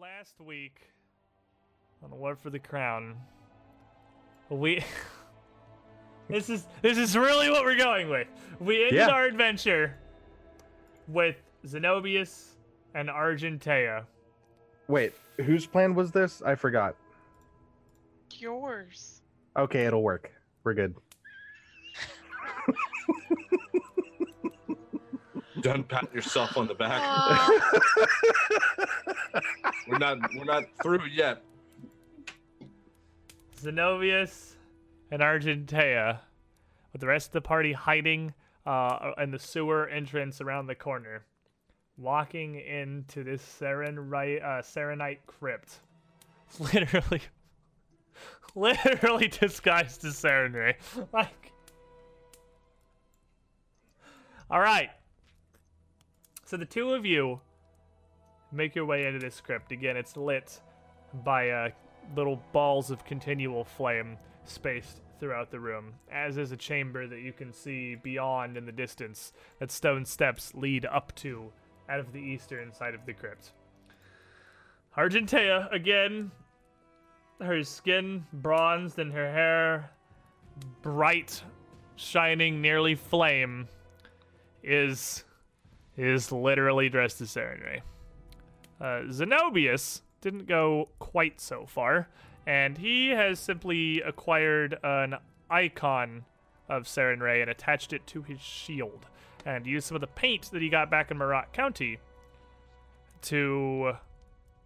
last week on the War for the Crown, we this is this is really what we're going with. We ended Yeah. our adventure with Zenobius and Argentea. Wait, whose plan was this? I forgot. Yours. Okay, it'll work. We're good. Don't pat yourself on the back. Uh, we're not we're not through yet. Zenobius and Argentea, with the rest of the party hiding uh, in the sewer entrance around the corner, walking into this Sarenite, uh, Sarenite crypt. It's literally, literally disguised as Sarenrae. Like, all right. So the two of you make your way into this crypt. Again, it's lit by uh, little balls of continual flame spaced throughout the room, as is a chamber that you can see beyond in the distance that stone steps lead up to out of the eastern side of the crypt. Argentea, again, her skin bronzed and her hair bright, shining, nearly flame, is is literally dressed as Sarenrae. Uh, Zenobius didn't go quite so far, and he has simply acquired an icon of Sarenrae and attached it to his shield, and used some of the paint that he got back in Marat County to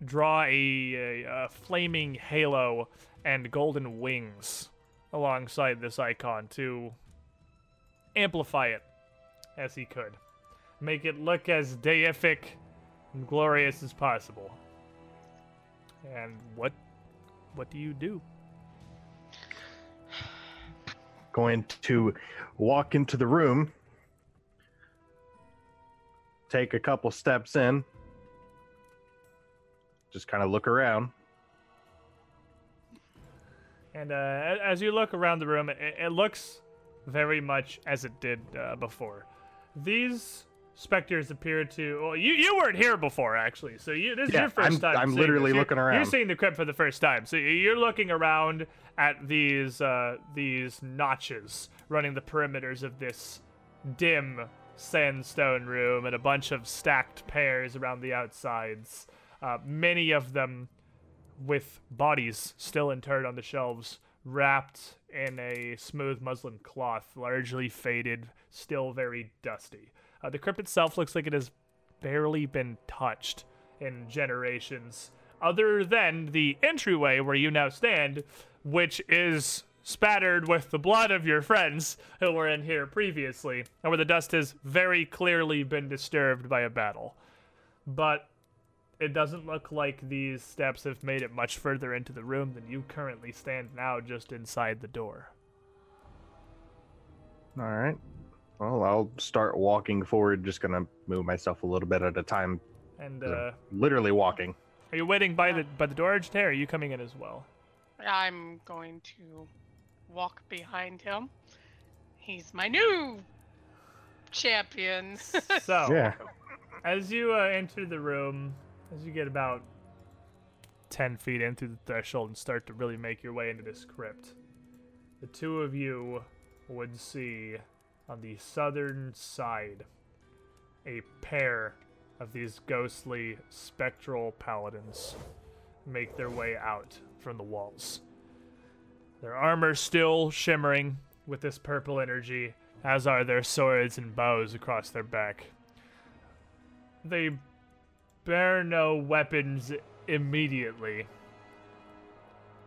draw a, a, a flaming halo and golden wings alongside this icon to amplify it as he could. Make it look as deific and glorious as possible. And what what do you do? Going to walk into the room, take a couple steps in, just kind of look around. And uh, as you look around the room, it, it looks very much as it did uh, before. These specters appear to. Well, you, you weren't here before, actually. So you, this is your 1st I'm- time. I'm literally this. You're- looking You're seeing the crypt for the first time. So you're looking around at these uh, these notches running the perimeters of this dim sandstone room and a bunch of stacked pairs around the outsides. Uh, many of them with bodies still interred on the shelves, wrapped in a smooth muslin cloth, largely faded, still very dusty. Uh, the crypt itself looks like it has barely been touched in generations, other than the entryway where you now stand, which is spattered with the blood of your friends who were in here previously, and where the dust has very clearly been disturbed by a battle. But it doesn't look like these steps have made it much further into the room than you currently stand now just inside the door. All right. Well, I'll start walking forward, just gonna move myself a little bit at a time, And uh, literally walking. are you waiting by the by the door, Argentea, or are you coming in as well? I'm going to walk behind him. He's my new champion. So, Yeah. as you uh, enter the room, as you get about 10 feet in through the threshold and start to really make your way into this crypt, the two of you would see on the southern side a pair of these ghostly spectral paladins make their way out from the walls. Their armor still shimmering with this purple energy, as are their swords and bows across their back. They bear no weapons immediately,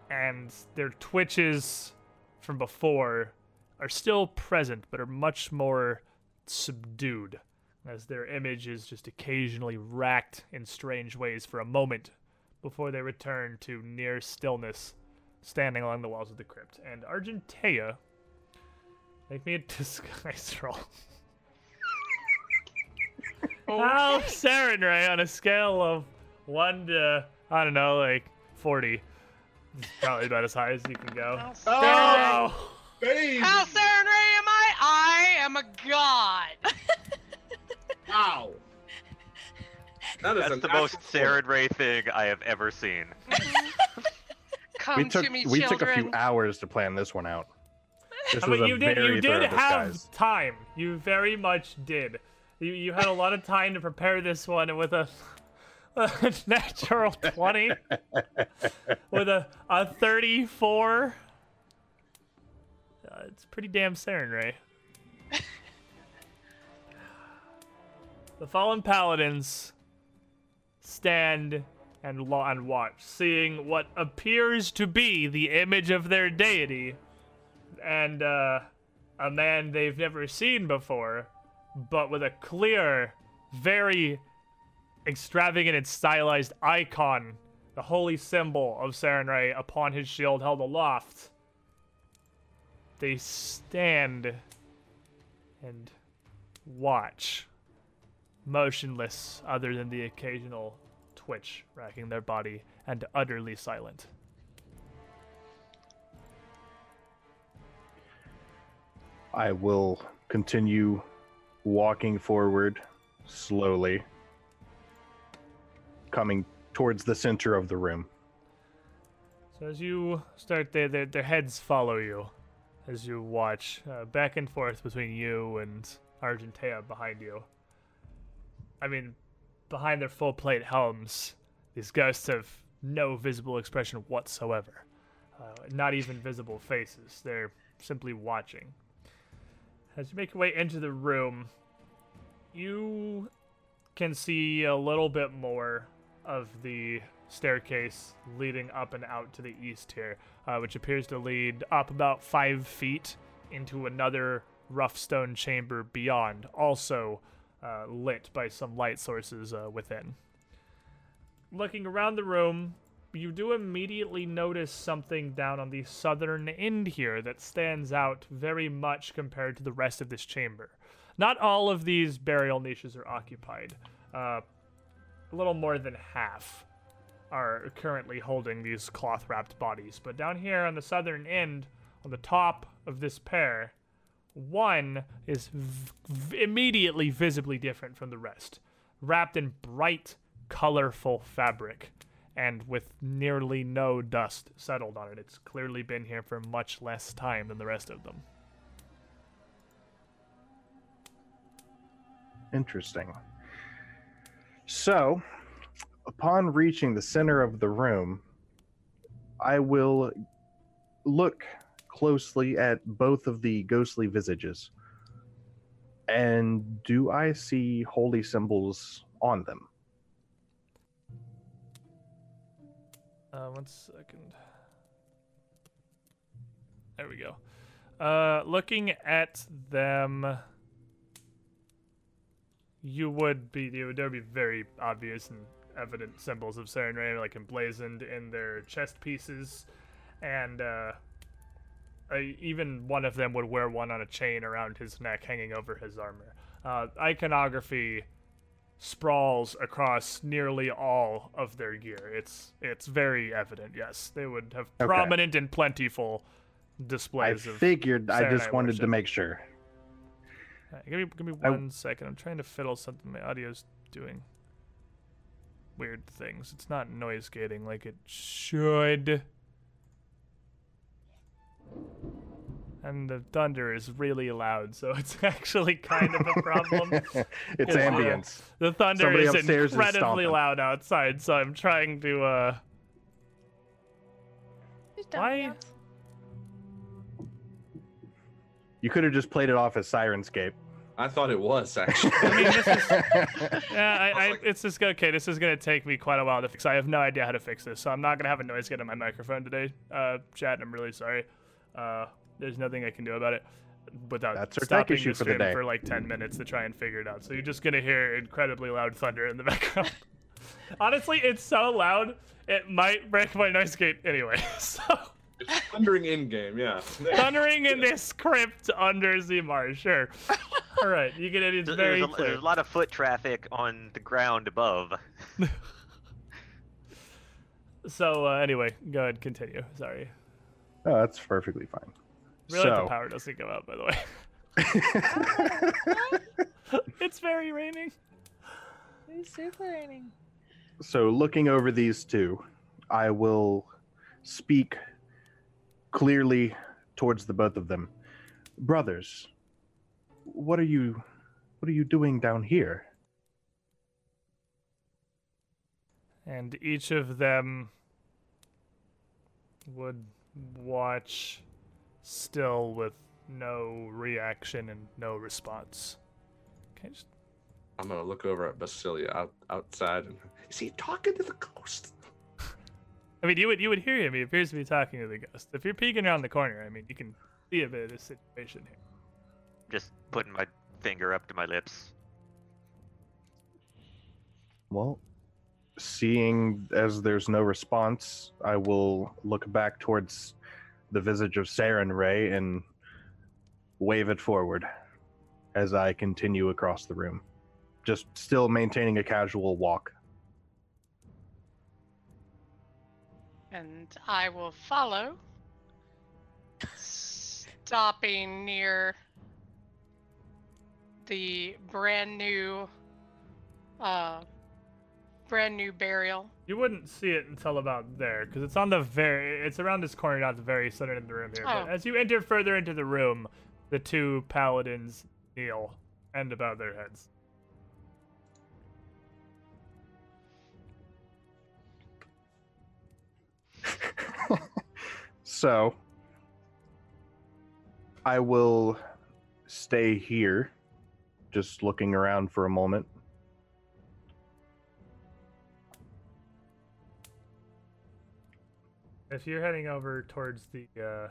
and their twitches from before are still present, but are much more subdued, as their image is just occasionally racked in strange ways for a moment before they return to near stillness, standing along the walls of the crypt. And Argentea, make me a disguise roll. How Sarenrae on a scale of one to I don't know, like forty. It's probably about as high as you can go. How Oh, Baby! How Sarenrae am I? I am a god. Ow! That is That's the most actual- Sarenrae thing I have ever seen. Come we took to me, we children. took a few hours to plan this one out. This I was mean, a you did very you did have disguise. time. You very much did. You you had a lot of time to prepare this one with a, a natural twenty, with a a thirty four. Uh, it's pretty damn Sarenrae. the fallen paladins stand and lo- and watch, seeing what appears to be the image of their deity and uh, a man they've never seen before, but with a clear, very extravagant and stylized icon, the holy symbol of Sarenrae upon his shield held aloft. They stand and watch, motionless, other than the occasional twitch racking their body, and utterly silent. I will continue walking forward slowly, coming towards the center of the room. So as you start, their their, their heads follow you as you watch uh, back and forth between you and Argentea behind you. I mean, behind their full plate helms, these ghosts have no visible expression whatsoever. Uh, not even visible faces. They're simply watching. As you make your way into the room, you can see a little bit more of the staircase leading up and out to the east here, uh, which appears to lead up about five feet into another rough stone chamber beyond, also uh, lit by some light sources uh, within. Looking around the room, you do immediately notice something down on the southern end here that stands out very much compared to the rest of this chamber. Not all of these burial niches are occupied. Uh, a little more than half are currently holding these cloth wrapped bodies. But down here on the southern end, on the top of this pair, one is v- immediately visibly different from the rest, wrapped in bright, colorful fabric and with nearly no dust settled on it. It's clearly been here for much less time than the rest of them. Interesting. So, upon reaching the center of the room, I will look closely at both of the ghostly visages. And do I see holy symbols on them? Uh, one second. There we go. Uh, looking at them, you would be there would be very obvious and evident symbols of Sarenrae, like emblazoned in their chest pieces, and uh, uh, even one of them would wear one on a chain around his neck, hanging over his armor. Uh, iconography sprawls across nearly all of their gear. It's it's very evident. Yes, they would have Okay. prominent and plentiful I displays of. figured, I just wanted to make sure. Alright, give me give me I- one second. I'm trying to fiddle something. My audio's doing weird things. It's not noise gating like it should. And the thunder is really loud, so it's actually kind of a problem. it's It's, uh, ambience. The thunder Somebody is upstairs is incredibly loud outside, so I'm trying to uh Why- You could have just played it off as Syrinscape. I thought it was actually. I mean this is Yeah, I, I, it's just okay. This is gonna take me quite a while to fix. I have no idea how to fix this, so I'm not gonna have a noise get on my microphone today. Uh, chat, I'm really sorry. Uh, there's nothing I can do about it without That's stopping issue the for the stream for like 10 minutes to try and figure it out. So you're just gonna hear incredibly loud thunder in the background. Honestly, it's so loud it might break my noise gate anyway. So it's thundering in game, yeah. thundering in this crypt under Zimar, sure. All right, you get it. It's There's, very a, clear. there's a lot of foot traffic on the ground above. So uh, anyway, go ahead, continue. Sorry. Oh, that's perfectly fine. Really, the power doesn't go out, by the way. it's very raining. Superating. So, looking over these two, I will speak clearly towards the both of them. Brothers, what are you what are you doing down here? And each of them would watch still with no reaction and no response. Okay, just I'm gonna look over at Basilia out, outside. And, Is he talking to the ghost? I mean, you would you would hear him. He appears to be talking to the ghost. If you're peeking around the corner, I mean, you can see a bit of the situation here. Just putting my finger up to my lips. Well, seeing as there's no response, I will look back towards the visage of Sarenrae and wave it forward as I continue across the room. Just still maintaining a casual walk. And I will follow, stopping near the brand new, uh, brand new burial. You wouldn't see it until about there, because it's on the very, it's around this corner, not the very center of the room here. But Oh. as you enter further into the room, the two paladins kneel and bow their heads. So, I will stay here, just looking around for a moment. If you're heading over towards the uh,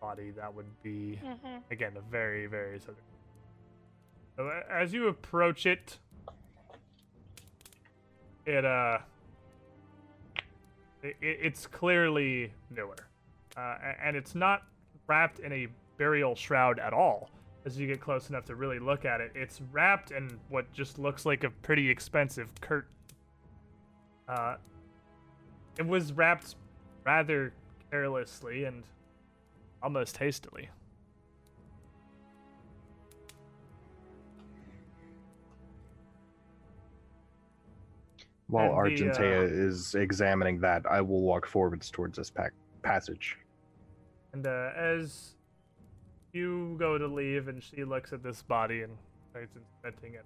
body, that would be Mm-hmm. again a very, very southern. So as you approach it, it uh, it, it's clearly newer, uh, and it's not wrapped in a burial shroud at all. As you get close enough to really look at it, it's wrapped in what just looks like a pretty expensive curtain. Uh, it was wrapped rather carelessly and almost hastily. While the, Argentea uh, is examining that, I will walk forwards towards this pack- passage. And uh, as you go to leave, and she looks at this body and starts inspecting it.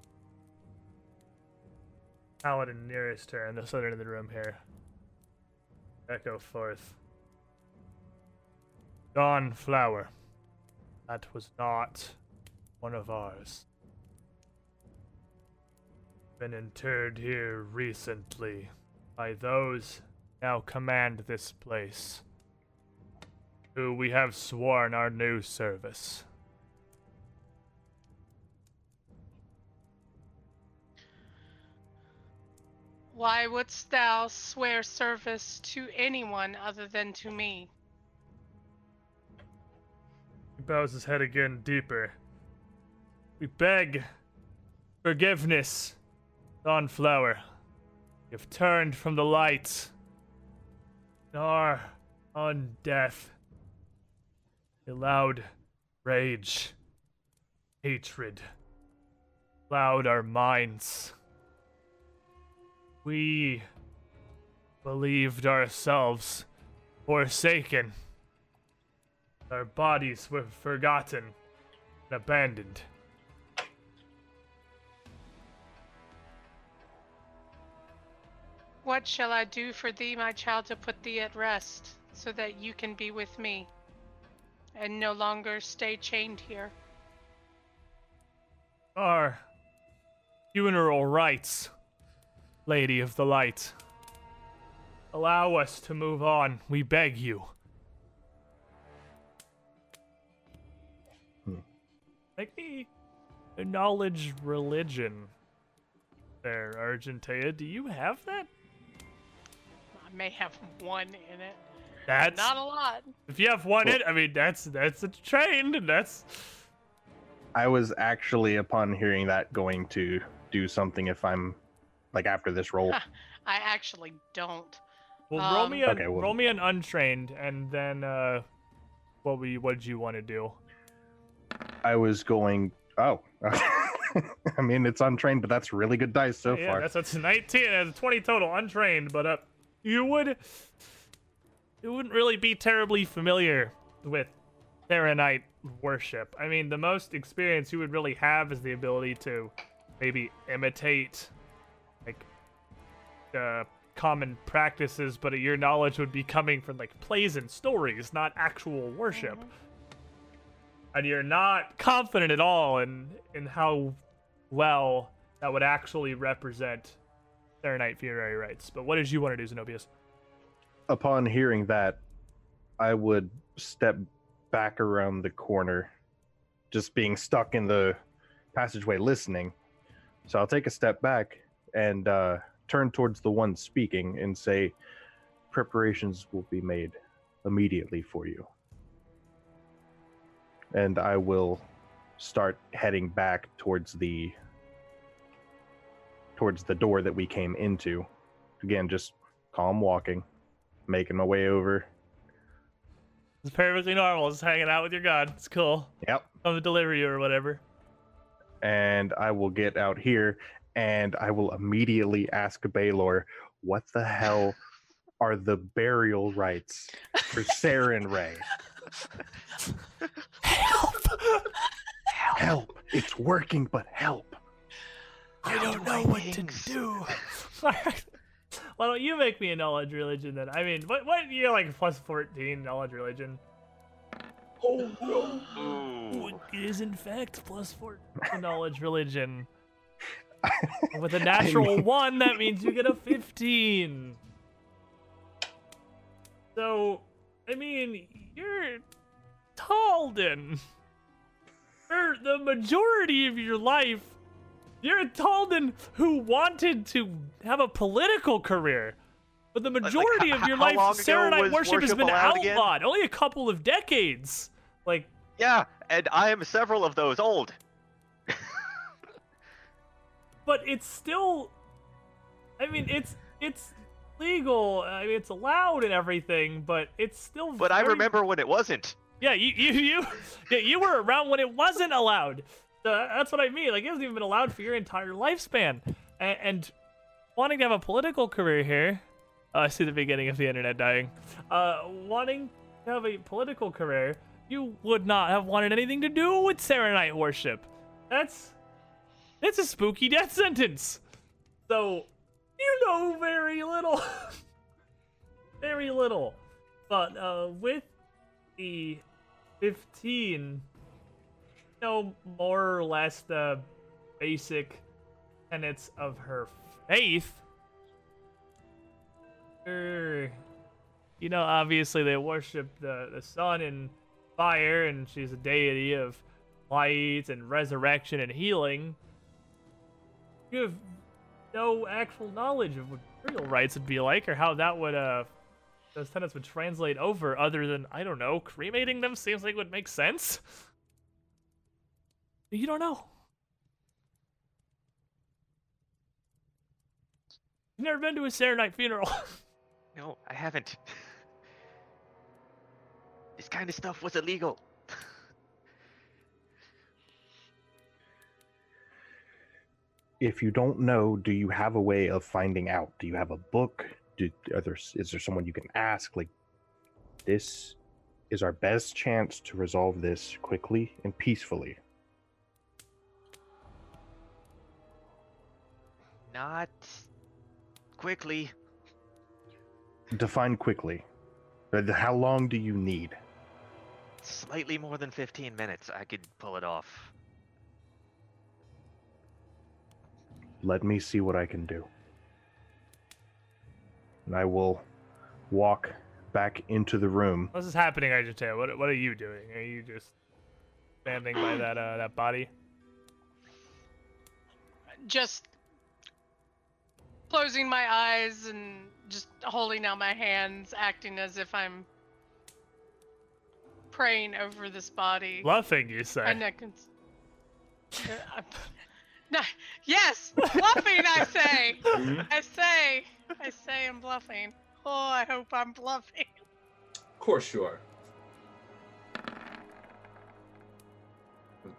Paladin nearest her in the center of the room here. Echo forth. Dawnflower. That was not one of ours. Been interred here recently by those now command this place who we have sworn our new service. Why wouldst thou swear service to anyone other than to me? He bows his head again deeper. We beg forgiveness, Dawnflower. You've turned from the light. Our undeath. Allowed rage, hatred, cloud our minds. We believed ourselves forsaken. Our bodies were forgotten and abandoned. What shall I do for thee, my child, to put thee at rest, so that you can be with me, and no longer stay chained here? Our funeral rites, Lady of the Light. Allow us to move on, we beg you. Hmm. Make me acknowledge religion. There, Argentea, do you have that? I may have one in it. That's Not a lot. if you have one Well- in, I mean that's that's a trained and that's I was actually, upon hearing that, going to do something if I'm like after this roll. I actually don't. well roll Um, me a Okay, well- roll me an untrained and then uh what we what did you want to do? I was going. Oh. I mean, it's untrained, but that's really good dice so yeah, far. Yeah, that's what's 19 and 20 total, untrained. But uh, you would, you wouldn't really be terribly familiar with Sarenite worship. I mean, the most experience you would really have is the ability to maybe imitate, like, uh, common practices, but your knowledge would be coming from like plays and stories, not actual worship. And you're not confident at all in in how well that would actually represent Sarenite funerary rites. But what did you want to do, Zenobius? Upon hearing that, I would step back around the corner, just being stuck in the passageway listening. So I'll take a step back and uh, turn towards the one speaking and say, Preparations will be made immediately for you. And I will start heading back towards the towards the door that we came into. Again, just calm walking, making my way over. It's perfectly normal. Just hanging out with your god. It's cool. Yep. Come to deliver you or whatever. and I will get out here and I will immediately ask Baylor, what the hell are the burial rites for Sarenrae? Help! Help! It's working, but help! I don't know what to do. Why don't you make me a knowledge religion then? I mean, what what you're like plus fourteen knowledge religion? Oh no! Ooh. It is in fact plus fourteen knowledge religion. With a natural mean- one, that means you get a fifteen. So, I mean, you're Taldan. For the majority of your life, you're a Taldan who wanted to have a political career. But the like, majority of your life, Sarenite worship has been allowed again? outlawed. Only a couple of decades. Like, Yeah, and I am several of those old. but it's still I mean it's it's legal. I mean it's allowed and everything, but it's still But I remember when it wasn't. Yeah, you you you yeah, you were around when it wasn't allowed. So that's what I mean. Like it hasn't even been allowed for your entire lifespan. And, and wanting to have a political career here, uh, I see the beginning of the internet dying. Uh, wanting to have a political career, you would not have wanted anything to do with Sarenite worship. That's that's a spooky death sentence. So you know very little, very little. But uh, with the 15 know more or less the basic tenets of her faith. Er, you know, obviously they worship the, the sun and fire, and she's a deity of light and resurrection and healing. You have no actual knowledge of what burial rites would be like, or how that would uh those tenets would translate over other than I don't know, cremating them seems like would make sense. You don't know. You've never been to a Sarenite funeral. No, I haven't. This kind of stuff was illegal. If you don't know, do you have a way of finding out? Do you have a book? Do, are there, is there someone you can ask? Like, this is our best chance to resolve this quickly and peacefully. Not quickly. Define quickly. Uh, How long do you need? Slightly more than 15 minutes. I could pull it off. Let me see what I can do. And I will walk back into the room. What's happening, Argentina? What what are you doing? Are you just standing by that uh, that body? Just closing my eyes and just holding out my hands, acting as if I'm praying over this body. Bluffing, you say? And I can. I'm- No, yes, bluffing. I say. Mm-hmm. I say. I say I'm bluffing. Oh, I hope I'm bluffing. Of course you are.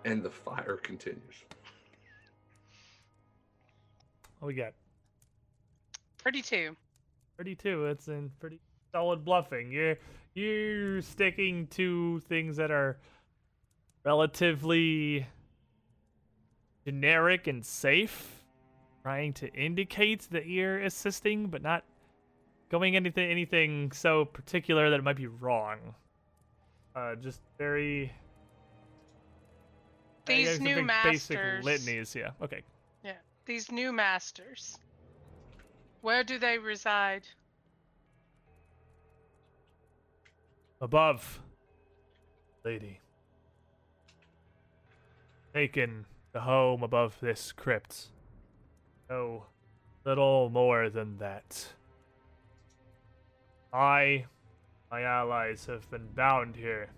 And the fire continues. What we got? 32. 32. It's in pretty solid bluffing. You're you're sticking to things that are relatively generic and safe, trying to indicate that you're assisting, but not going anything anything so particular that it might be wrong. Uh, just very. These new masters. Basic litanies, yeah. Okay. Yeah. These new masters. Where do they reside? Above, lady. Taken the home above this crypt. No, little more than that. I, my allies, have been bound here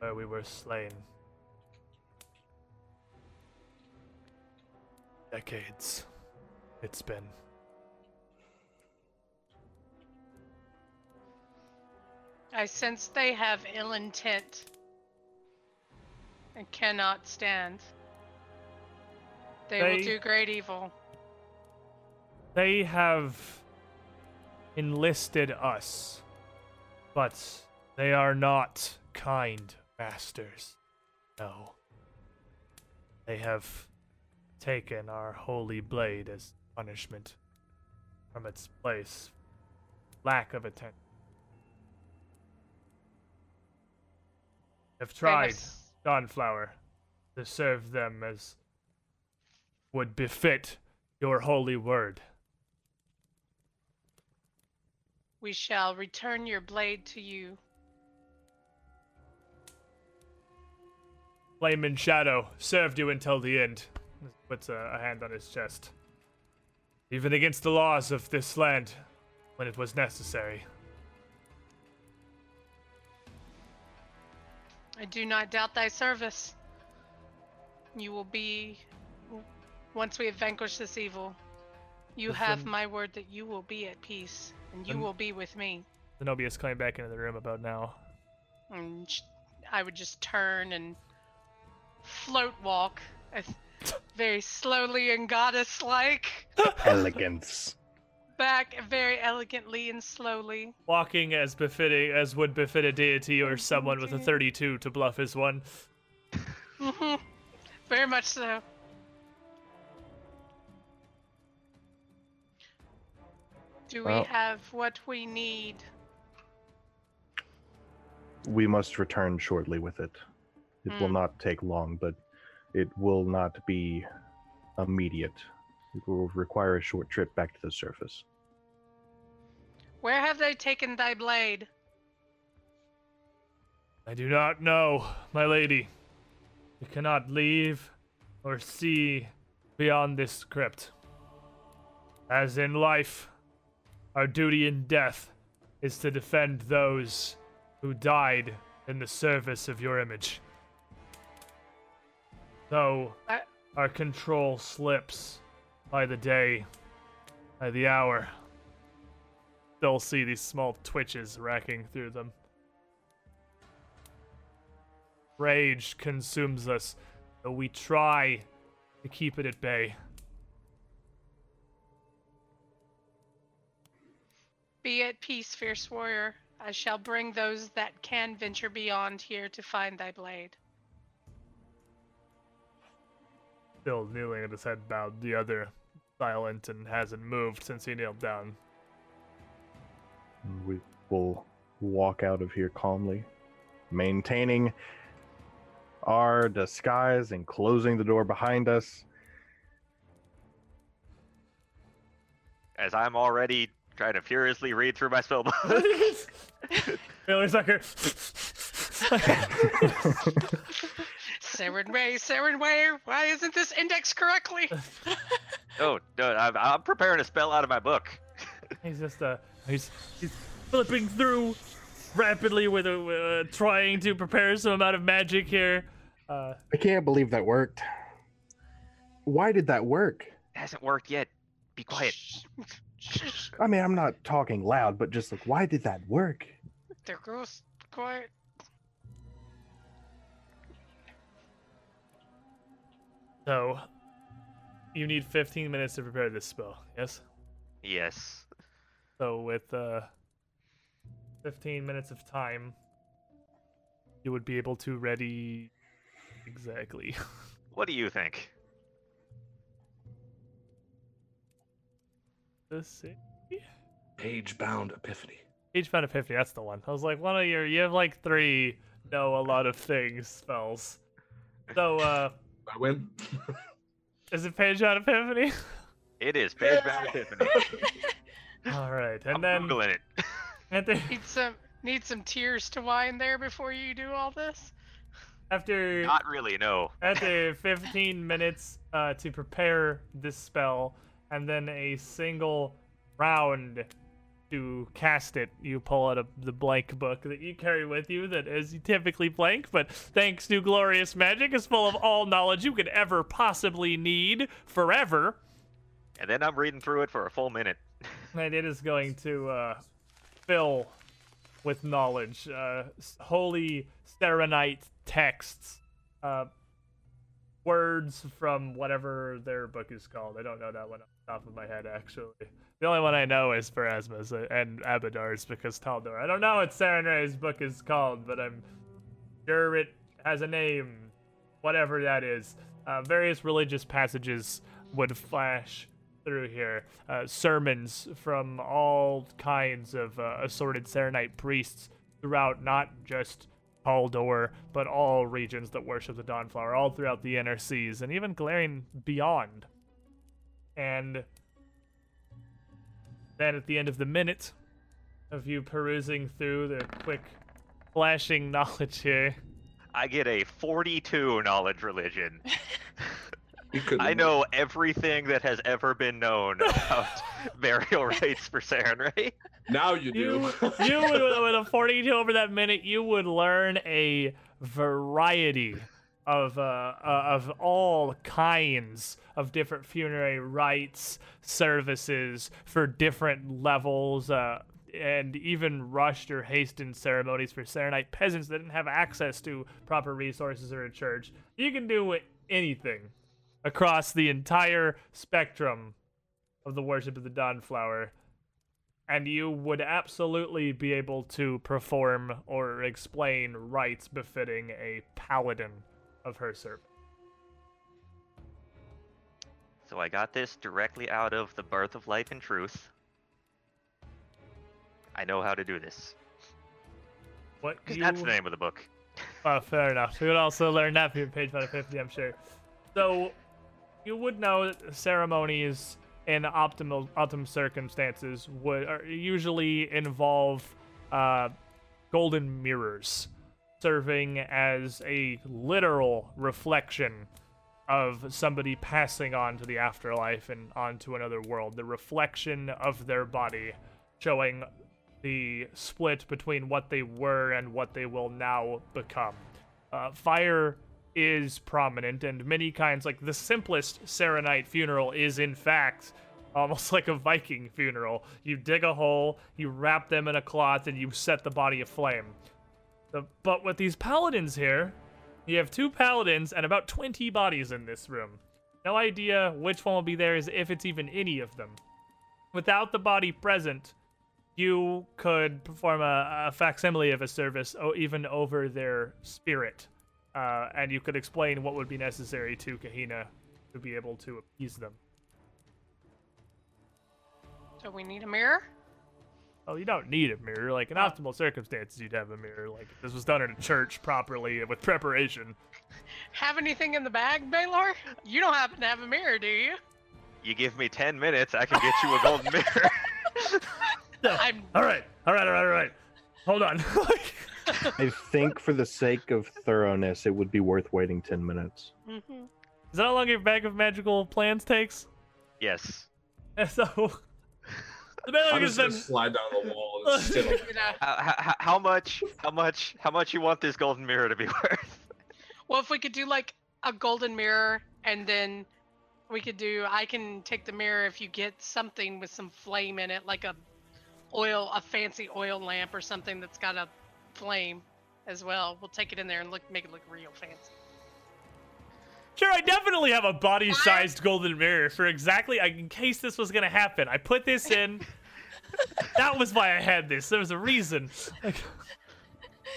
where we were slain. Decades. It's been. I sense they have ill intent and cannot stand. They, will do great evil. They have enlisted us, but they are not kind masters. No. They have taken our holy blade as punishment from its place. Lack of attention. Have tried, Dawnflower, to serve them as would befit your holy word. We shall return your blade to you. Flame and Shadow served you until the end. Puts a, a hand on his chest. Even against the laws of this land, when it was necessary. I do not doubt thy service. You will be, once we have vanquished this evil, you have Listen- my word that you will be at peace, and you And- will be with me. Zenobia's coming back into the room about now. And sh- I would just turn and float walk, very slowly and goddess-like, Elegance. Back very elegantly and slowly. Walking as befitting as would befit a deity or someone with a 32 to bluff his one. hmm Very much so. Do we Well- have what we need? We must return shortly with it. It will Hmm. not take long, but it will not be immediate. It will require a short trip back to the surface. Where have they taken thy blade? I do not know, my lady. We cannot leave or see beyond this crypt. As in life, our duty in death is to defend those who died in the service of your image. Though I- our control slips by the day, by the hour, still see these small twitches racking through them. Rage consumes us, though we try to keep it at bay. Be at peace, fierce warrior. I shall bring those that can venture beyond here to find thy blade. Still kneeling with his head bowed, the other silent and hasn't moved since he kneeled down. We will walk out of here calmly, maintaining our disguise and closing the door behind us. As I'm already trying to furiously read through my spellbook. Bailey Sucker. Sarenrae, Saren Ray, why isn't this indexed correctly? no, no, I'm, I'm preparing a spell out of my book. he's just uh, he's he's flipping through rapidly with a uh, trying to prepare some amount of magic here. Uh, I can't believe that worked. Why did that work? It hasn't worked yet. Be quiet. I mean, I'm not talking loud, but just like, why did that work? there goes quiet. So, you need 15 minutes to prepare this spell. Yes. Yes. So with uh, 15 minutes of time, you would be able to ready exactly. What do you think? Let's see. Page bound epiphany. Each bound epiphany. That's the one. I was like, one of your. You have like three know a lot of things spells. So uh, I win. is it page on epiphany? It is page bound epiphany. All right, and I'm then googling it. and then Need some need some tears to wind there before you do all this. after Not really. No. after 15 minutes uh, to prepare this spell, and then a single round to cast it, you pull out a, the blank book that you carry with you that is typically blank, but thanks to glorious magic, is full of all knowledge you could ever possibly need forever. And then I'm reading through it for a full minute. And it is going to uh, fill with knowledge, uh, holy Sarenite texts, uh, words from whatever their book is called. I don't know that one top of my head, actually. The only one I know is Pharasma's uh, and Abadar's because Taldor. I don't know what Sarenite's book is called, but I'm sure it has a name, whatever that is. Uh, various religious passages would flash through here. Uh, sermons from all kinds of uh, assorted Sarenite priests throughout not just Taldor, but all regions that worship the Dawnflower, all throughout the inner seas, and even glaring beyond. And then at the end of the minute of you perusing through the quick flashing knowledge here, I get a 42 knowledge religion. You could. I know everything that has ever been known about burial rites for Sarenrae. Now you do. you you would with a 42 over that minute you would learn a variety of uh, uh, of all kinds of different funerary rites services for different levels uh, and even rushed or hastened ceremonies for Sarenite peasants that didn't have access to proper resources or a church. You can do anything across the entire spectrum of the worship of the Dawnflower and you would absolutely be able to perform or explain rites befitting a paladin of her service. So I got this directly out of The Birth of Life and Truth. I know how to do this. What you... that's the name of the book. Oh, fair enough. We would also learn that from page 550, I'm sure. So, you would know that ceremonies in optimal optimum circumstances would usually involve uh, golden mirrors serving as a literal reflection of somebody passing on to the afterlife and onto another world. The reflection of their body showing the split between what they were and what they will now become. Uh, fire is prominent, and many kinds, like the simplest Sarenite funeral, is in fact almost like a Viking funeral. You dig a hole, you wrap them in a cloth, and you set the body aflame. The, but with these paladins here, you have two paladins and about 20 bodies in this room. No idea which one will be there, is if it's even any of them. Without the body present, you could perform a, a facsimile of a service, o- even over their spirit, uh, and you could explain what would be necessary to Kahina to be able to appease them. So we need a mirror. Oh, you don't need a mirror. Like in optimal circumstances, you'd have a mirror. Like if this was done in a church properly with preparation. Have anything in the bag, Baylor? You don't happen to have a mirror, do you? You give me 10 minutes, I can get you a golden mirror. I'm All right, all right, all right, all right. Hold on. I think for the sake of thoroughness, it would be worth waiting 10 minutes. Mhm. Is that how long your bag of magical plans takes? yes. So the Baylor I'm just gonna been slide down the wall and sit on You How, how, how much? How much? How much you want this golden mirror to be worth? well, if we could do like a golden mirror, and then we could do. I can take the mirror if you get something with some flame in it, like a oil, a fancy oil lamp or something that's got a flame as well. We'll take it in there and look, make it look real fancy. Sure, I definitely have a body-sized golden mirror for exactly in case this was gonna happen. I put this in. that was why I had this. There was a reason. Like,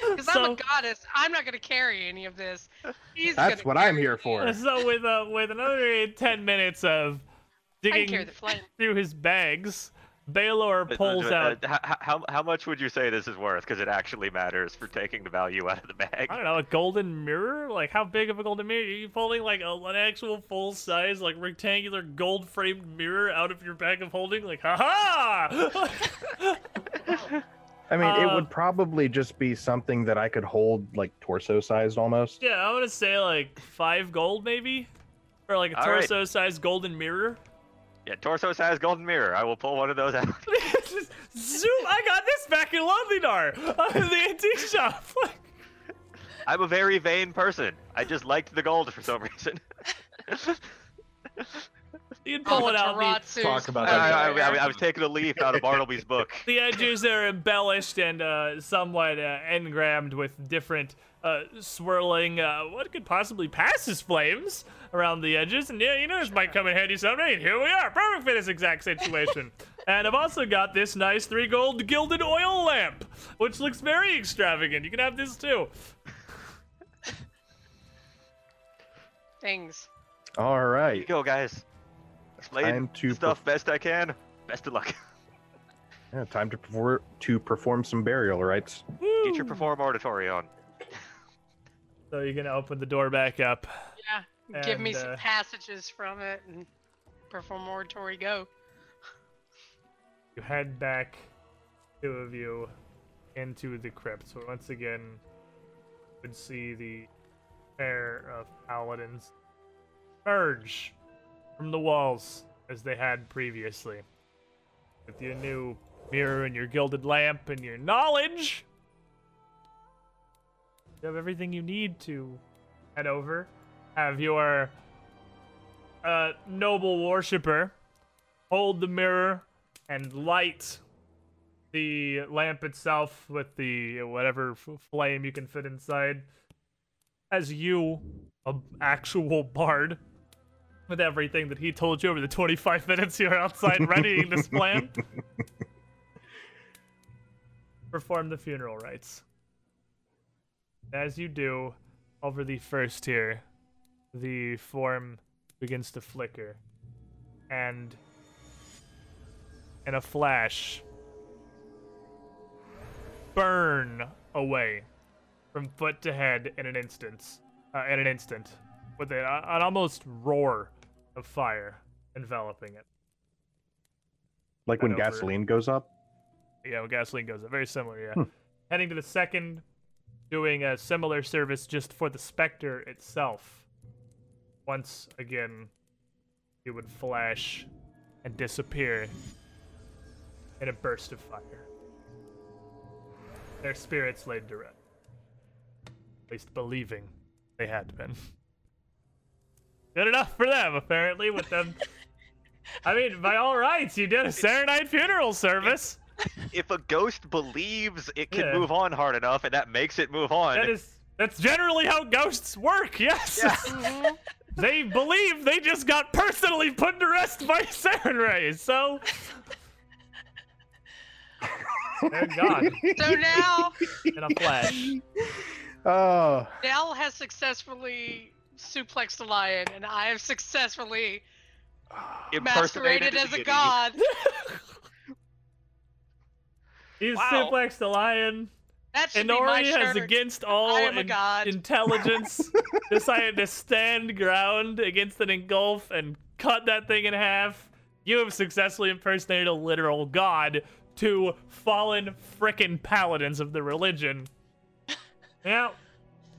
Because I'm a goddess, I'm not gonna carry any of this. He's That's what I'm here it. for. so with uh, with another ten minutes of I can carry digging through his bags, Baylor Uh, pulls uh, out. uh, how, how much would you say this is worth? Because it actually matters for taking the value out of the bag. I don't know, a golden mirror? Like, how big of a golden mirror? Are you pulling, like, a, an actual full-size, like, rectangular gold-framed mirror out of your bag of holding? Like, ha-ha! I mean, it Uh, would probably just be something that I could hold like torso sized almost. yeah, I want to say, like, five gold, maybe? Or, like, a torso-sized golden mirror? Yeah, torso size golden mirror. I will pull one of those out. Zoom! I got this back in Londonor! in the antique shop! I'm a very vain person. I just liked the gold for some reason. You'd pull it out. The, Amaterasu. Talk about I, that. I, I, I was taking a leaf out of Bartleby's book. the edges are embellished and uh, somewhat uh, engrammed with different uh, swirling, uh, what could possibly pass as flames around the edges. And yeah, you know this might come in handy someday. And here we are, perfect for this exact situation. and I've also got this nice three gold gilded oil lamp, which looks very extravagant. You can have this too. Things. All right. Here you go, guys. Slayed Time to stuff best I can. Best of luck. Yeah, time to perform to perform some burial rites. Get your perform auditory on. So you're gonna open the door back up. Yeah. Give me And, some uh, passages from it and perform oratory go. You head back, two of you, into the crypt. So once again, you would see the pair of paladins emerge from the walls as they had previously. With your new mirror and your gilded lamp and your knowledge, you have everything you need to head over. Have your uh, noble worshipper hold the mirror and light the lamp itself with the whatever f- flame you can fit inside as you a actual bard with everything that he told you over the 25 minutes you're outside readying this plan perform the funeral rites as you do over the first tier the form begins to flicker and in a flash burn away from foot to head in an instant uh, in an instant with a, an almost roar of fire enveloping it Like when over. gasoline goes up. yeah when gasoline goes up very similar yeah Hmm. heading to the second doing a similar service just for the specter itself once again it would flash and disappear in a burst of fire. Their spirits laid to rest. At least believing they had been. Good enough for them, apparently, with them. I mean, by all rights, you did a Sarenite funeral service. If a ghost believes it can Yeah. move on hard enough, and that makes it move on, That is that's generally how ghosts work, yes. Mhm. they believe they just got personally put to rest by Sarenrae, so they're gone so now in a flash. Oh, Dell has successfully suplexed a lion, and I have successfully masqueraded as a deity. god. He's Wow. suplexed the lion. That should be my has, shirt. against all I am a in- god. intelligence, decided to stand ground against an engulf and cut that thing in half. You have successfully impersonated a literal god to fallen frickin' paladins of the religion. Yeah,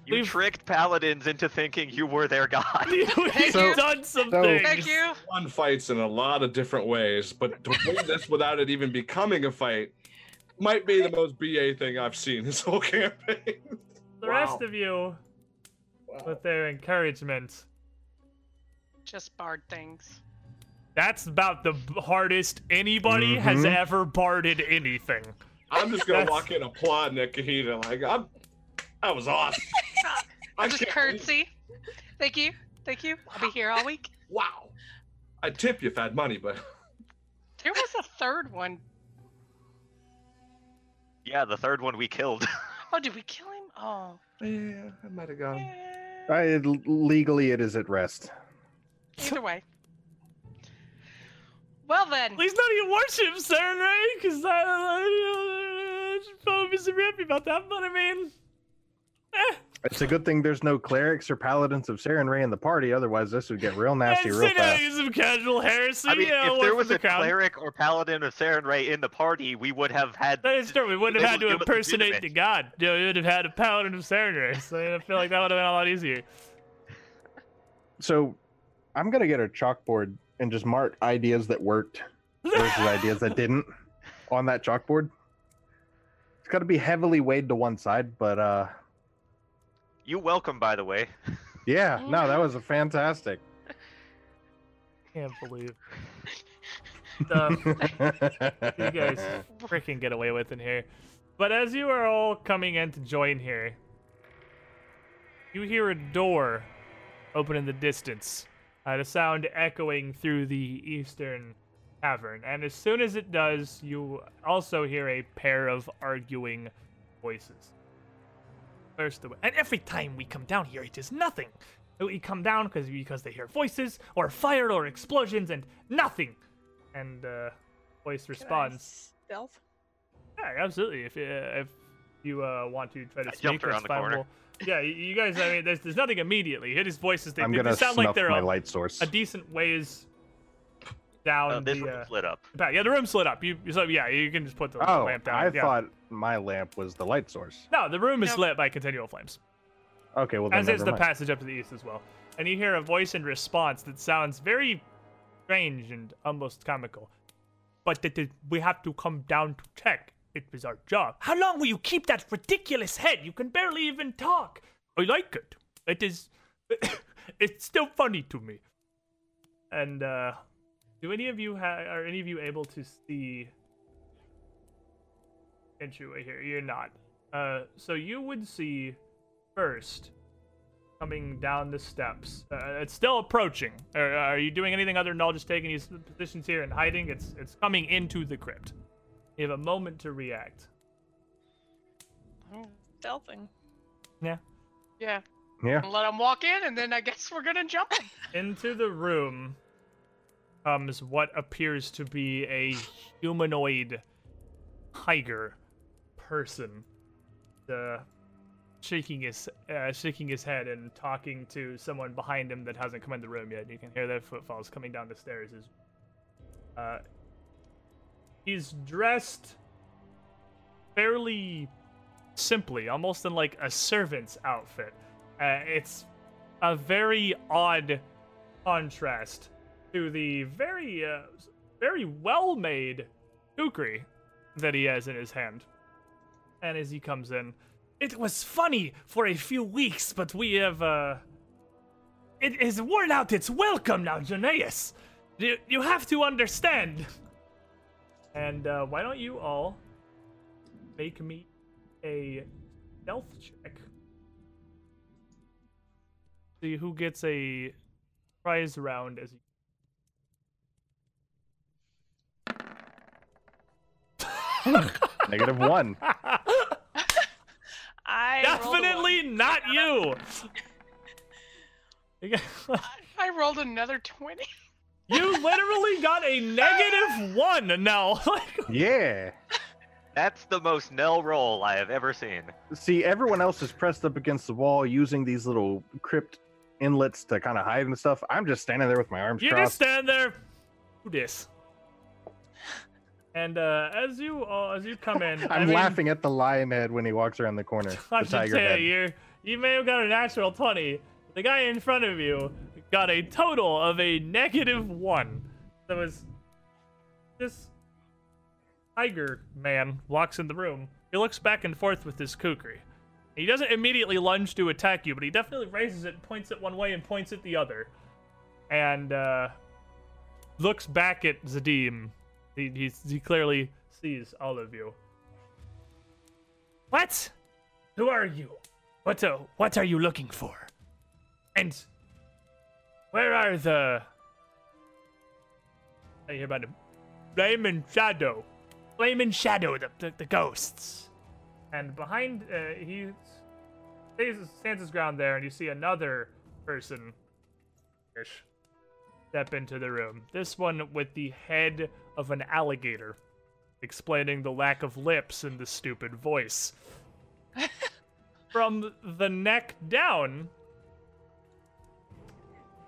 You We've- tricked paladins into thinking you were their god. you've you. done some So- things. Thank you. One fights in a lot of different ways, but to win this without it even becoming a fight might be the most BA thing I've seen this whole campaign. The rest of you, with their encouragement, Just barred things. that's about the hardest anybody has Mhm. ever barded anything. I'm just gonna walk in applauding at Kahita like I'm that was awesome. I Just can't curtsy. Thank you. Thank Thank you. I'll be here all week. Wow. I'd tip you if I had money, but There was a third one. Yeah, the third one we killed. Oh, did we kill him? Oh. yeah, I might have gone. eh, I, legally, it is at rest. Either way. Well then. At least none of you worship Sarenrae, because I, I, I should probably be super happy about that. But I mean, eh. It's a good thing there's no clerics or paladins of Sarenrae in the party, otherwise this would get real nasty I'd real say now fast. use some casual heresy. I mean, you know, if there was the a crown. cleric or paladin of Sarenrae in the party, we would have had. That is true. We wouldn't have had to was- it was impersonate the god. You know, we would have had a paladin of Sarenrae. So I feel like that would have been a lot easier. So I'm gonna get a chalkboard and just mark ideas that worked versus ideas that didn't on that chalkboard. It's got to be heavily weighed to one side, but uh, You welcome, by the way. yeah, no, that was a fantastic. Can't believe stuff you guys freaking get away with in here. But as you are all coming in to join here, you hear a door open in the distance, uh, the sound echoing through the eastern cavern. And as soon as it does, you also hear a pair of arguing voices. First away. And every time we come down here, it is nothing. We come down because because they hear voices or fire or explosions and nothing. And uh, voice Can I responds. Stealth. Yeah, absolutely. If uh, if you uh, want to try to I sneak, jumped that's around the fine. corner. Yeah, you- you guys. I mean, there's, there's nothing immediately. Hit his voices. They, I'm they, gonna they sound snuff like they're my a, light source. a decent ways down Uh, this the. room Uh, lit up. Yeah, the room's lit up. You so yeah, you can just put the Oh, lamp down. I yeah. thought my lamp was the light source. No, the room is Nope. lit by continual flames. Okay, well then as is never the mind. passage up to the east as well. And you hear a voice in response that sounds very strange and almost comical. But that we have to come down to check. It is our job. How long will you keep that ridiculous head? You can barely even talk. I like it. It is. it's still funny to me. And uh, do any of you ha- are any of you able to see entryway here? You're not. Uh, so you would see first coming down the steps. Uh, it's still approaching. Are, are you doing anything other than all just taking these positions here and hiding? It's it's coming into the crypt. You have a moment to react. I'm stealthing. Yeah. Yeah. Yeah. Let them walk in, and then I guess we're gonna jump him. Into the room comes what appears to be a humanoid tiger person. Uh, shaking his uh, shaking his head and talking to someone behind him that hasn't come in the room yet. You can hear their footfalls coming down the stairs. Is uh, he's dressed fairly simply, almost in like a servant's outfit. Uh, it's a very odd contrast to the very, uh, very well-made kukri that he has in his hand. And as he comes in, it was funny for a few weeks, but we have, uh, it is worn out its welcome now, Janaeus. You, you have to understand. And uh, why don't you all make me a stealth check? See who gets a prize round as you Negative one. I rolled a one. Definitely not you. You I rolled another twenty. you literally got a negative one now. Yeah. That's the most Nell roll I have ever seen. See, everyone else is pressed up against the wall using these little crypt inlets to kind of hide and stuff. I'm just standing there with my arms you just stand there. Do this. And uh, as you uh, as you come in, I I'm mean, laughing at the lion head when he walks around the corner. I The tiger head. you, you're- may have got a natural 20. The guy in front of you got a total of a negative one. So as this tiger man walks in the room, he looks back and forth with his kukri. He doesn't immediately lunge to attack you, but he definitely raises it, points it one way, and points it the other. And uh, looks back at Zadim. He, he's, he clearly sees all of you. What? Who are you? What uh, what are you looking for? And Where are the? I hear about the flame and shadow, flame and shadow, the the, the ghosts. And behind, uh, he stands his ground there, and you see another person ish step into the room. This one with the head of an alligator, explaining the lack of lips and the stupid voice. From the neck down,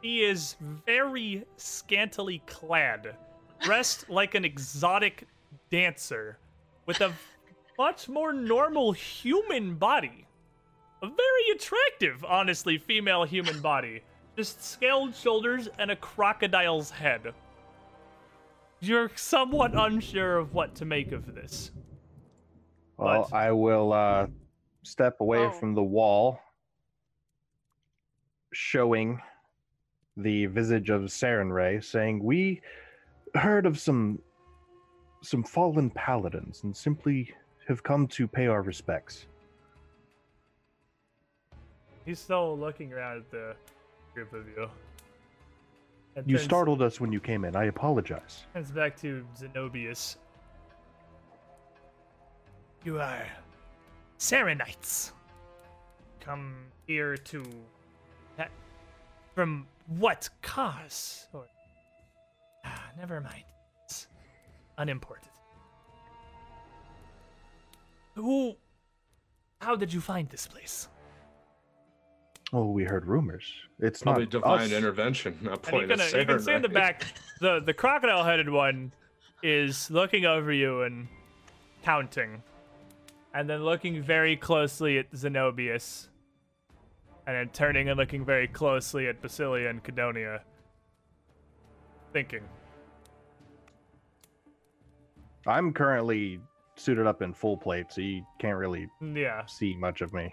he is very scantily clad, dressed like an exotic dancer, with a much more normal human body. A very attractive, honestly, female human body. Just scaled shoulders and a crocodile's head. You're somewhat unsure of what to make of this. Well, But- I will uh, step away Oh. from the wall, showing the visage of Sarenrae, saying, "We heard of some some fallen paladins, and simply have come to pay our respects." He's still looking around at the group of you. You turns- startled us when you came in. I apologize. Turns back to Zenobius. You are Sarenites. Come here to. That, from what cause? Or. Ah, never mind. It's unimportant. Who. How did you find this place? Oh, we heard rumors. It's Probably not divine us. intervention. Not And you pointing can, at you can see in the back, the the crocodile headed one is looking over you and counting, and then looking very closely at Zenobius, and then turning and looking very closely at Basilia and Cadonia, thinking. I'm currently suited up in full plate, so you can't really mm, Yeah, see much of me.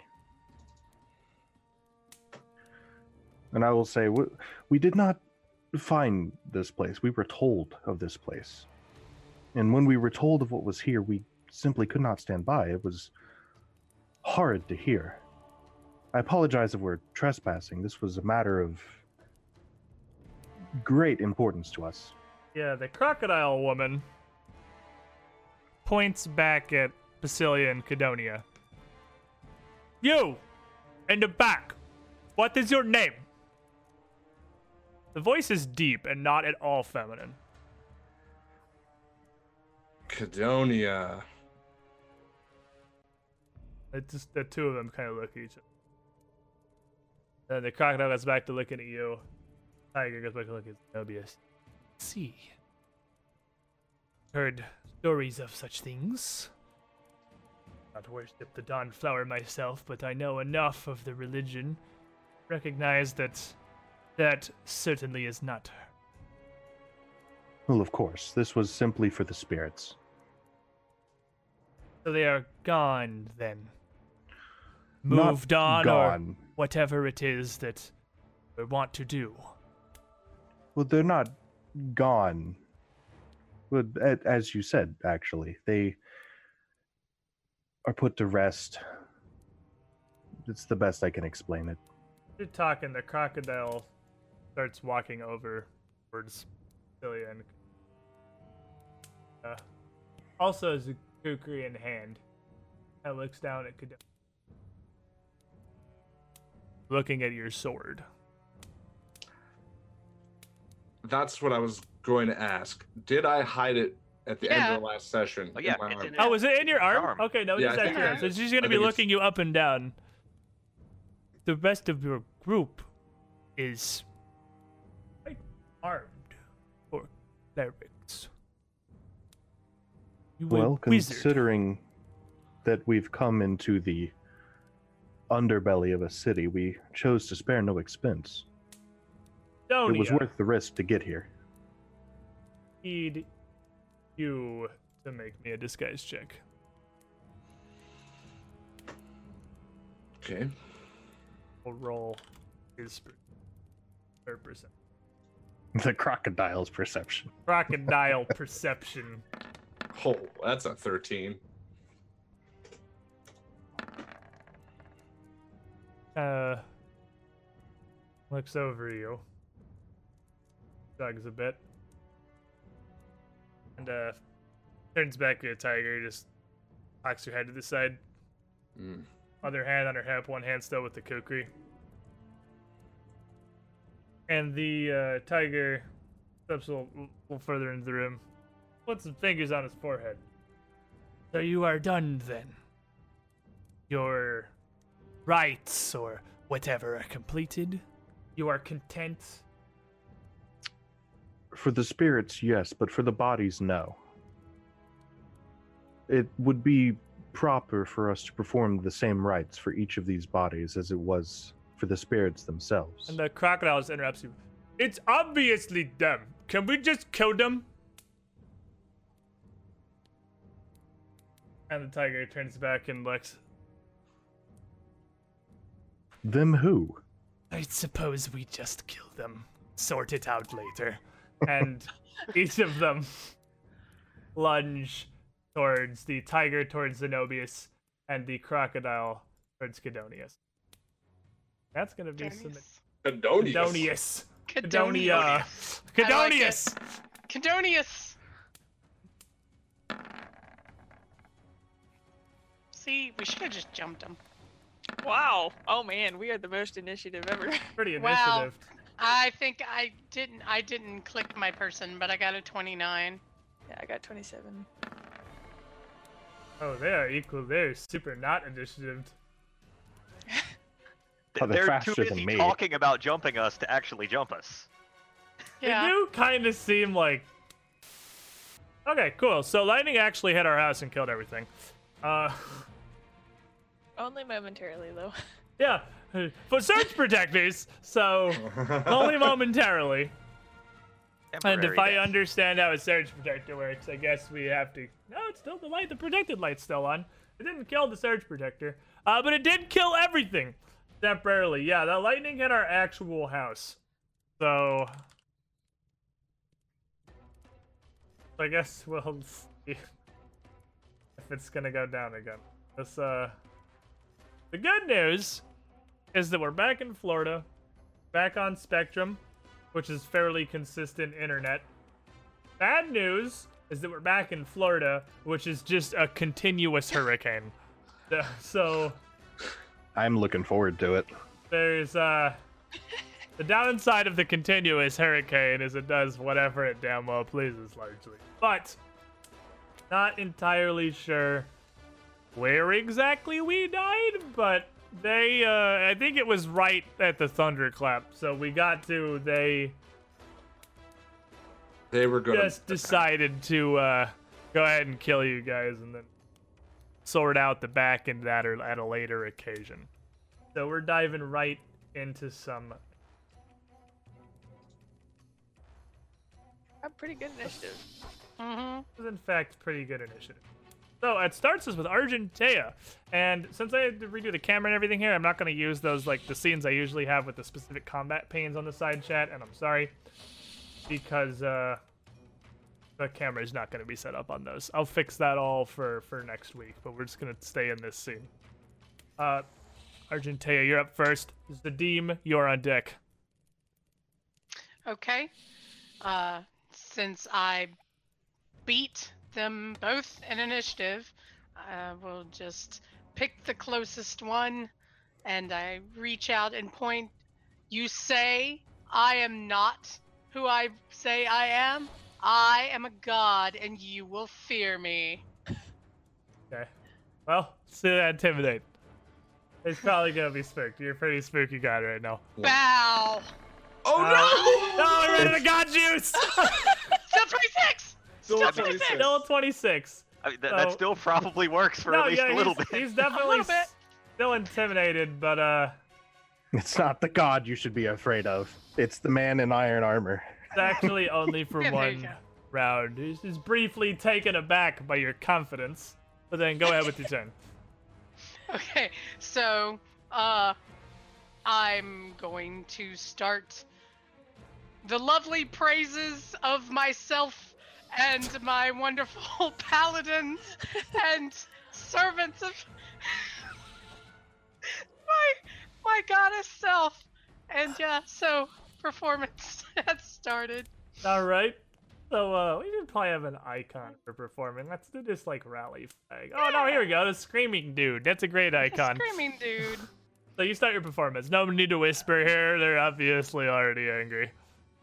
And I will say, we, we did not find this place. We were told of this place. And when we were told of what was here, we simply could not stand by. It was horrid to hear. I apologize if we're trespassing. This was a matter of great importance to us. yeah. The crocodile woman points back at Basilia and Cadonia. You, in the back. What is your name? The voice is deep and not at all feminine. Cadonia. It just the two of them kind of look at each other. Then the crocodile goes back to looking at you. Tiger goes back to looking at Mobius. See. Heard stories of such things. Not worship the Dawnflower myself, but I know enough of the religion. Recognize that that certainly is not her. Well, of course, this was simply for the spirits. So they are gone then. Not Moved on or whatever it is that we want to do. Well, they're not gone. But as you said, actually, they are put to rest. It's the best I can explain it. You're talking, the crocodile starts walking over towards Celia and uh, also has a kukri in hand. And looks down at Kadona. Looking at your sword. That's what I was going to ask. Did I hide it at the end of the last session? Oh, yeah, in my arm? in Oh, is it in your arm? arm. Okay, no, Yeah, it's I actually think- arm. So she's gonna be think it's- looking you up and down. The rest of your group is quite armed for clerics. You Well, considering that we've come into the underbelly of a city, we chose to spare no expense. It was worth the risk to get here. need you to make me a disguise check. Okay. We'll roll his per- her perception. The crocodile's perception. Crocodile perception. Oh, that's a 13. Uh, looks over you. shrugs a bit, and uh, turns back to the tiger. Just cocks her head to the side, Mm. other hand on her hip, one hand still with the kukri. And the uh, tiger steps a little, little further into the room, puts some fingers on his forehead. So you are done then. Your rites or whatever are completed. You are content. For the spirits, yes, but for the bodies, no. It would be proper for us to perform the same rites for each of these bodies as it was for the spirits themselves. And the crocodile just interrupts you. It's obviously them. Can we just kill them? And the tiger turns back and looks. Them who? I suppose we just kill them. Sort it out later. And each of them lunge towards the tiger towards Zenobius and the crocodile towards Cadonius. That's gonna be some Cadonius. Adonius. Cadonius. Cadonius. Like. Cadonius. Cadonius. See, we should have just jumped him. Wow. Oh man, we are the most initiative ever. Pretty Wow. initiative. I think I didn't. I didn't click my person, but I got a 29. yeah, I got 27. Oh, they are equal. They're super not initiative. Oh, they're They're too faster than busy me. talking about jumping us to actually jump us. Yeah. They do kind of seem like. Okay, cool. So lightning actually hit our house and killed everything. Uh, Only momentarily though. yeah, for surge protectors. So only momentarily. And if Temporary I death. understand how a surge protector works, I guess we have to. No, it's still the light. The protected light's still on. It didn't kill the surge protector, uh, but it did kill everything temporarily. Yeah, that lightning hit our actual house. So I guess we'll see if it's gonna go down again. This uh, the good news is that we're back in Florida, back on Spectrum, which is fairly consistent internet. Bad news is that we're back in Florida, which is just a continuous hurricane. So I'm looking forward to it. there's uh the downside of the continuous hurricane is it does whatever it damn well pleases largely. But not entirely sure where exactly we died, but they uh I think it was right at the thunderclap. So we got to they They were good. just decided to uh go ahead and kill you guys and then sort out the back end of that at a later occasion. So we're diving right into some I'm pretty good initiative. Mm-hmm. is in fact pretty good initiative. So it starts us with Argentea, and since I had to redo the camera and everything here, I'm not going to use those like the scenes I usually have with the specific combat panes on the side chat, and I'm sorry because uh, the camera is not going to be set up on those. I'll fix that all for for next week, but we're just going to stay in this scene. Uh, Argentea, you're up first. Zadim, you're on deck. Okay. Uh, since I beat them both in initiative, I will just pick the closest one and I reach out and point. You say I am not who I say I am? I am a god and you will fear me. Okay. Well, see that intimidate. It's probably gonna be spooked. You're a pretty spooky guy right now. Bow! oh Uh, no, I ran out of god juice. Still 26! Still Still 26. 26! Still 26. I mean, that, that still probably works for no, at least yeah, a little he's, bit. he's definitely little bit. still intimidated, but uh, It's not the god you should be afraid of. It's the man in iron armor. It's actually only for one round. He's, he's briefly taken aback by your confidence, but then go ahead with your turn. Okay, so uh I'm going to start the lovely praises of myself and my wonderful paladins and servants of my my goddess self. And yeah, so performance has started. All right. So uh, we should probably have an icon for performing. Let's do this like rally flag. Oh no, here we go. The screaming dude. That's a great icon. Screaming dude. So you start your performance. No need to whisper here. They're obviously already angry.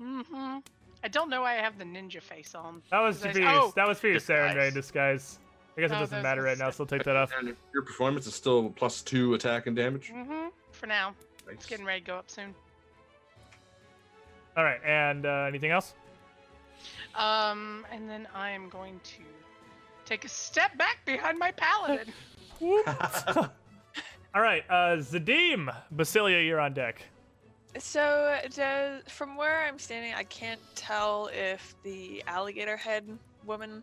Mm-hmm. I don't know why I have the ninja face on. That was Disguise. for your, Oh. that was for your Disguise. Sarenrae disguise. I guess it Oh, doesn't matter right now, so take that off. And your performance is still plus two attack and damage. Mm-hmm. For now. Nice. It's getting ready to go up soon. All right, and uh, anything else? Um, and then I am going to take a step back behind my paladin. All right, uh, Zadim, Basilia, you're on deck. So, does, from where I'm standing, I can't tell if the alligator head woman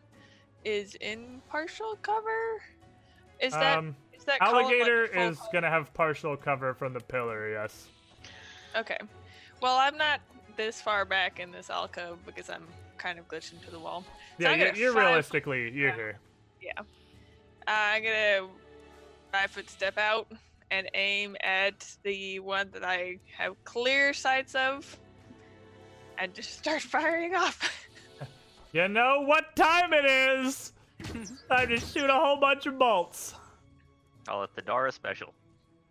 is in partial cover. Is that Um, is that column, like, alligator is column? gonna have partial cover from the pillar. Yes. Okay. Well, I'm not this far back in this alcove because I'm kind of glitched into the wall. Yeah, you're, you're five- realistically you're Yeah. here. Yeah. Uh, I'm gonna five foot step out and aim at the one that I have clear sights of, and just start firing off. You know what time it is? Time to shoot a whole bunch of bolts. Call it the Dara special.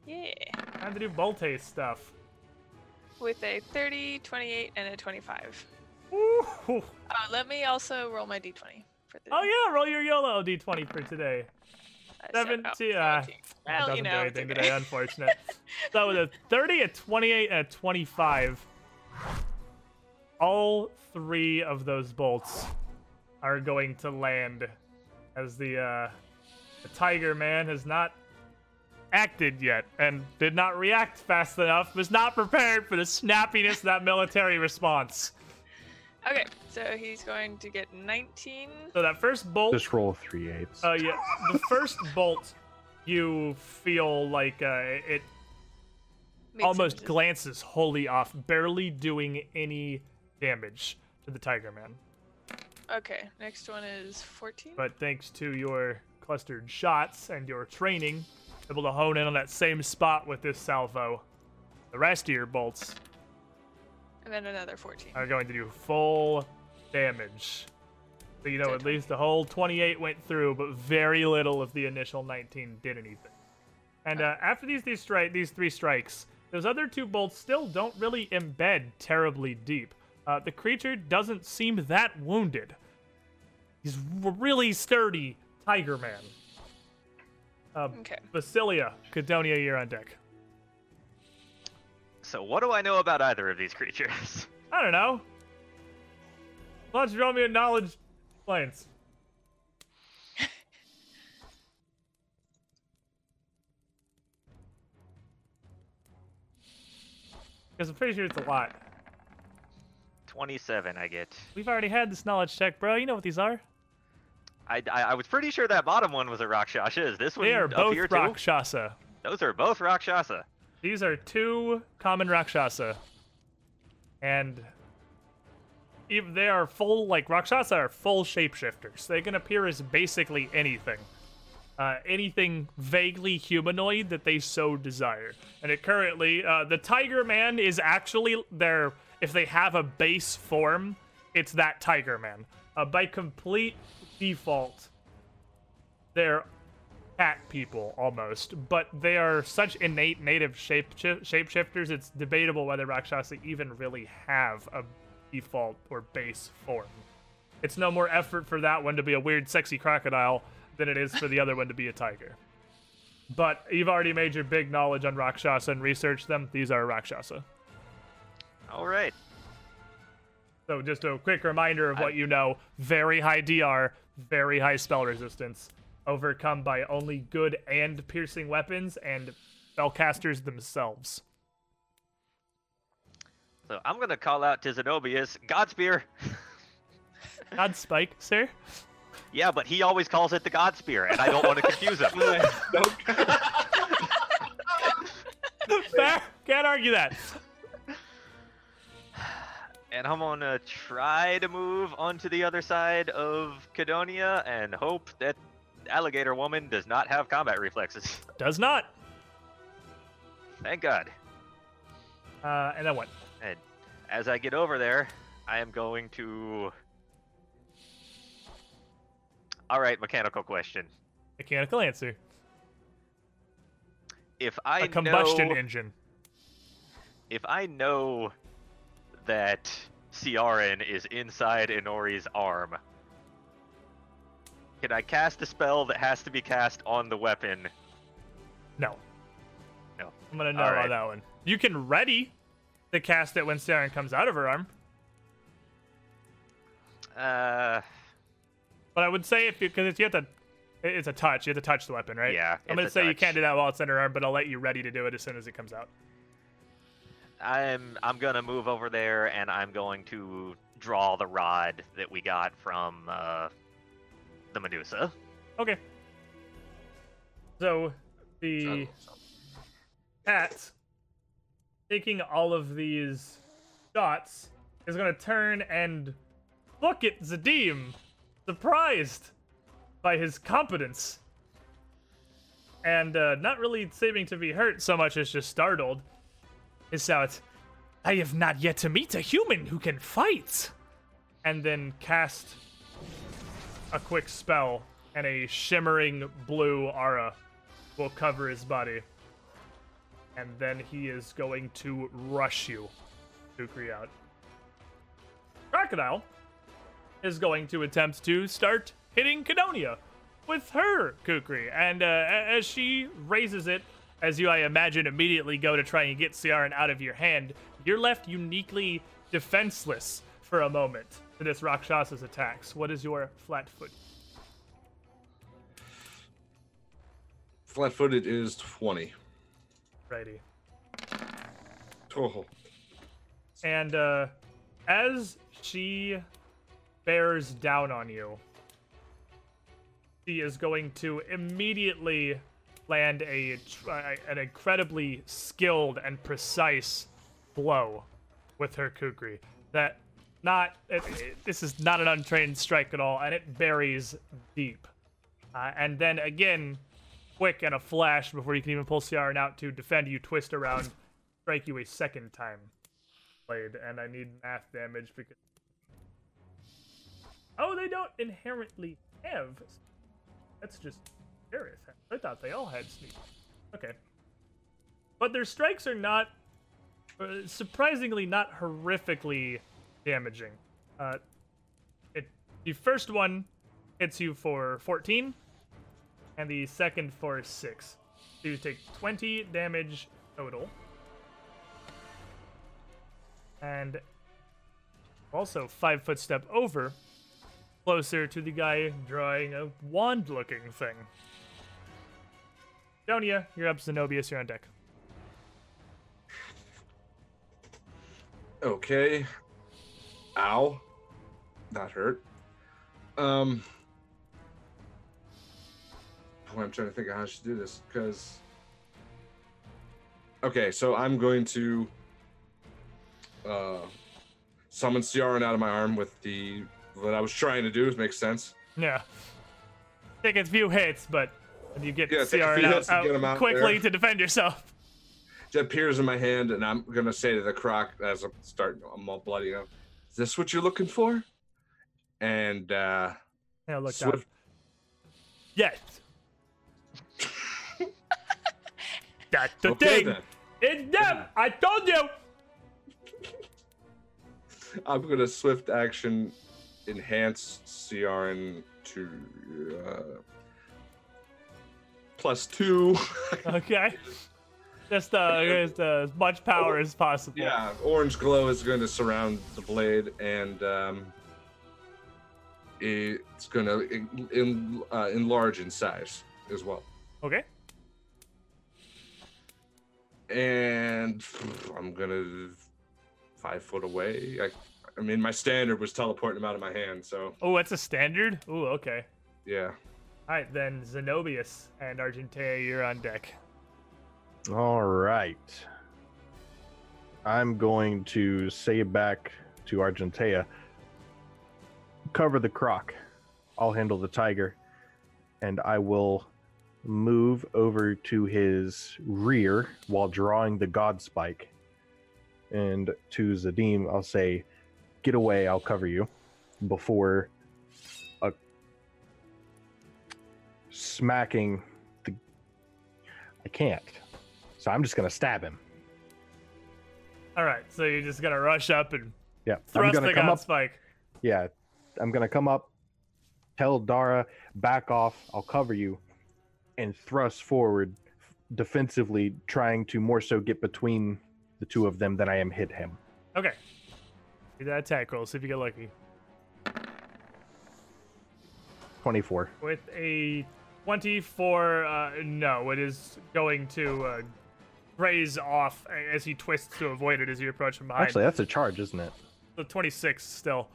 yeah. Time to do bolt haste stuff. With a 30, 28, and a 25. Ooh. Uh, let me also roll my d20 for the. Oh yeah, roll your YOLO d20 for today. uh, oh, 17. Uh, 17. that Well, doesn't you do anything today, unfortunate. so with a 30, a 28, and a 25, all three of those bolts are going to land as the uh, the Tiger Man has not acted yet and did not react fast enough. Was not prepared for the snappiness of that military response. Okay, so he's going to get 19. So that first bolt Just roll three eights. Uh, yeah. The first bolt, you feel like uh, it Makes almost him glances wholly off, barely doing any damage to the Tiger Man. Okay, next one is 14. But thanks to your clustered shots and your training, able to hone in on that same spot with this salvo. The rest of your bolts And then another 14. are going to do full damage. So you know So at least the whole 28 went through, but very little of the initial 19 did anything. And uh, after these these strike these three strikes, those other two bolts still don't really embed terribly deep. Uh, the creature doesn't seem that wounded. He's a really sturdy Tiger Man. Uh, Okay. Basilia, Cadonia, you're on deck. So what do I know about either of these creatures? I don't know. Why don't you draw me a knowledge points? Because I'm pretty sure it's a lot. 27 I get. We've already had this knowledge check, bro. You know what these are. I, I, I was pretty sure that bottom one was a Rakshasa. Is this one They are both here too? Rakshasa. Those are both Rakshasa. These are two common Rakshasa. And if they are full, like, Rakshasa are full shapeshifters. They can appear as basically anything. Uh, anything vaguely humanoid that they so desire. And it currently, uh, the Tiger Man is actually their, if they have a base form, it's that Tiger Man. Uh, by complete default, they're cat people almost, but they are such innate native shape shapeshifters. It's debatable whether Rakshasa even really have a default or base form. It's no more effort for that one to be a weird, sexy crocodile than it is for the other one to be a tiger. But you've already made your big knowledge on Rakshasa and researched them. These are Rakshasa. All right. So just a quick reminder of what you know: very high DR, very high spell resistance, overcome by only good and piercing weapons and spellcasters themselves. So I'm gonna call out to Zenobius, Godspear. God spike, sir. Yeah, but he always calls it the God Spear, and I don't want to confuse him. Fair. Can't argue that. And I'm gonna try to move onto the other side of Cadonia and hope that Alligator Woman does not have combat reflexes. Does not. Thank God. Uh, and then what? And as I get over there, I am going to. All right, mechanical question. Mechanical answer. If I A combustion know, engine. if I know that Ciaran is inside Inori's arm, can I cast a spell that has to be cast on the weapon? No. No. I'm gonna no All on that one. You can ready the cast it when Saren comes out of her arm. Uh, But I would say if you because you have to, it's a touch. You have to touch the weapon, right? Yeah, I'm gonna say you can't do that while it's in her arm, but I'll let you ready to do it as soon as it comes out. I'm I'm gonna move over there and I'm going to draw the rod that we got from uh, the Medusa. Okay. So the cat taking all of these shots is gonna turn and look at Zadim, surprised by his competence. And uh, not really seeming to be hurt so much as just startled. Is out. I have not yet to meet a human who can fight. And then cast a quick spell, and a shimmering blue aura will cover his body. And then he is going to rush you, Kukri out. Crocodile is going to attempt to start hitting Cadonia with her Kukri. And uh, as she raises it, as you, I imagine, immediately go to try and get Ciaran out of your hand, you're left uniquely defenseless for a moment to this Rakshasa's attacks. What is your flat foot? Flat footed is 20. Righty. Oh. And uh, as she bears down on you, she is going to immediately land a an incredibly skilled and precise blow with her kukri. That not it, it- this is not an untrained strike at all, and it buries deep. Uh, and then again, quick and a flash before you can even pull Ciaran out to defend you, twist around, strike you a second time. Blade, and I need math damage because. Oh, they don't inherently have. That's just I thought they all had sneak. Okay. But their strikes are not, uh, surprisingly, not horrifically damaging. Uh, it the first one hits you for 14, and the second for six. So you take 20 damage total. And also five foot step over, closer to the guy drawing a wand looking thing. Donia, you're up. Zenobius, you're on deck. Okay. Ow. That hurt. Um. Boy, I'm trying to think of how I should do this because. Okay, so I'm going to uh, summon Ciaran out of my arm with the what I was trying to do. It makes sense. Yeah. Take a few hits, but you get Yeah, CR out, and out out quickly there. to defend yourself. It appears in my hand, and I'm gonna say to the croc as I'm starting, I'm all bloody. up. Is this what you're looking for? And uh, Yeah, look down. Swift Yes. That's the okay thing. then. It's them. I told you. I'm gonna swift action enhance CRN to uh, plus two. Okay. Just uh, just, uh, as much power as possible. yeah, orange glow is going to surround the blade, and um, it's going to in, in, uh, enlarge in size as well. Okay. And I'm gonna five foot away. I, I mean, my standard was teleporting him out of my hand, so Oh, that's a standard. Ooh, okay. yeah. All right, then Zenobius and Argentea, you're on deck. All right. I'm going to say back to Argentea cover the croc. I'll handle the tiger. And I will move over to his rear while drawing the god spike. And to Zadim, I'll say, get away, I'll cover you before smacking the. I can't. So I'm just gonna stab him. All right, so you're just gonna rush up and Yeah, I'm thrust gonna the come gun up. spike. Yeah, I'm gonna come up, tell Dara, back off. I'll cover you, and thrust forward defensively, trying to more so get between the two of them than I am hit him. Okay. Do that attack roll. See if you get lucky. Twenty-four. With a 24, uh, no, it is going to uh, graze off as he twists to avoid it as you approach from behind. Actually, that's a charge, isn't it? the 26 still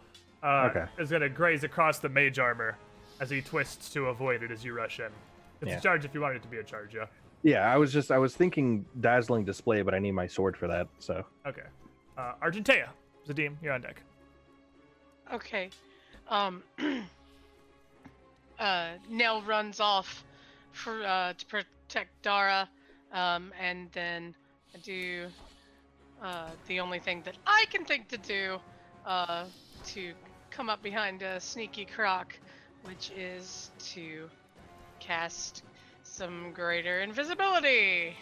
uh, Okay. is going to graze across the mage armor as he twists to avoid it as you rush in. It's Yeah. a charge if you wanted it to be a charge, yeah. Yeah, I was just I was thinking dazzling display, but I need my sword for that. So Okay. Uh, Argentea, Zadim, you're on deck. Okay. Um. uh, Nell runs off for uh, to protect Dara, um, and then I do uh, the only thing that I can think to do uh, to come up behind a sneaky croc, which is to cast some greater invisibility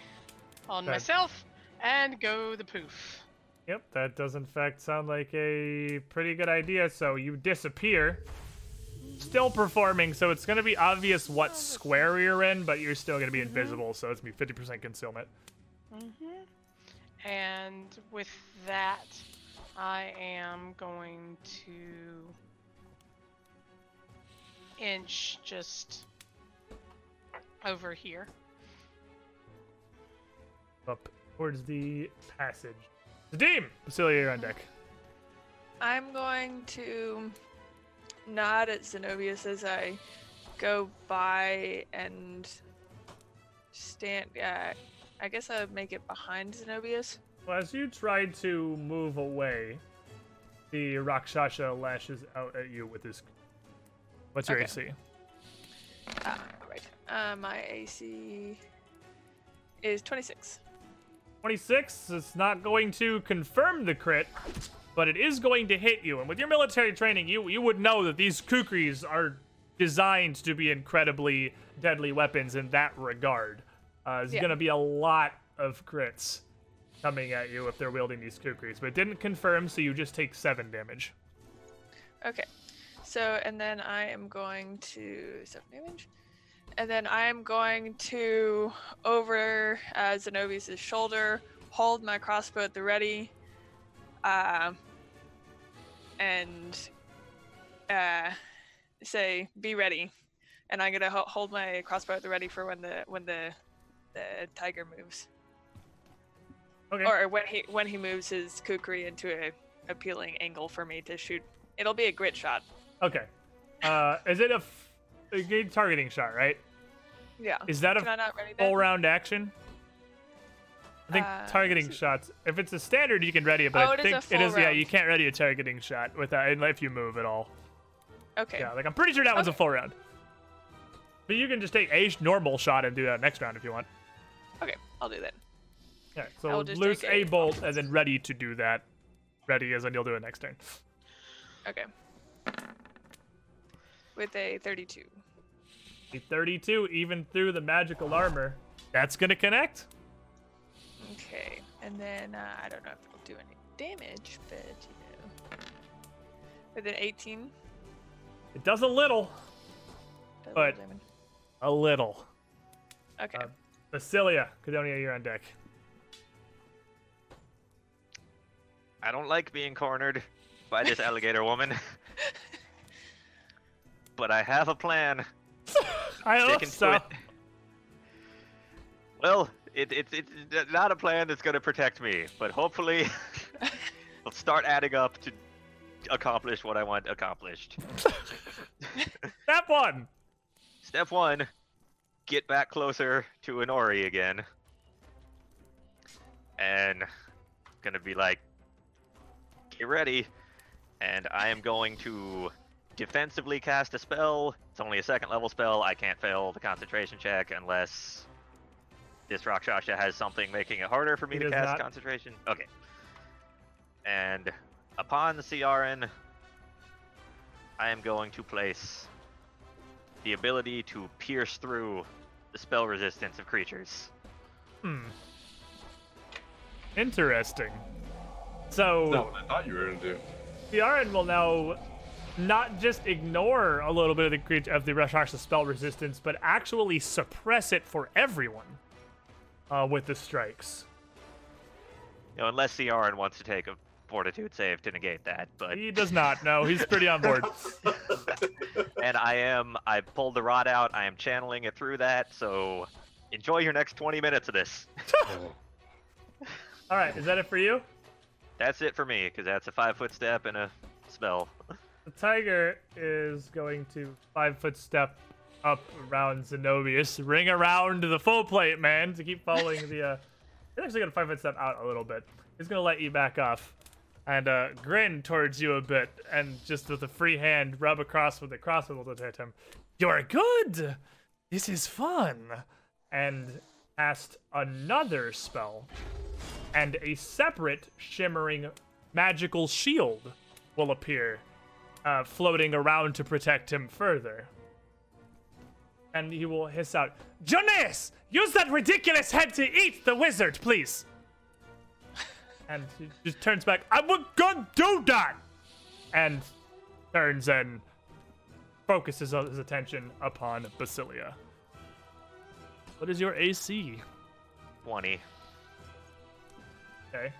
on Okay. myself and go the poof. Yep, that does in fact sound like a pretty good idea. So you disappear, still performing. So it's going to be obvious what square you're in, but you're still going to be invisible. So it's going to be 50% concealment. Mm-hmm. And with that, I am going to inch just over here. Up towards the passage. Zadim, Basilia, you're on deck. I'm going to nod at Zenobius as I go by and stand. Uh, I guess I would make it behind Zenobius. Well, as you try to move away, the Rakshasa lashes out at you with his. What's your Okay. AC? Ah, right. Uh, my AC is 26. 26 is not going to confirm the crit, but it is going to hit you. And with your military training, you you would know that these kukris are designed to be incredibly deadly weapons in that regard. Uh, there's Yeah. going to be a lot of crits coming at you if they're wielding these kukris, but it didn't confirm, so you just take seven damage. Okay. So, and then I am going to seven damage, and then I am going to over uh, Zenobius' shoulder, hold my crossbow at the ready, uh, and uh, say, "Be ready." And I'm gonna ho- hold my crossbow at the ready for when the when the the tiger moves, Okay. or when he when he moves his kukri into a appealing angle for me to shoot. It'll be a grit shot. Okay. Uh, is it a, f- a good targeting shot, right? Yeah. Is that Can a not ready that? full round action? I think Uh, targeting shots. If it's a standard, you can ready it, but Oh, I it is think it is. Yeah, you can't ready a targeting shot without if you move at all. Okay. Yeah, like I'm pretty sure that one's a full round. But you can just take a normal shot and do that next round if you want. Okay, I'll do that. Yeah, I so loose a a bolt and then ready to do that. Ready as in you'll do it next turn. Okay. With a 32. A 32, even through the magical armor, that's gonna connect. Okay. And then uh, I don't know if it'll do any damage, but you know. With an 18. It does a little, double But- damage. a little. Okay. uh, Basilia, Cadonia, you're on deck. I don't like being cornered by this alligator woman. but I have a plan. I hope Sticking to so. it. Well, it, it, it's not a plan that's going to protect me, but hopefully it'll start adding up to accomplish what I want accomplished. Step one. Step one, get back closer to Inori again. And gonna be like, get ready. And I am going to defensively cast a spell. It's only a second level spell. I can't fail the concentration check unless this Rakshasa has something making it harder for me He to cast not. concentration. Okay. And upon the Ciaran, I am going to place the ability to pierce through the spell resistance of creatures. Hmm. Interesting. So Not what I thought you were gonna do. Ciaran will now not just ignore a little bit of the creature of the Rakshasa spell resistance, but actually suppress it for everyone uh, with the strikes. You know, unless Ciaran wants to take a fortitude save to negate that, but He does not. No, he's pretty on board. and I am I pulled the rod out. I am channeling it through that. So enjoy your next 20 minutes of this. All right, is that it for you? That's it for me, because that's a five foot step and a spell. The tiger is going to five foot step up around Zenobius, ring around the full plate, man, to keep following the. Uh, he's actually gonna five foot step out a little bit. He's gonna let you back off, and uh, grin towards you a bit, and just with a free hand rub across with the crossbow at him. You're good. This is fun, and cast another spell, and a separate shimmering magical shield will appear uh, floating around to protect him further. And he will hiss out, Jonas, use that ridiculous head to eat the wizard, please. and he just turns back, I'm gonna do that. And turns and focuses his attention upon Basilia. What is your AC? 20. Okay.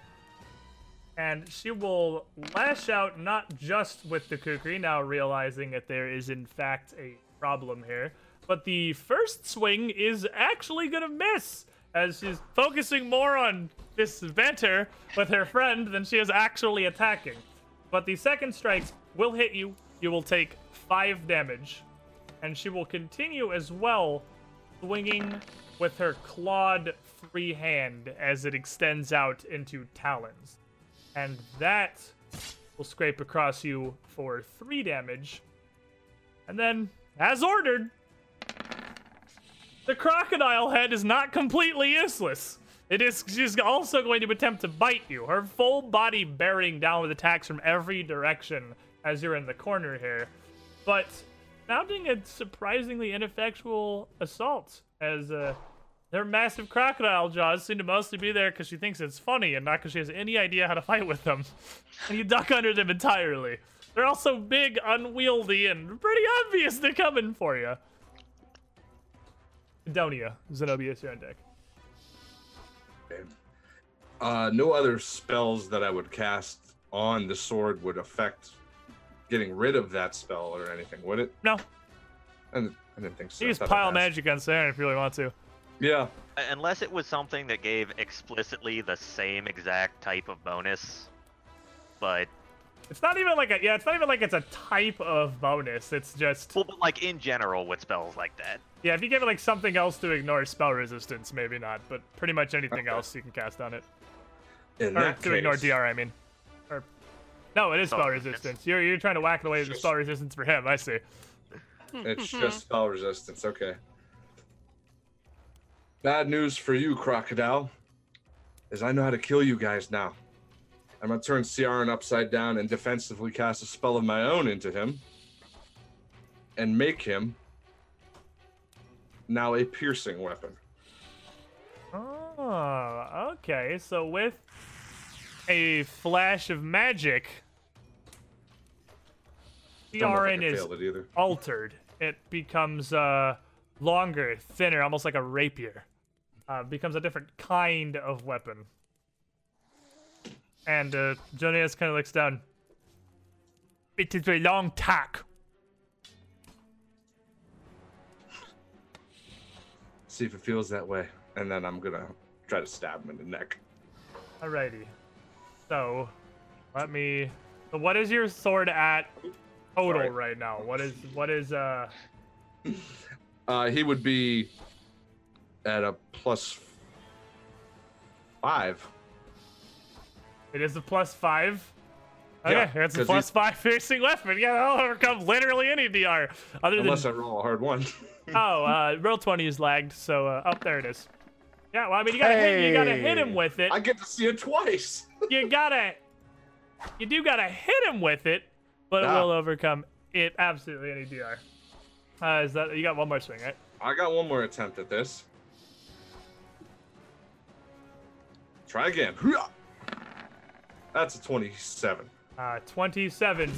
And she will lash out not just with the kukri, now realizing that there is in fact a problem here, but the first swing is actually gonna miss, as she's focusing more on this banter with her friend than she is actually attacking. But the second strike will hit you. You will take five damage, and she will continue as well, swinging with her clawed free hand as it extends out into talons. And that will scrape across you for three damage. And then, as ordered, the crocodile head is not completely useless. It is she's also going to attempt to bite you, her full body bearing down with attacks from every direction as you're in the corner here. But mounting a surprisingly ineffectual assault as uh, their massive crocodile jaws seem to mostly be there because she thinks it's funny and not because she has any idea how to fight with them. and you duck under them entirely. They're also big, unwieldy, and pretty obvious they're coming for you. Donia, Zenobius, you're on deck. Uh, no other spells that I would cast on the sword would affect getting rid of that spell or anything, would it? No, I didn't, I didn't think so. you I just pile magic on Saren if you really want to. Yeah. Unless it was something that gave explicitly the same exact type of bonus. But, It's not even like a yeah. It's not even like it's a type of bonus. It's just well, but like in general with spells like that. yeah. If you give it like something else to ignore spell resistance, maybe not. But pretty much anything Okay. else you can cast on it. In Or that to ignore DR, I mean. Or no, it is Spell spell resistance. resistance. You're you're trying to whack away the spell resistance for him. I see. It's just spell resistance. Okay. Bad news for you, Crocodile, is I know how to kill you guys now. I'm gonna turn Ciaran upside down and defensively cast a spell of my own into him, and make him now a piercing weapon. Oh, okay. So with a flash of magic, Don't know if I Ciaran is altered. It becomes uh, longer, thinner, almost like a rapier. Uh, becomes a different kind of weapon. And uh, Jonias kind of looks down. It is a long tack. See if it feels that way, and then I'm gonna try to stab him in the neck. Alrighty. So, let me. So what is your sword at total Sorry. right now? What is what is uh? Uh, he would be at a plus five. It is a plus five. Okay, Yeah, it's a plus five piercing weapon. Yeah, that'll overcome literally any DR. Other than Unless I roll a hard one. oh, uh, roll twenty is lagged. So uh, oh, there it is. Yeah, well, I mean, you gotta hit, you gotta hit him with it. I get to see it twice. You gotta You do gotta hit him with it, but it Ah. will overcome it absolutely any DR. Uh, is that you got one more swing, right? I got one more attempt at this. Try again. That's a 27. Uh, 27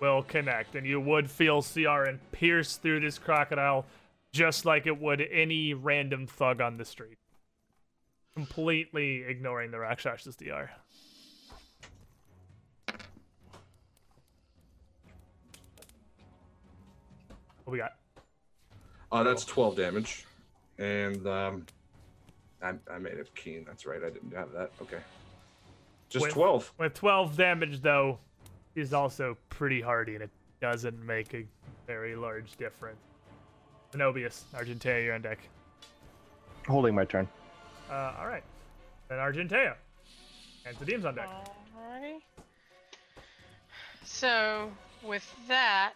will connect, and you would feel Ciaran pierce through this crocodile just like it would any random thug on the street. Completely ignoring the Rakshas's DR. What we got? Uh, that's 12 damage. And um, I, I made it keen. That's right. I didn't have that. Okay. Just With- 12. With 12 damage, though, he's also pretty hardy, and it doesn't make a very large difference. Zenobius, Argentea, you're on deck. Holding my turn. Uh, all right. Then Argentea. And Zadim's on deck. Alrighty. So, with that,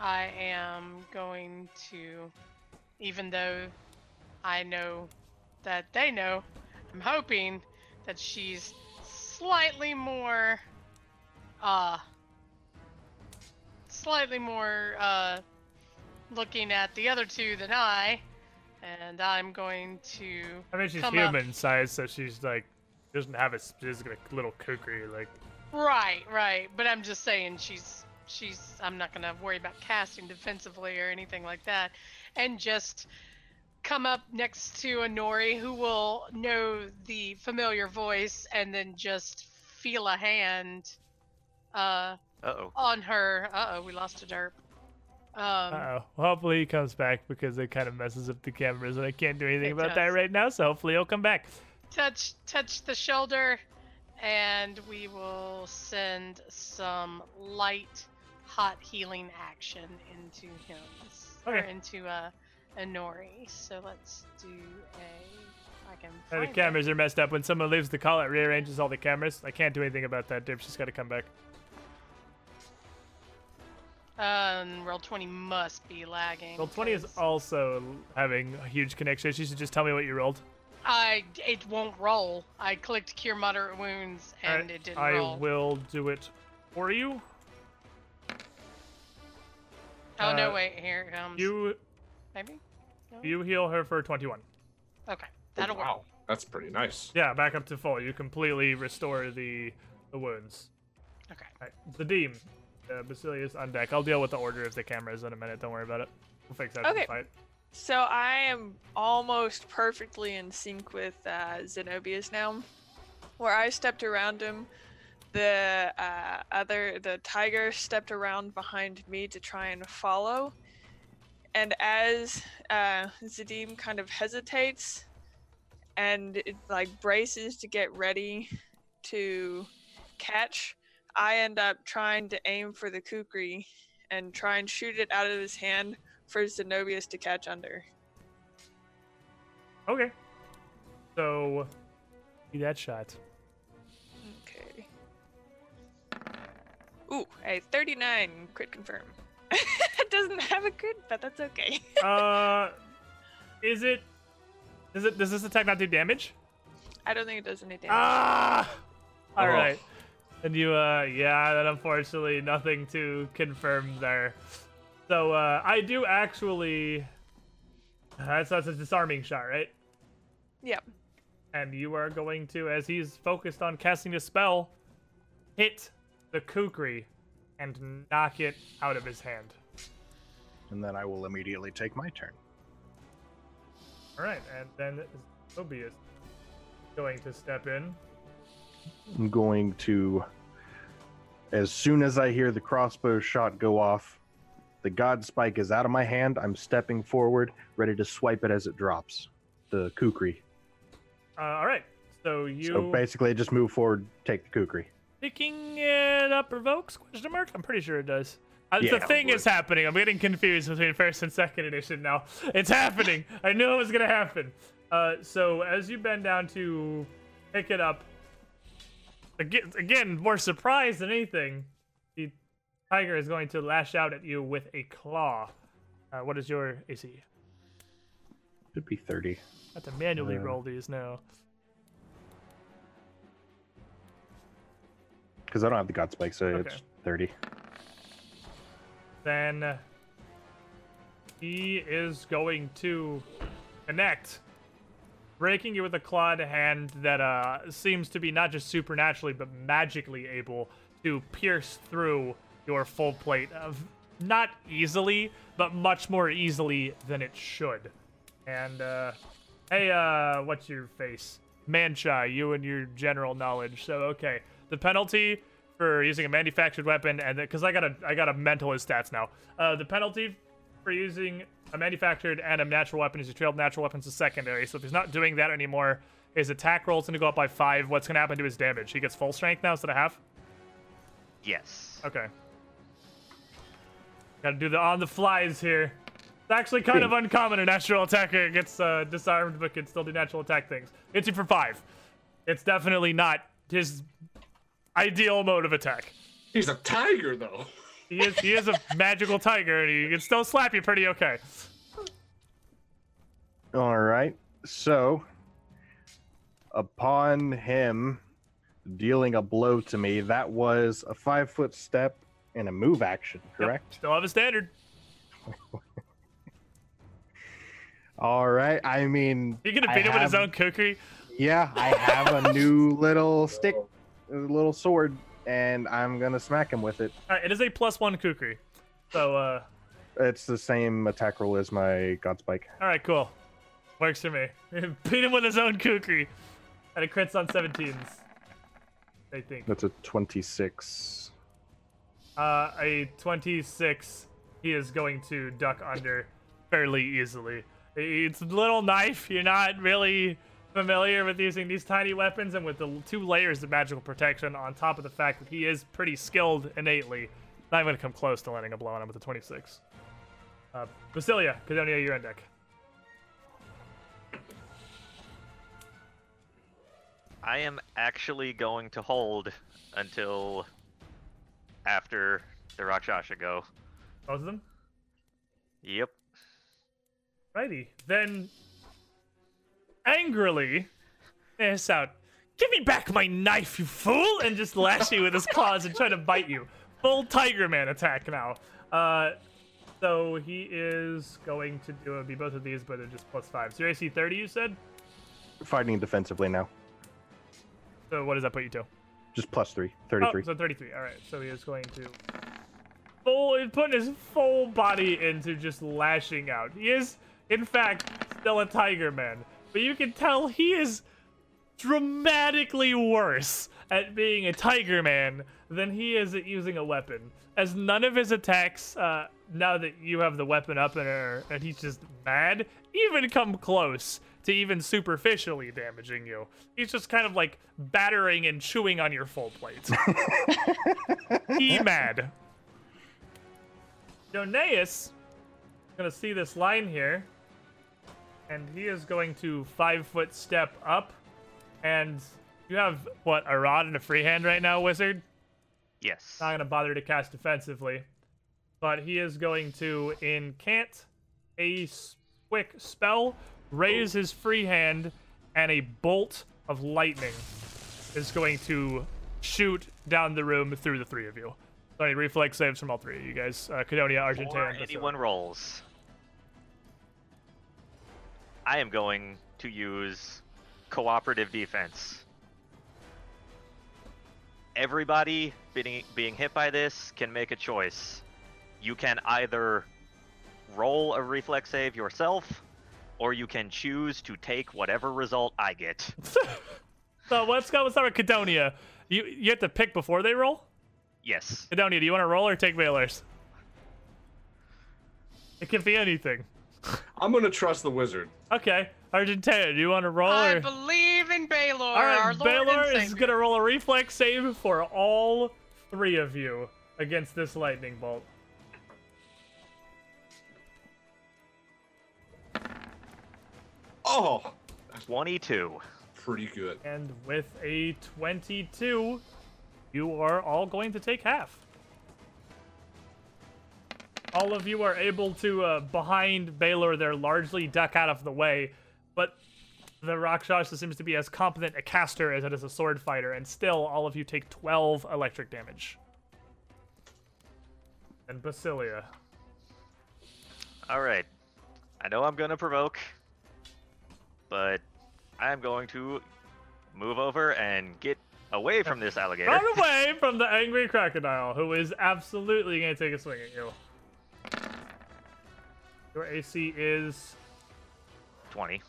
I am going to, even though I know that they know, I'm hoping that she's slightly more, uh, slightly more, uh, looking at the other two than I, and I'm going to. I mean, she's come up- human sized, so she's like, doesn't have a specific little kukri. Like, Right, right. But I'm just saying she's she's I'm not gonna worry about casting defensively or anything like that. And just come up next to Inori who will know the familiar voice and then just feel a hand uh Uh oh. on her. Uh oh, we lost a derp. Um uh oh. Hopefully he comes back because it kind of messes up the cameras, and I can't do anything It about that right now. So hopefully he'll come back. touch touch the shoulder and we will send some light hot healing action into him or into uh Inori. So let's do a I can Uh, the find it. cameras are messed up. When someone leaves the call, it rearranges all the cameras. I can't do anything about that, Dip. She's got to come back. Um, roll twenty must be lagging. Roll 20 is also having a huge connection. She should just tell me what you rolled. I it won't roll. I clicked cure moderate wounds and Alright, it didn't I roll. I will do it for you. Oh no, uh, wait, here it comes. You maybe? No? you heal her for 21. Okay. Oh, That'll work. wow. That's pretty nice. Yeah, back up to full. You completely restore the the wounds. Okay. All right, Zadim. Uh, Basilia on deck. I'll deal with the order of the cameras in a minute. Don't worry about it. We'll fix that in Okay. the fight. So I am almost perfectly in sync with uh, Zenobius now. Where I stepped around him, the uh, other the tiger stepped around behind me to try and follow. And as uh, Zadim kind of hesitates and it, like braces to get ready to catch, I end up trying to aim for the kukri and try and shoot it out of his hand for Zenobius to catch under. Okay. So, see that shot. Okay. Ooh, a 39 crit confirm. it doesn't have a crit, but that's okay. Uh, is it? Does it? Does this attack not do damage? I don't think it does any damage. Ah! All Oh. right. And you, uh, yeah, then unfortunately nothing to confirm there. So, uh, I do actually. That's, that's a disarming shot, right? Yep. And you are going to, as he's focused on casting a spell, hit the kukri and knock it out of his hand. And then I will immediately take my turn. All right, and then Tobias going to step in. I'm going to, as soon as I hear the crossbow shot go off, the god spike is out of my hand. I'm stepping forward, ready to swipe it as it drops. The kukri. Uh, all right, so you So basically, just move forward, take the kukri. picking it up provokes question mark. I'm pretty sure it does. Uh, Yeah, the thing is happening. I'm getting confused between first and second edition now. It's happening. I knew it was gonna happen. Uh, so as you bend down to pick it up, again, again more surprised than anything, the tiger is going to lash out at you with a claw. Uh, what is your AC? It should be 30. I have to manually Uh, roll these now. because I don't have the God Spike, so Okay. it's 30. Then he is going to connect, breaking you with a clawed hand that uh, seems to be not just supernaturally but magically able to pierce through your full plate of not easily, but much more easily than it should. And uh, hey, uh, what's your face? Mancha, you and your general knowledge. So okay, the penalty for using a manufactured weapon, and because I got a I got a mental his stats now. Uh, the penalty for using a manufactured and a natural weapon is you trailed natural weapons to secondary. So if he's not doing that anymore, his attack roll is going to go up by five. What's going to happen to his damage? He gets full strength now instead of half. Yes. Okay. Got to do the on the flies here. It's actually kind of uncommon. A natural attacker gets uh, disarmed but can still do natural attack things. Hits you for five. It's definitely not his ideal mode of attack. He's a tiger, though. He is he is a magical tiger and he can still slap you pretty okay. All right. So, upon him dealing a blow to me, that was a five foot step and a move action, Yep, correct? Still have a standard. All right. I mean, You gonna I beat him with his own kukri? Yeah, I have a new little stick, a little sword, and I'm gonna smack him with it. Right, it is a plus one kukri. So uh, It's the same attack roll as my God Spike. all right, cool. Works for me. beat him with his own kukri, and it crits on 17s. I think. That's a 26. Uh, a 26, he is going to duck under fairly easily. It's a little knife. You're not really familiar with using these tiny weapons, and with the two layers of magical protection on top of the fact that he is pretty skilled innately, not even going to come close to landing a blow on him with a 26. Uh, Basilia, Cadonia, you're on deck. I am actually going to hold until after the Rakshasa go. Both of them? Yep. Righty. Then, angrily, hiss out, Give me back my knife, you fool! And just lash you with his claws and try to bite you. Full Tiger Man attack now. Uh, so he is going to do it, be both of these, but they're just plus five. So your AC 30, you said? Fighting defensively now. So what does that put you to? Just plus three. Oh, 33. so 33. All right. So he is going to full he's putting his full body into just lashing out. He is, in fact, still a tiger man, but you can tell he is dramatically worse at being a tiger man than he is at using a weapon. As none of his attacks, uh, now that you have the weapon up and, are, and he's just mad, even come close to even superficially damaging you. He's just kind of like battering and chewing on your full plate. he mad. Doneus gonna see this line here, and he is going to five foot step up, and you have what a rod and a free hand right now, wizard. Yes. Not gonna bother to cast defensively, but he is going to incant a quick spell, raise his free hand, and a bolt of lightning is going to shoot down the room through the three of you. So I need reflex saves from all three of you guys. Uh, Cadonia, Argentea, Or anyone rolls. I am going to use cooperative defense. Everybody being, being hit by this can make a choice. You can either roll a reflex save yourself, or you can choose to take whatever result I get. So let's go. Let's start with Cadonia. You you have to pick before they roll. Yes. Cadonia, do you want to roll or take Valor's? It can be anything. I'm gonna trust the wizard. Okay, Argentea, do you want to roll I or? believe in Baylor, All our Lord Baylor is gonna roll a reflex save for all three of you against this lightning bolt. Oh, 22. pretty good. And with a 22, you are all going to take half. All of you are able to, uh, behind Baylor, they're largely duck out of the way, but the Rakshasa seems to be as competent a caster as it is a sword fighter, and still all of you take 12 electric damage. And Basilia. All right. I know I'm gonna provoke, but I'm going to move over and get away from this alligator. Run away from the angry crocodile, who is absolutely going to take a swing at you. Your AC is 20.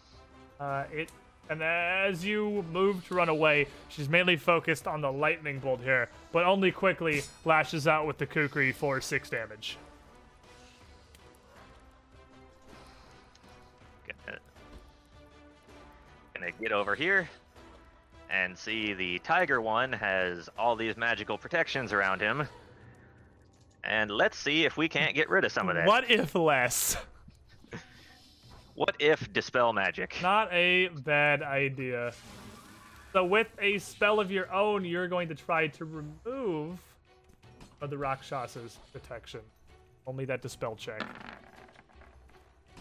uh, it, and as you move to run away, she's mainly focused on the lightning bolt here, but only quickly lashes out with the kukri for six damage. Gonna, gonna get over here and see the tiger one has all these magical protections around him. And let's see if we can't get rid of some of that. What if less? What if dispel magic? Not a bad idea. So with a spell of your own, you're going to try to remove the Rakshasa's detection. Only that dispel check.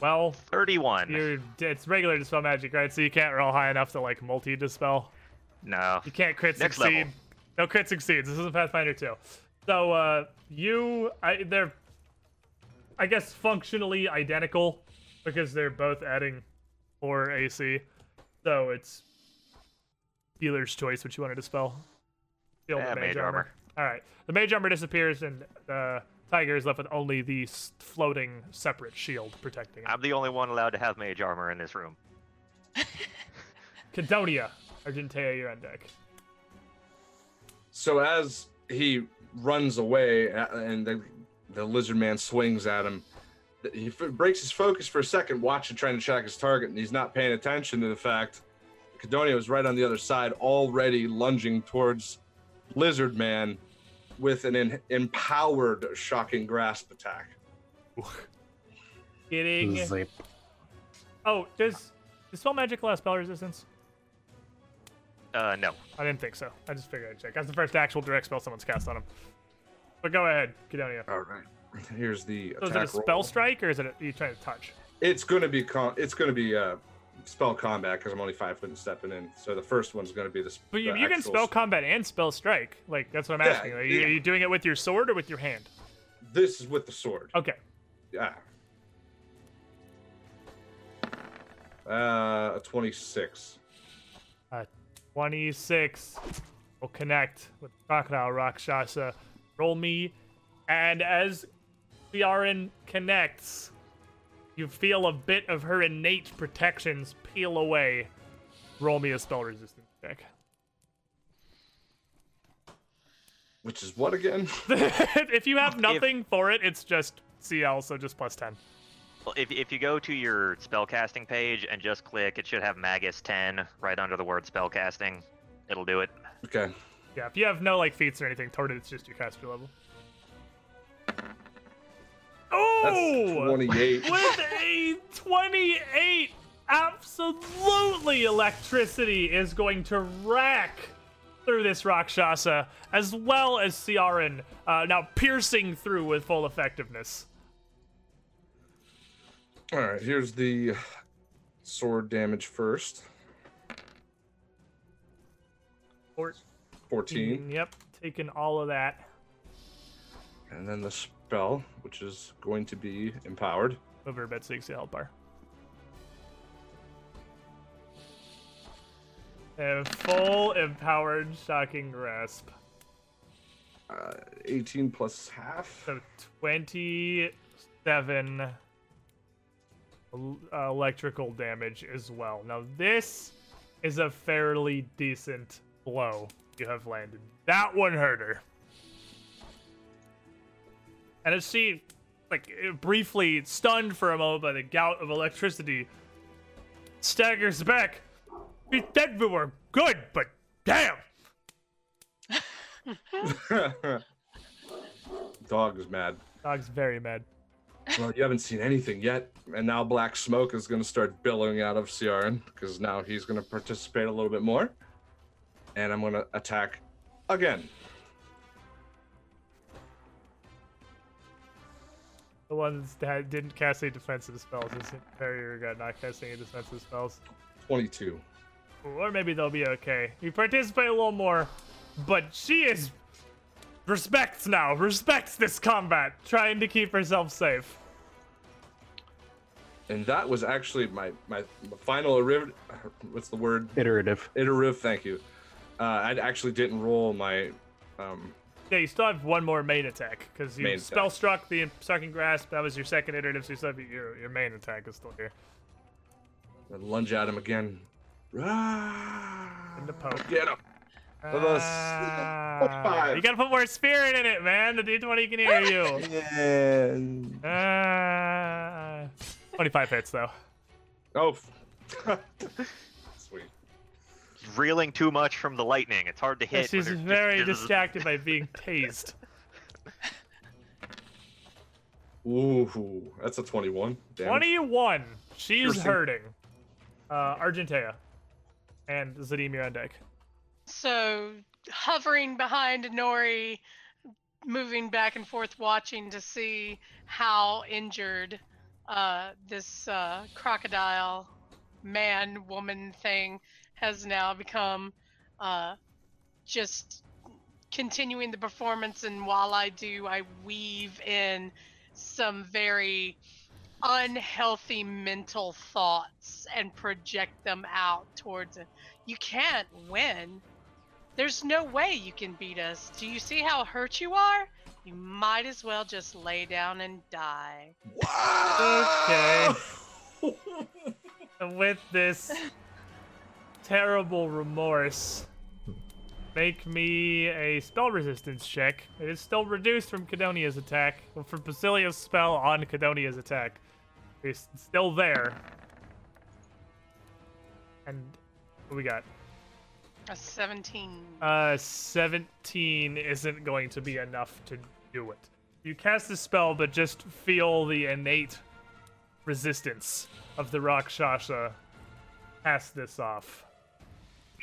Well, 31. you're it's regular dispel magic, right? So you can't roll high enough to like multi dispel. No. You can't crit Next succeed. level. No crit succeeds. This is a Pathfinder 2. So uh you I they're I guess functionally identical because they're both adding 4 AC. So it's dealer's choice what you want to dispel. Shield Yeah, and mage armor. All right. The mage armor disappears and the tiger is left with only the floating separate shield protecting it. I'm the only one allowed to have mage armor in this room. Cadonia, Argentea, you're on deck. So as he runs away uh, and the, the lizard man swings at him, th- he f- breaks his focus for a second, watching, trying to track his target, and he's not paying attention to the fact Cadonia was right on the other side, already lunging towards Lizard Man with an en- empowered shocking grasp attack. Getting. Zip. Oh, does dispel magic allow spell resistance? Uh, no. I didn't think so. I just figured I'd check. That's the first actual direct spell someone's cast on him. But go ahead, Cadonia. All right. Here's the So is it a spell roll. strike or is it a, you trying to touch? It's going to be con- it's going to be uh, spell combat because I'm only five foot and stepping in. So the first one's going to be the. But you, the you can spell combat and spell strike. Like that's what I'm Yeah, asking. Are you, yeah. are you doing it with your sword or with your hand? This is with the sword. Okay. Yeah. Uh, a 26. 26 will connect with Crocodile Rakshasa. Roll me. And as Ciaran connects, you feel a bit of her innate protections peel away. Roll me a spell resistance check. Which is what again? if you have nothing for it, it's just CL, so just plus 10. Well, if, if you go to your spellcasting page and just click, it should have Magus 10 right under the word spellcasting. It'll do it. Okay. Yeah, if you have no like feats or anything toward it, it's just your caster level. Oh! 28. with a 28 absolutely electricity is going to rack through this rakshasa as well as Ciaran uh, now piercing through with full effectiveness All right, here's the sword damage first. 14. yep taking all of that And then the spell, which is going to be empowered. over a bit 60 health bar and full empowered shocking grasp Uh, 18 plus half. So 27 uh, electrical damage as well. Now, this is a fairly decent blow you have landed. That one hurt her. And as she, like, briefly stunned for a moment by the gout of electricity, staggers back. We said we were good, but damn! Dog is mad. Dog's very mad. Well, you haven't seen anything yet, and now black smoke is going to start billowing out of Ciaran because now he's going to participate a little bit more, and I'm going to attack again. The ones that didn't cast any defensive spells is Barrier got not casting any defensive spells. 22. Or maybe they'll be okay. You participate a little more, but she is respects now, respects this combat, trying to keep herself safe. And that was actually my my final iriv- what's the word? Iterative. Iterative. Thank you. Uh, I actually didn't roll my. Um, Yeah, you still have one more main attack because you Main spell attack. struck the shocking grasp. That was your second iterative, so you still have your your main attack is still here. lunge at him again. And the poke. Get him. For the s- Ah, you gotta put more spirit in it, man. The D20 can hear you. Ah, 25 hits though. Oh. Sweet. Reeling too much from the lightning. It's hard to hit. She's there's just- very distracted by being tased. Ooh, that's a 21. Damn. 21. She's Piercing. hurting. Uh, Argentea. And Zadim, you're on deck. So hovering behind Nori, moving back and forth, watching to see how injured uh, this uh, crocodile man woman thing has now become. Uh, just continuing the performance, and while I do, I weave in some very unhealthy mental thoughts and project them out towards it. You can't win. There's no way you can beat us. Do you see how hurt you are? You might as well just lay down and die. Okay. With this terrible remorse, make me a spell resistance check. It is still reduced from Cadonia's attack, or from Basilia's spell on Cadonia's attack. It's still there. And what we got? A 17. Uh, 17 isn't going to be enough to do it. You cast the spell, but just feel the innate resistance of the Rakshasa pass this off.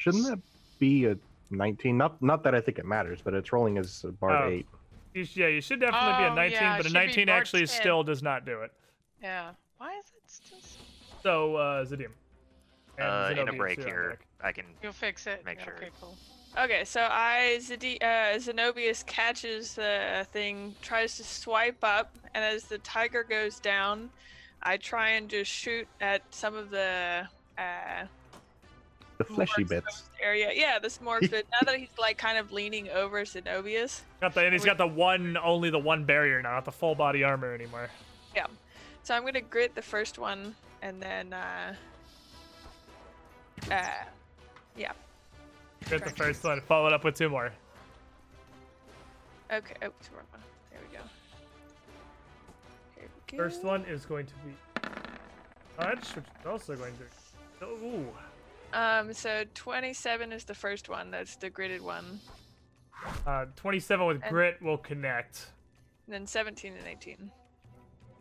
Shouldn't that be a 19? Not not that I think it matters, but it's rolling as a bar Oh. 8. You sh- yeah, you should definitely be a 19, yeah, but a it should be 19 actually 10. still does not do it. yeah. Why is it still? s- So, uh, Zadim. And Uh, in a break here, deck. I can. You'll fix it. Make Yeah, sure. Okay, cool. Okay, so I Zedi- uh, Zenobius catches the thing, tries to swipe up, and as the tiger goes down, I try and just shoot at some of the uh, The fleshy bits. area. Yeah, this more exposed. now that he's like kind of leaning over Zenobius, Got the, and he's got the one, only the one barrier now, not the full body armor anymore. Yeah, so I'm gonna grit the first one, and then uh, uh, Get the Correct. first one, follow it up with two more. okay. Oh, it's wrong one. There we go. Here we go. First one is going to be touch, which is also going to. Ooh. Um, so 27 is the first one. That's the gridded one. Uh, 27 with And- grit will connect. Then 17 and 18.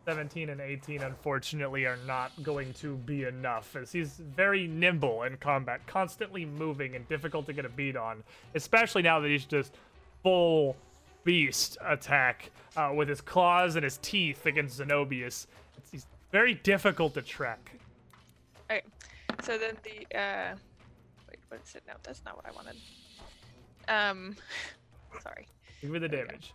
17 and 18, unfortunately, are not going to be enough, as he's very nimble in combat, constantly moving and difficult to get a beat on, especially now that he's just full beast attack uh, with his claws and his teeth against Zenobius. It's, he's very difficult to track. Okay. So then the uh, wait, what is it? No, that's not what I wanted. Um, sorry. Give me the There we damage.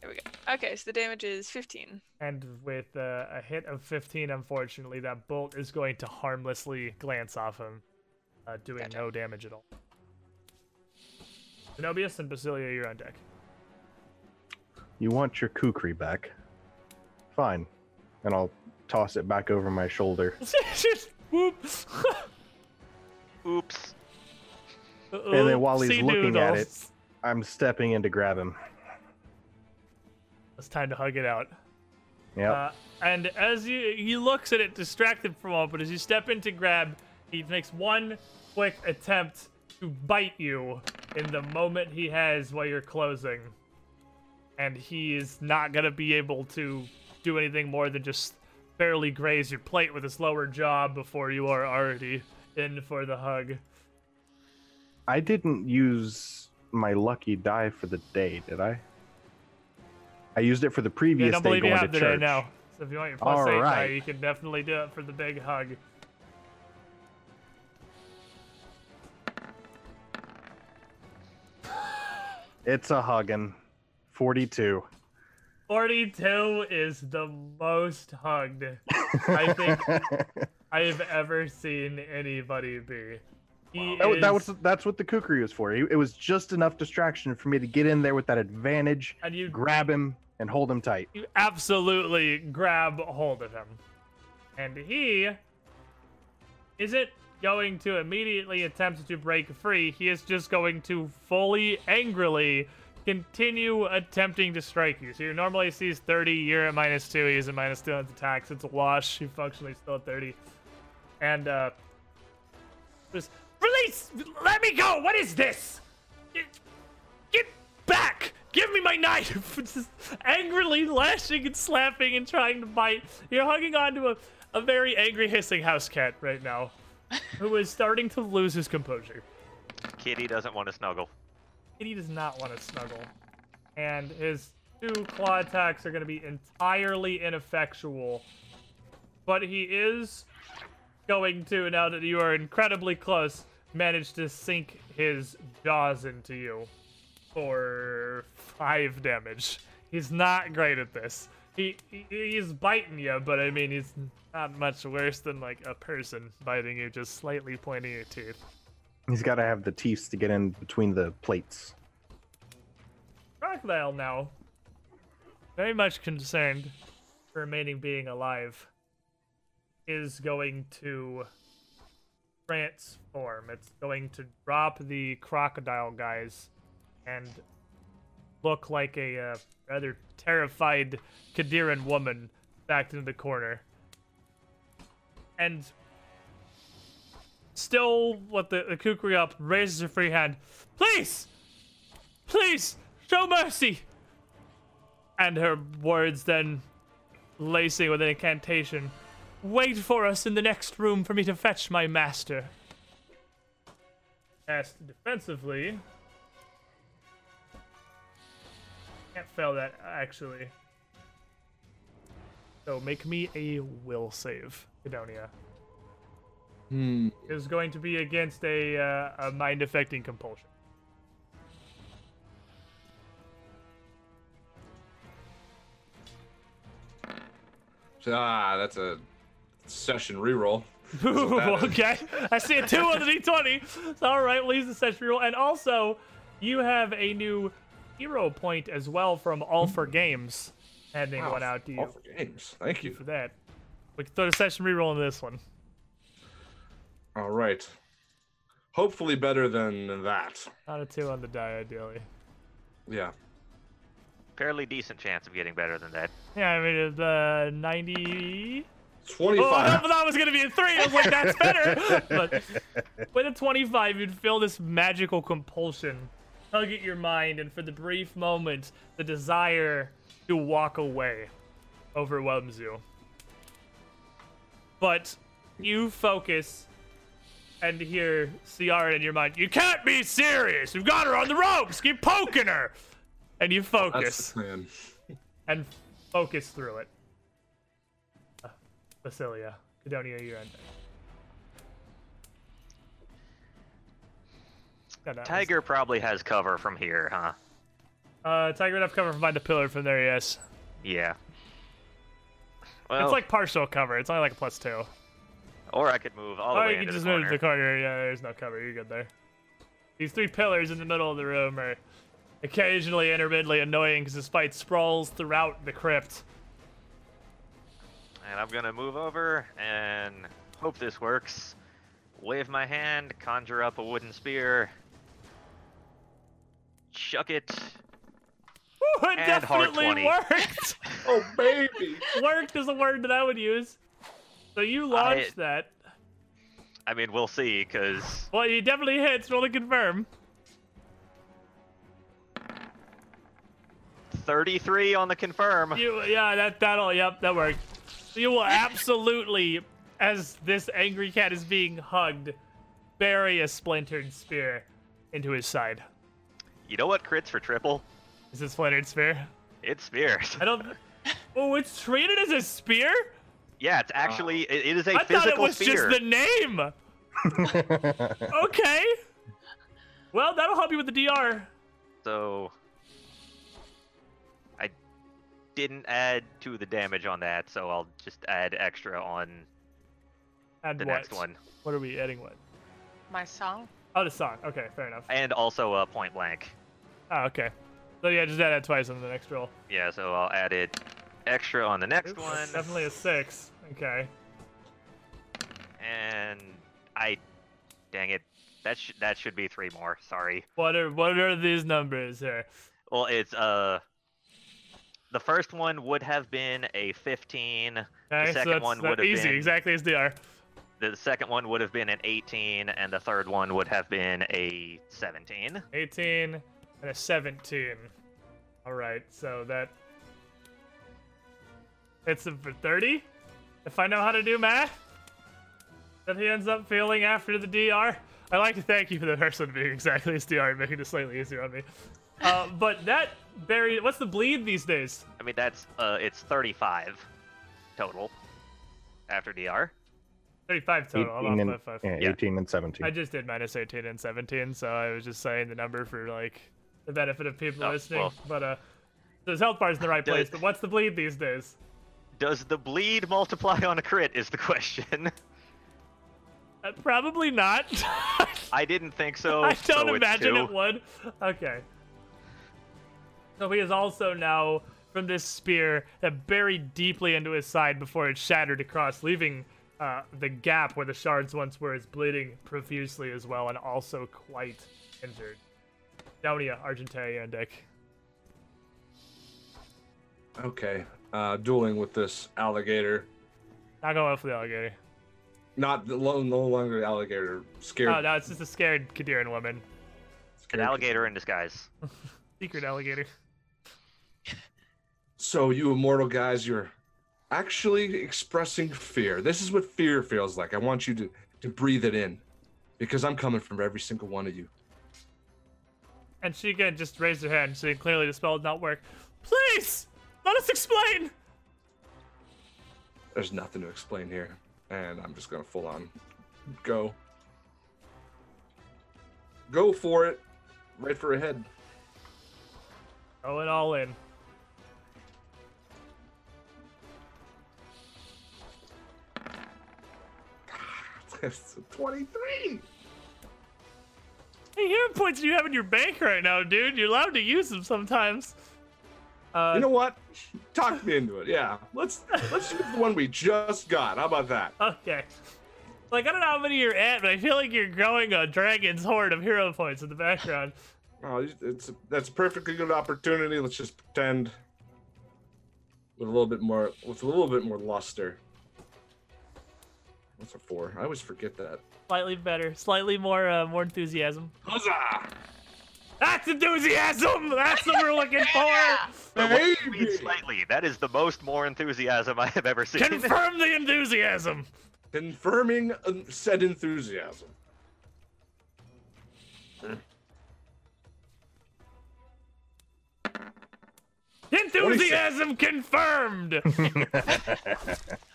There we go. Okay, so the damage is 15. And with uh, a hit of 15, unfortunately, that bolt is going to harmlessly glance off him, uh, doing Gotcha. no damage at all. Zenobius and Basilia, you're on deck. You want your kukri back? Fine. And I'll toss it back over my shoulder. Just whoops. Oops. And then while he's looking at it- I'm stepping in to grab him. it's time to hug it out. Yep. Uh, and as you he looks at it, distracted for a moment, but as you step in to grab, he makes one quick attempt to bite you in the moment he has while you're closing, and he is not gonna be able to do anything more than just barely graze your plate with his lower jaw before you are already in for the hug. I didn't use my lucky die for the day, did I? I used it for the previous yeah, don't day believe you have to church. Day now. So if you want your plus All eight right. die, you can definitely do it for the big hug. It's a huggin. 42. 42 is the most hugged I think I've ever seen anybody be. He That, that is- was that's what the kukri was for. It was just enough distraction for me to get in there with that advantage, and you grab him, and hold him tight. you absolutely grab hold of him. And he isn't going to immediately attempt to break free. He is just going to fully, angrily continue attempting to strike you. So your normally sees 30, you're at minus 2, he's at minus 2 on his attacks. It's a wash. He functionally still at 30. And, uh, just, release! Let me go! What is this? Get, get back! Give me my knife! just angrily lashing and slapping and trying to bite. You're hugging onto a, a very angry hissing house cat right now, who is starting to lose his composure. Kitty doesn't want to snuggle. Kitty does not want to snuggle. And his two claw attacks are going to be entirely ineffectual. But he is going to, now that you are incredibly close, manage to sink his jaws into you for five damage. He's not great at this. He, he he's biting you, but I mean he's not much worse than like a person biting you, just slightly pointing your teeth. He's got to have the teeth to get in between the plates. Crocodile now, very much concerned for remaining being alive, is going to transform. It's going to drop the crocodile guise and look like a uh, rather terrified Kadiran woman backed into the corner. And still with the, the kukri up, raises her free hand. Please! Please! Show mercy! And her words then lacing with an incantation. Wait for us in the next room for me to fetch my master. Cast defensively. Can't fail that, actually. So make me a will save, Edonia. Hmm. Is going to be against a, uh, a mind affecting compulsion. Ah, that's a session reroll. Ooh, okay. I see a two on the d20. So, all right, we'll use the session roll. And also, you have a new hero point as well from All for Games. Handing Wow, one out to you all for games. Thank you. for that. We can throw the session reroll into this one. All right. Hopefully better than that. Not a two on the die, ideally. Yeah. Fairly decent chance of getting better than that. Yeah, I mean, the uh, 90. Oh, 25. I thought that was going to be a three. I was like, that's better. but with a 25, you'd feel this magical compulsion tug at your mind, and for the brief moment, the desire to walk away overwhelms you. But you focus and hear Ciaran in your mind. You can't be serious. You've got her on the ropes. Keep poking her. And you That's focus the plan. and focus through it. Uh, Basilia, Cadonia, you're in. Yeah, that was- Tiger probably has cover from here, huh? Uh, Tiger enough cover behind the pillar from there, yes. Yeah. Well, it's like partial cover. It's only like a plus two. Or I could move all the Or way you can just the move corner. to the corner. Yeah, there's no cover. You're good there. These three pillars in the middle of the room are occasionally intermittently annoying because this fight sprawls throughout the crypt. And I'm gonna move over and hope this works. Wave my hand, conjure up a wooden spear, chuck it. Ooh, it And hard definitely 20. worked. Oh, baby. worked is a word that I would use. So you launched that. I mean, we'll see, cause Well, you definitely hits. Roll to confirm. 33 on the confirm. You, yeah, that that'll, yep, that worked. So you will absolutely, as this angry cat is being hugged, bury a splintered spear into his side. You know what crits for triple? Is it splintered spear? It's spears. I don't. Oh, it's treated as a spear. Yeah, it's actually it, it is a I thought it was spear. just the name. Okay. Well, that'll help you with the DR. So I didn't add to the damage on that, so I'll just add extra on And the what? next one. What are we adding? What? My song. Oh, the song. Okay, fair enough. And also uh, point blank. Oh, okay. So yeah, just add that twice on the next roll. Yeah, so I'll add it extra on the next Oops, one. Definitely a six. Okay. And I dang it. That sh- that should be three more. Sorry. What are what are these numbers here? Well, it's uh the first one would have been a 15. Okay, so second that's one would have easy, been- exactly as they are. The second one would have been an 18, and the third one would have been a 17. 18 and a 17. All right, so that It's for 30. If I know how to do math, that he ends up failing after the DR. I like to thank you for the person being exactly as DR and making it slightly easier on me. Uh, but that Barry, what's the bleed these days? I mean, that's uh, it's 35 total after DR. 35 total. I'm 18 off and, by five. yeah, Yeah. 18 and 17. I just did minus 18 and 17, so I was just saying the number for like the benefit of people Oh, listening. well. But uh, his health bar's in the right Does- place. But what's the bleed these days? Does the bleed multiply on a crit? Is the question. Uh, probably not. I didn't think so. I don't so imagine it would. Okay. So he is also now from this spear that buried deeply into his side before it shattered across, leaving uh, the gap where the shards once were is bleeding profusely as well, and also quite injured. Downia, Argentea, and Dick. Okay. Uh, dueling with this alligator. Not going for the alligator. Not the, lo- no longer the alligator. Scared. Oh no, it's just a scared Kadiran woman. An scared- alligator in disguise. Secret alligator. So you immortal guys, you're actually expressing fear. This is what fear feels like. I want you to to breathe it in, because I'm coming from every single one of you. And she again just raised her hand, saying clearly the spell did not work. Please! Let us explain! There's nothing to explain here, and I'm just gonna full on go. Go for it. Right for a head. Throw it all in. A 23. Hey, hero points do you have in your bank right now, dude. You're allowed to use them sometimes. Uh, You know what? Talk me into it. Yeah. Let's let's use the one we just got. How about that? okay. Like, I don't know how many you're at, but I feel like you're growing a dragon's horde of hero points in the background. Oh, it's that's a perfectly good opportunity. Let's just pretend with a little bit more with a little bit more luster. What's a four? I always forget that. Slightly better. Slightly more uh, more enthusiasm. Huzzah! That's enthusiasm! That's what we're looking for! But what do you slightly? That is the most more enthusiasm I have ever seen. Confirm the enthusiasm! Confirming uh, said enthusiasm. Enthusiasm confirmed!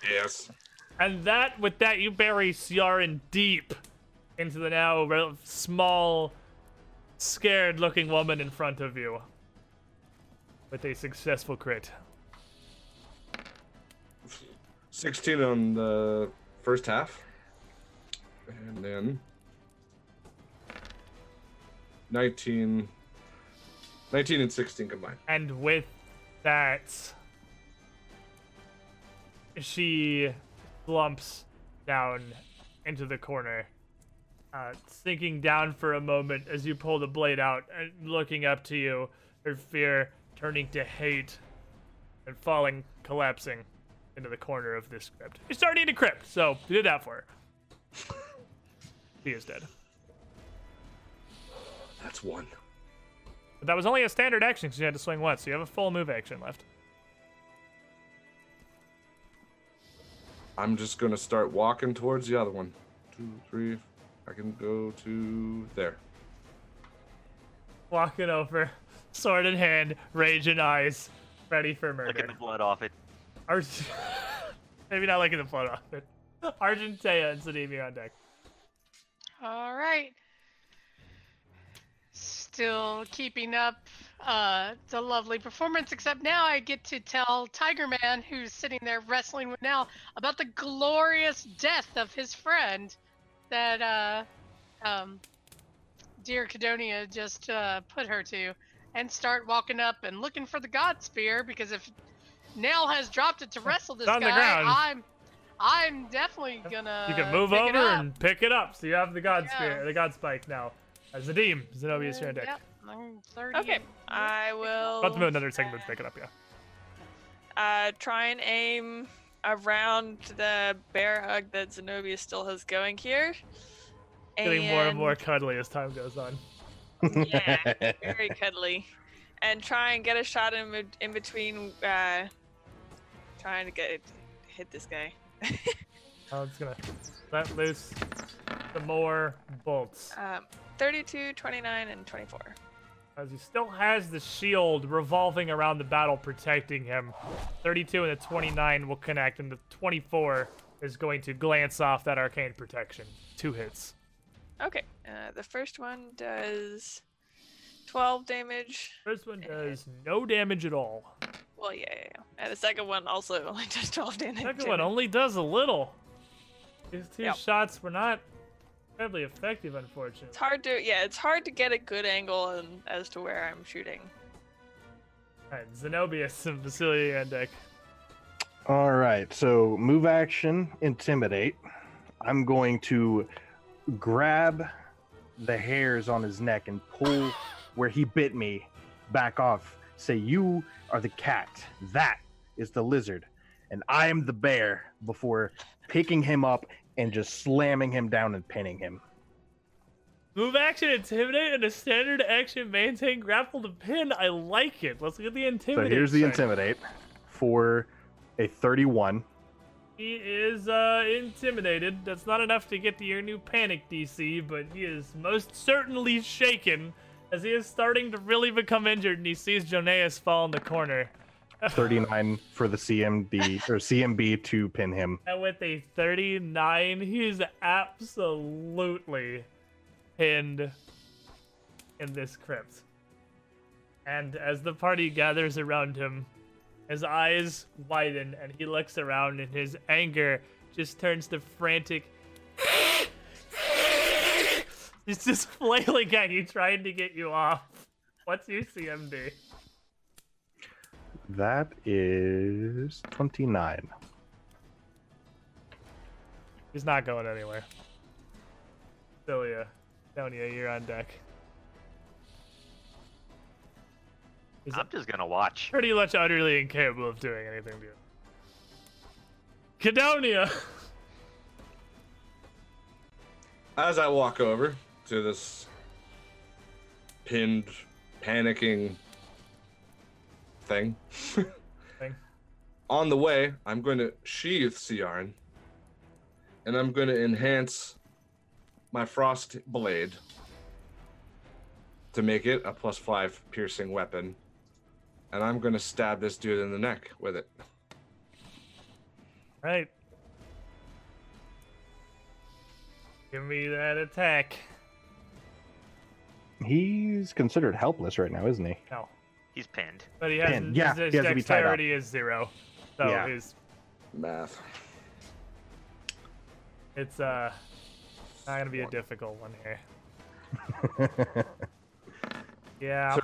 Yes. And that, with that, you bury Ciaran deep into the now rel- small, scared-looking woman in front of you. With a successful crit. 16 on the first half. And then 19 19 and 16 combined. And with that, she slumps down into the corner, uh, sinking down for a moment as you pull the blade out and looking up to you, her fear turning to hate and falling, collapsing into the corner of this crypt. You're starting to crypt, so you did that for her. she is dead. That's one. But that was only a standard action because you had to swing once, so you have a full move action left. I'm just gonna start walking towards the other one. Two, three. I can go to there. walking over, sword in hand, rage in eyes, ready for Look at murder. the blood off it. Ar- Maybe not looking the blood off it. Argentea and Sadimi on deck. All right. still keeping up uh, the lovely performance, except now I get to tell Tiger Man, who's sitting there wrestling with now, about the glorious death of his friend that uh, um, dear Cadonia just uh, put her to, and start walking up and looking for the God Spear because if Nell has dropped it to wrestle this on guy, ground. I'm I'm definitely gonna. You can move pick over and pick it up. So you have the God Yeah. Spear, the God Spike now. As the Deem, Zenobia's here on deck. Yep, I'm 30 Okay, I will. About to move another segment to pick it up, yeah. uh, try and aim around the bear hug that Zenobia still has going here. Getting more and And- more cuddly as time goes on. Yeah, very cuddly. And try and get a shot in, in between, uh, trying to get hit this guy. I'm just gonna let loose some more bolts. Um, 32, 29, and 24. As he still has the shield revolving around the battle protecting him. 32 and the 29 will connect, and the 24 is going to glance off that arcane protection. Two hits. Okay, uh, the first one does 12 damage. First one does no damage at all. Well, yeah, yeah, yeah. And the second one also only does 12 damage. Second one only does a little. These two Yep. shots were not incredibly effective, unfortunately. It's hard to, yeah, it's hard to get a good angle and, as to where I'm shooting. Alright, Zenobius and Basilia on deck. All right, so move action, intimidate. I'm going to grab the hairs on his neck and pull where he bit me back off. Say, You are the cat. That is the lizard. And I am the bear before picking him up and just slamming him down and pinning him. Move action, intimidate, and a standard action maintain grapple to pin. I like it. Let's get the intimidate. So here's the check. intimidate for a 31. He is uh, intimidated. That's not enough to get to your new panic DC, but he is most certainly shaken as he is starting to really become injured and he sees Joneas fall in the corner. 39 for the CMD or CMB to pin him. And with a 39, he is absolutely pinned in this crypt. And as the party gathers around him, his eyes widen and he looks around and his anger just turns to frantic. He's just flailing at you, trying to get you off. What's your CMD? That is 29. He's not going anywhere. Cilia, uh, Tonya, uh, you're on deck. He's I'm just gonna watch. pretty much utterly incapable of doing anything to you. Cadonia! As I walk over to this pinned, panicking thing, Thing. on the way, I'm going to sheath Ciaran, and I'm going to enhance my frost blade to make it a plus five piercing weapon, and I'm going to stab this dude in the neck with it. Right. Give me that attack. He's considered helpless right now, isn't he? No. He's pinned. But he has, Pin. Yeah, his, he has to be tied up. dexterity is zero. So Yeah. he's Math. it's uh not gonna be a difficult one here. Yeah.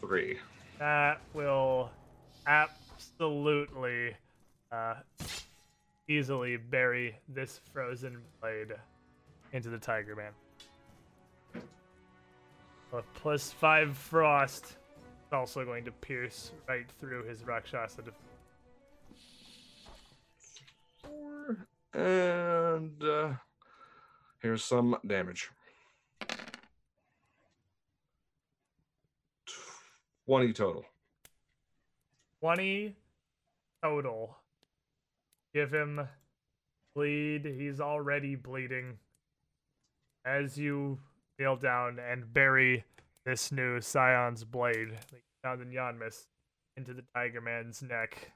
Three. That will absolutely uh, easily bury this frozen blade into the Tiger Man. A plus five frost also going to pierce right through his Rakshasa. def- And uh, here's some damage. 20 total. 20 total. Give him bleed. He's already bleeding. As you kneel down and bury this new Scion's blade that you found in Yanmis into the Tiger Man's neck.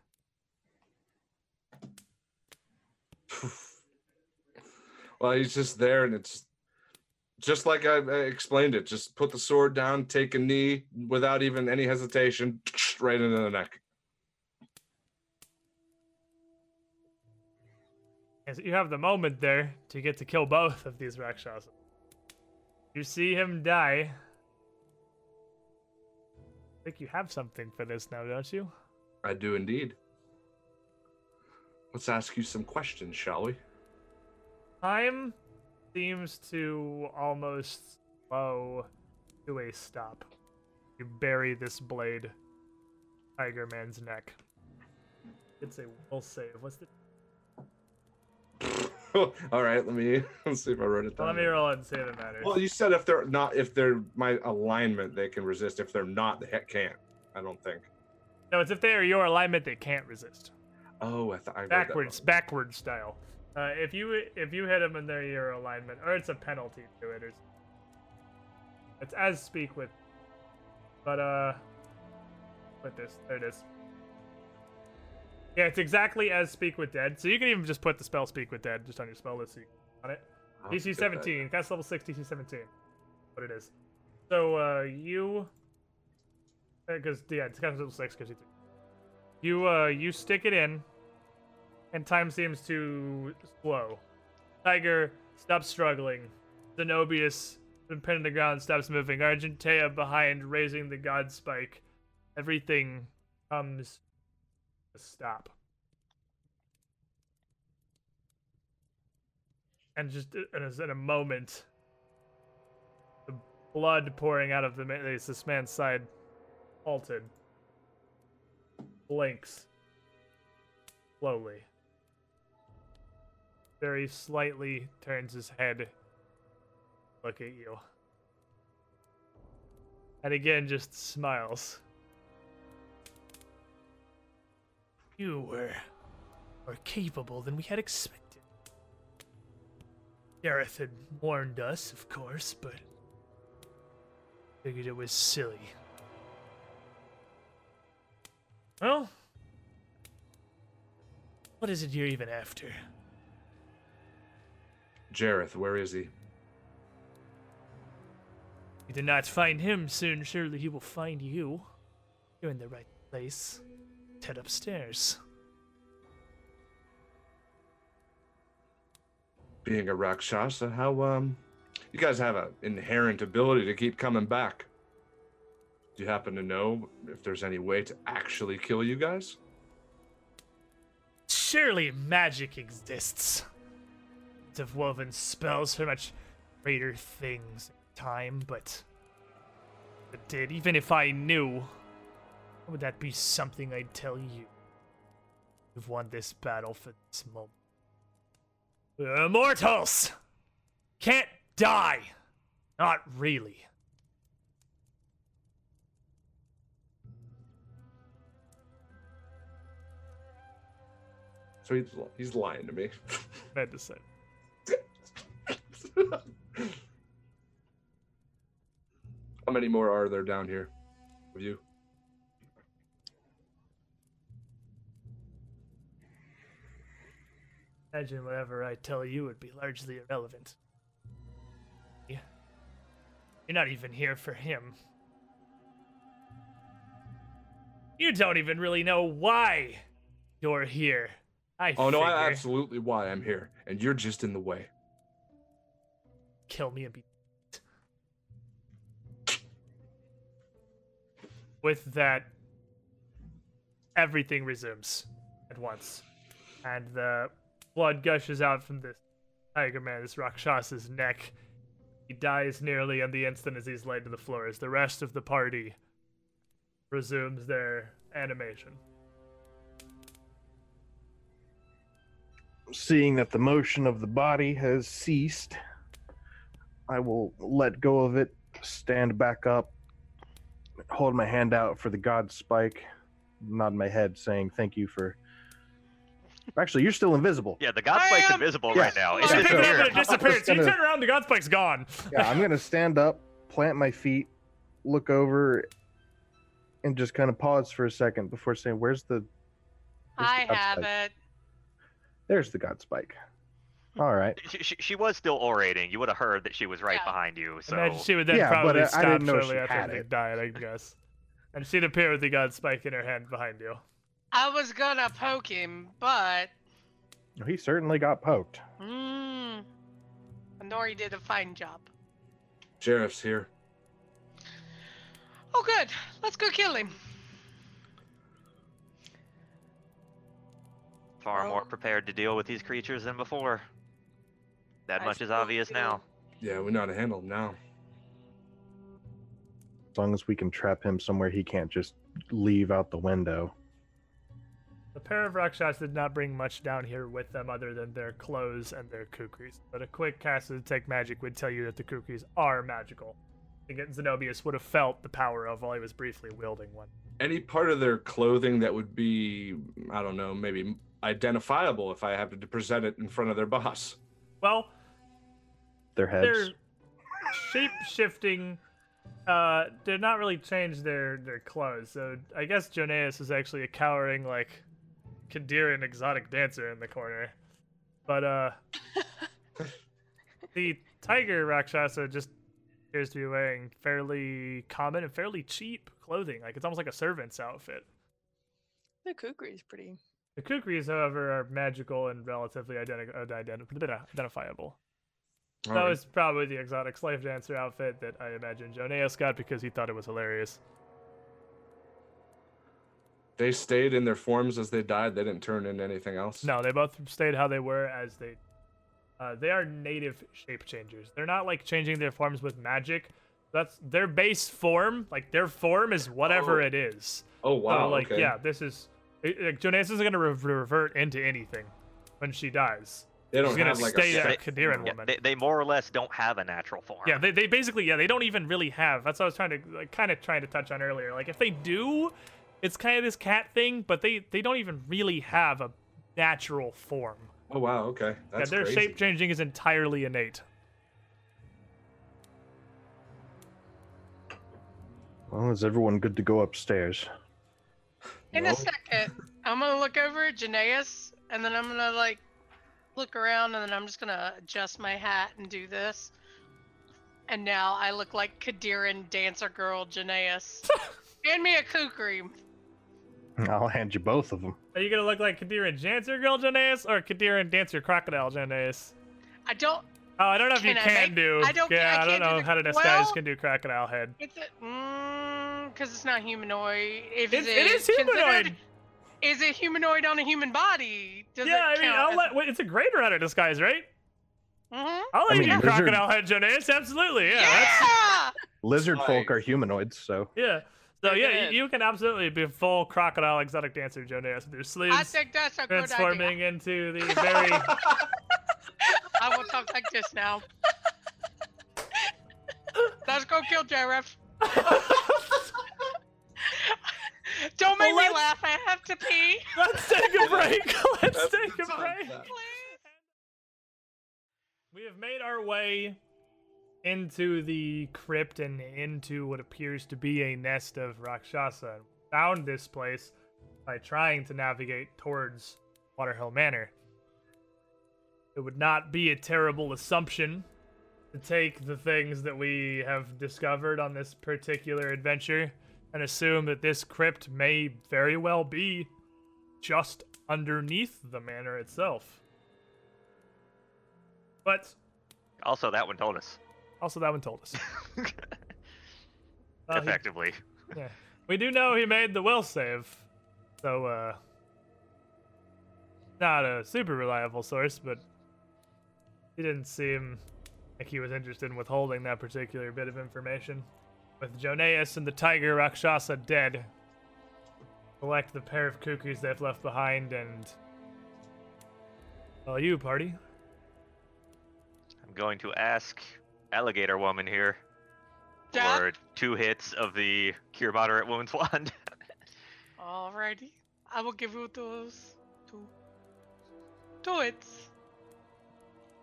well, he's just there, and it's Just like I, I explained it, just put the sword down, take a knee without even any hesitation, right into the neck. Yes, you have the moment there to get to kill both of these Rakshasas. You see him die. I think you have something for this now, don't you? I do indeed. Let's ask you some questions, shall we? Time seems to almost slow to a stop. You bury this blade, Tiger Man's neck. It's a will save. What's the? All right, let me let's see if I wrote it down. Let me roll it and see if it matters. Well, you said if they're not, if they're my alignment, they can resist. If they're not, they can't. I don't think. No, it's if they are your alignment, they can't resist. Oh, I thought I Backwards, style. Uh, if you if you hit them in their your alignment, or it's a penalty to it, or it's as speak with. But uh, put this. There it is. Yeah, it's exactly as speak with dead. So you can even just put the spell speak with dead just on your spell list so you on it. DC 17, cast level 6, DC 17. What it is. So, uh, you. Because, yeah, it's cast level 6 gives you two. You, uh, you stick it in, and time seems to slow. Tiger stops struggling. Zenobius, been pinned to the ground, stops moving. Argentea behind, raising the god spike. Everything comes stop. and just in a, in a moment, the blood pouring out of the ma- this this man's side halted, blinks slowly, very slightly turns his head, look at you, and again just smiles. You were more capable than we had expected. Gareth had warned us, of course, but figured it was silly. Well, what is it you're even after? Jareth, where is he? You did not find him soon, surely he will find you. You're in the right place. Head upstairs. Being a Rakshasa, how um, you guys have an inherent ability to keep coming back. Do you happen to know if there's any way to actually kill you guys? Surely magic exists. Have woven spells for much greater things in time, but it did. Even if I knew, would that be something I'd tell you? You've won this battle for this moment. We're immortals can't die. Not really. So he's he's lying to me. I had to say. How many more are there down here of you? Imagine whatever I tell you would be largely irrelevant. Yeah. You're not even here for him. You don't even really know why you're here. I Oh no, I absolutely why I'm here, and you're just in the way. kill me and be. With that, everything resumes at once, and the blood gushes out from this Tiger man's Rakshasa's neck. He dies nearly on the instant as he's laid to the floor, as the rest of the party resumes their animation. Seeing that the motion of the body has ceased, I will let go of it, stand back up, hold my hand out for the god spike, nod my head saying thank you for. Actually, you're still invisible. Yeah, the God Spike's am- invisible Yeah. right now. I It's You am pick it up disappeared. and it disappears. So you gonna- turn around, the God Spike's gone. Yeah, I'm gonna stand up, plant my feet, look over, and just kind of pause for a second before saying, "Where's the?" where's I god have spike?" it. There's the god spike. All right. She, she, she was still orating. You would have heard that she was right Yeah. behind you. So Imagine she would then Yeah, but, probably uh, stop didn't shortly she after had everything it. died, I guess. And she'd appear with the god spike in her hand behind you. I was gonna poke him, but He certainly got poked. mm, Nori did a fine job. Sheriff's here. Oh, good. Let's go kill him. far more prepared to deal with these creatures than before. That I much is obvious feel- now. Yeah, we know how to handle him now. As long as we can trap him somewhere he can't just leave out the window. The pair of Rakshas did not bring much down here with them other than their clothes and their kukris. But a quick cast of Detect Magic would tell you that the kukris are magical. I think Zenobius would have felt the power of while he was briefly wielding one. Any part of their clothing that would be, I don't know, maybe identifiable if I happened to present it in front of their boss. Well, Their heads. they're shape shifting. Uh, did not really change their their clothes. So I guess Joneus is actually a cowering like Kadiran exotic dancer in the corner. But uh, the tiger Rakshasa just appears to be wearing fairly common and fairly cheap clothing. Like it's almost like a servant's outfit. The kukri is pretty. The kukris, however, are magical and relatively identi- uh, identi- identifiable. All That right. was probably the exotic slave dancer outfit that I imagine Joneus got because he thought it was hilarious. They stayed in their forms as they died. They didn't turn into anything else. No, they both stayed how they were as they. Uh, they are native shape changers. They're not like changing their forms with magic. That's their base form. Like their form is whatever Oh. it is. Oh wow. So, like okay. yeah, this is. It, like, Joneus isn't gonna re- revert into anything when she dies. They don't She's gonna have like stay a that set Kadiran. Yeah, woman. they, they more or less don't have a natural form. Yeah, they, they basically yeah they don't even really have. That's what I was trying to like, kind of trying to touch on earlier. Like if they do, it's kind of this cat thing, but they they don't even really have a natural form. Oh wow. Okay. That's yeah, their crazy. shape changing is entirely innate. Well, is everyone good to go upstairs? In No. a second, I'm gonna look over at Janaeus, and then I'm gonna like look around, and then I'm just gonna adjust my hat and do this. And now I look like Kadiran dancer girl Janaeus. Hand me a kukri. I'll hand you both of them. Are you gonna look like Kadiran Dancer Girl Janaeus or Kadir Kadiran Dancer Crocodile Janaeus? I don't. Oh, I don't know if you Can I can make- do. I don't- yeah, I I, don't can't do know the- how to disguise well- can do crocodile head. It's a. Mm, because it's not humanoid. If It's, it it is considered- humanoid. Is it humanoid on a human body? Does Yeah, I mean, count I'll as- let. Wait, it's a greater out of disguise, right? Mhm. I'll let I mean, you do crocodile head Janaeus. Absolutely, yeah. Yeah. that's- Lizard folk are humanoids, so Yeah. So yeah, you, you can absolutely be full crocodile exotic dancer Jonas with your sleeves. I sleeves think that's a good idea. transforming into the very I will talk like this now. Let's go kill Jareth. Don't make Well, me laugh. I have to pee. Let's take a break. Let's That's take a break. that. We have made our way into the crypt and into what appears to be a nest of Rakshasa. Found this place by trying to navigate towards Waterhill Manor. It would not be a terrible assumption to take the things that we have discovered on this particular adventure and assume that this crypt may very well be just underneath the manor itself. But Also, that one told us. Also, that one told us. He- Effectively. yeah. We do know he made the will save, so uh, not a super reliable source, but he didn't seem like he was interested in withholding that particular bit of information. With Joneus and the tiger Rakshasa dead, collect the pair of cuckoos they've left behind, and well, you party. I'm going to ask Alligator Woman here Yeah. for two hits of the Cure Moderate Wounds Wand. Alrighty. I will give you those two. two it.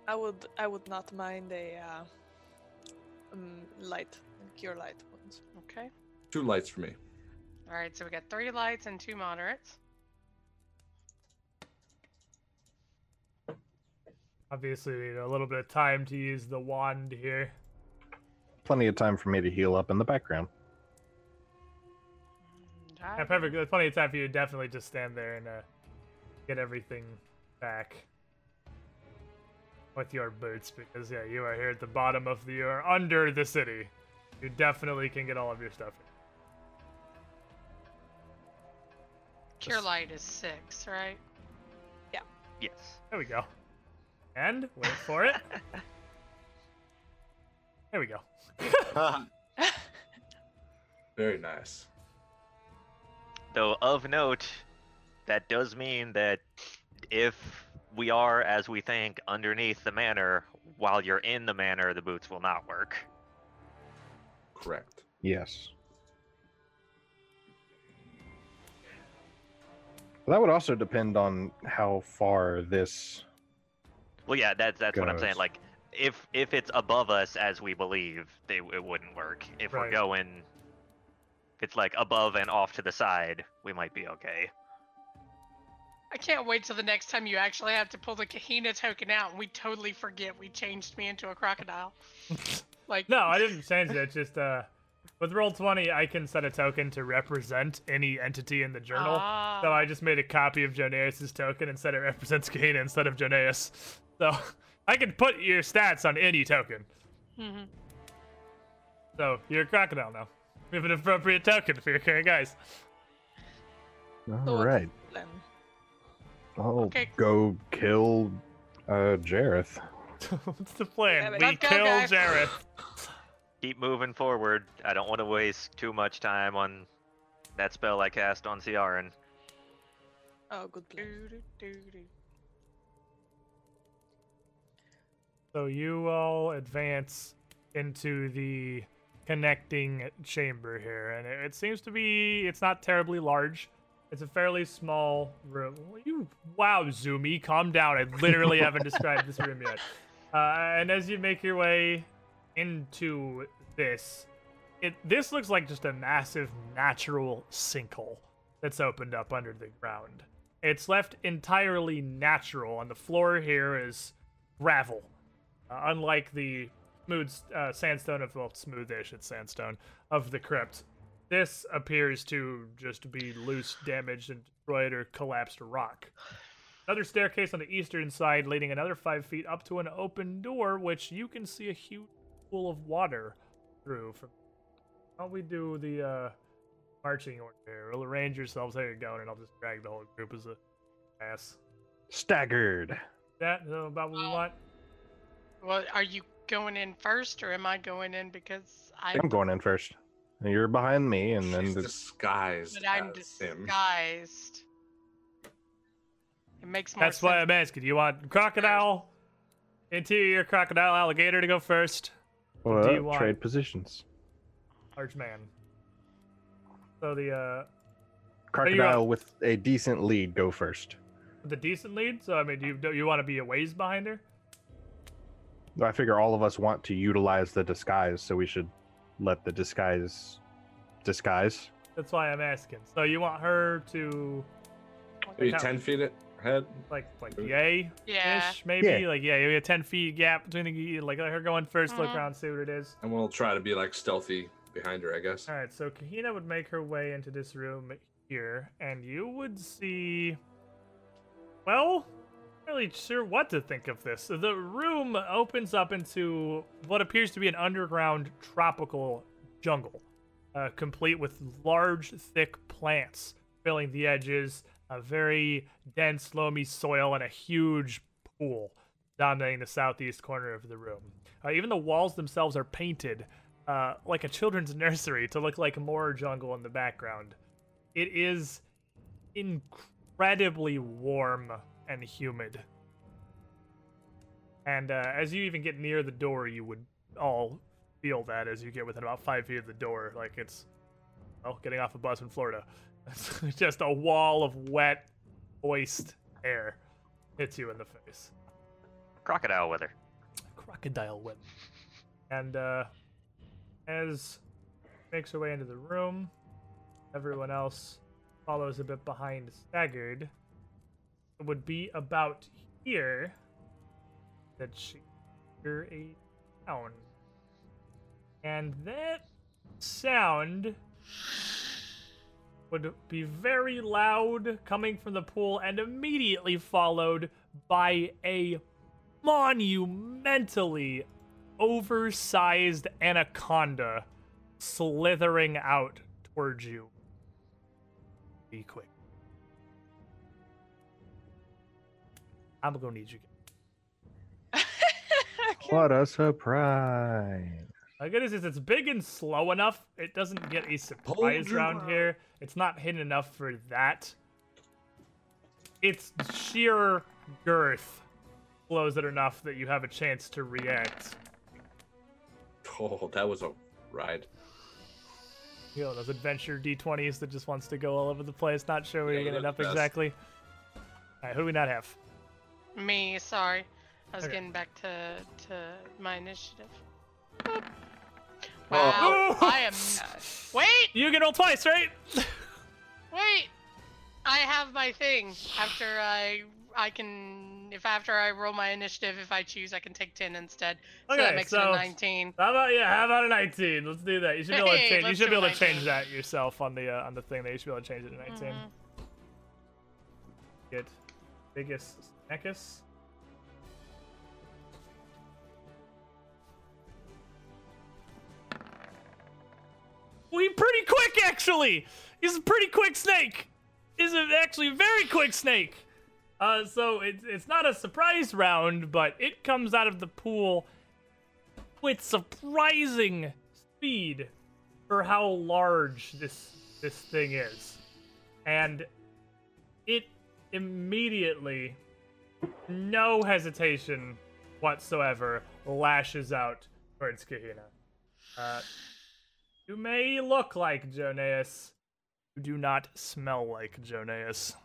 I would I would not mind a uh, um, light cure light wounds. Okay. Two lights for me. Alright, so we got three lights and two moderates. Obviously, need a little bit of time to use the wand here. Plenty of time for me to heal up in the background. Yeah, perfect. There's plenty of time for you to definitely just stand there and uh, get everything back with your boots because yeah, you are here at the bottom of the you are under the city. You definitely can get all of your stuff. Cure light is six, right? Yeah. Yes. There we go. And wait for it. There we go. Very nice. Though of note, that does mean that if we are, as we think, underneath the manor, while you're in the manor, the boots will not work. Correct. Yes. That would also depend on how far this. Well, yeah, that's that's what I'm saying. Like, if if it's above us as we believe, they, it wouldn't work. If Right. we're going, if it's like above and off to the side, we might be okay. I can't wait till the next time you actually have to pull the Kahina token out and we totally forget we changed me into a crocodile. like No, I didn't change it. Just uh, with Roll20, I can set a token to represent any entity in the journal. Ah. So I just made a copy of Joneas's token and said it represents Kahina instead of Joneas. So I can put your stats on any token. Mhm. So you're a crocodile now. We have an appropriate token for your current guise. All right. Then. I'll Okay. go kill uh, Jareth. What's the plan? Yeah, we kill guys. Jareth. Keep moving forward. I don't want to waste too much time on that spell I cast on Ciaran. Oh, good plan. So you all advance into the connecting chamber here, and it, seems to be it's not terribly large. It's a fairly small room. You wow, Zoomy, calm down. I literally haven't described this room yet. Uh, and as you make your way into this, it this looks like just a massive natural sinkhole that's opened up under the ground. It's left entirely natural, and the floor here is gravel. Uh, unlike the smooth uh, sandstone of well, smoothish it's sandstone of the crypt, this appears to just be loose, damaged, and destroyed or collapsed rock. Another staircase on the eastern side, leading another five feet up to an open door, which you can see a huge pool of water through. From how we do the uh, marching order we'll arrange yourselves how you're going, and I'll just drag the whole group as a ass. Staggered. That uh, about what we want. Well, are you going in first or am I going in because I I'm going in first. And You're behind me, and then She's the, disguised but I'm as him. disguised. It makes more That's sense. why I'm asking. You want crocodile, interior crocodile, alligator to go first? well, you want- trade positions. Large man. So the uh Crocodile with a decent lead go first. the decent lead. So I mean, do you do you want to be a ways behind her? I figure all of us want to utilize the disguise, so we should let the disguise disguise. That's why I'm asking. So you want her to Are you ten feet ahead? like like yay Yeah. ish maybe Yeah. like yeah you have a 10 feet gap between the like let her going 1st look Mhm. around see what it is And we'll try to be like stealthy behind her, I guess. all right so kahina would make her way into this room here and you would see well not really sure what to think of this the room opens up into what appears to be an underground tropical jungle uh, complete with large thick plants filling the edges a very dense loamy soil and a huge pool dominating the southeast corner of the room uh, even the walls themselves are painted uh, like a children's nursery to look like more jungle in the background. It is incredibly warm and humid. And uh, as you even get near the door, you would all feel that as you get within about five feet of the door. Like it's, well, getting off a bus in Florida. It's just a wall of wet, moist air hits you in the face. Crocodile weather. crocodile whip. And uh, as makes her way into the room, everyone else follows a bit behind, staggered. Would be about here that she hear a sound. And that sound would be very loud coming from the pool and immediately followed by a monumentally oversized anaconda slithering out towards you. Be quick. I'm gonna need you. What a surprise. My goodness, is it's big and slow enough. It doesn't get a surprise your round here. It's not hidden enough for that. It's sheer girth blows it enough that you have a chance to react. Oh, that was a ride. You know, those adventure D20s that just wants to go all over the place, not sure where Yeah, you're gonna end up best. exactly. Alright, who do we not have? Me, sorry. I was Okay. getting back to to my initiative. Boop. Oh. Wow, I am. Wait, You can roll twice, right? wait. I have my thing. After I, I can. If after I roll my initiative, if I choose, I can take ten instead. So Okay, that makes it so- a nineteen. How about yeah? How about a 19? Let's do that. You should be able to Hey, change. You should be able to change that yourself on the uh, on the thing. There, you should be able to change it to 19. Mhm. Get biggest We pretty quick actually. He's a pretty quick snake. He's actually a very quick snake. Uh, so it's not a surprise round, but it comes out of the pool with surprising speed for how large this this thing is, and it immediately, no hesitation whatsoever, lashes out towards Kahina. Uh, you may look like Jonas, You do not smell like Jonas.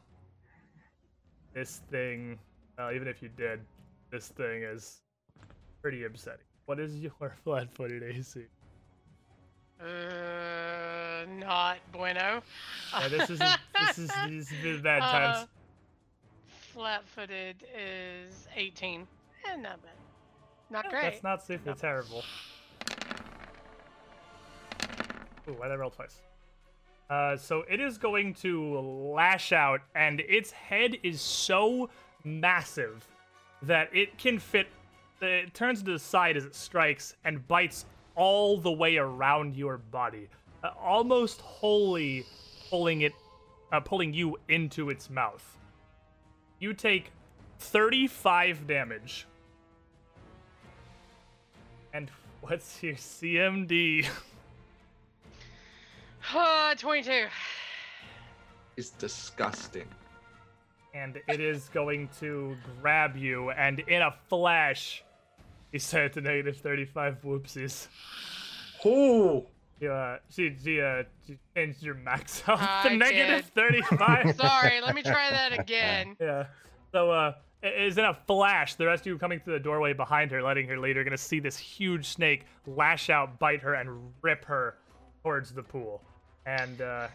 This thing, uh, even if you did, this thing is pretty upsetting. What is your flat-footed AC? Uh, not bueno. Yeah, this is this is this is bad times. Uh, Flat-footed is 18. Eh, not bad. Not great. That's not super terrible. Ooh, why did I roll twice? Uh, so it is going to lash out, and its head is so massive that it can fit. It turns to the side as it strikes and bites all the way around your body, uh, almost wholly pulling it, uh, pulling you into its mouth. You take 35 damage. And what's your CMD? Uh, 22. It's disgusting. and it is going to grab you, and in a flash, he said to negative 35 whoopsies. Oh, You, uh, she, she, uh, she changed your max health to I negative 35. Sorry, let me try that again. yeah. So, uh, it is in a flash. The rest of you coming through the doorway behind her, letting her lead, are gonna see this huge snake lash out, bite her, and rip her towards the pool. And, uh,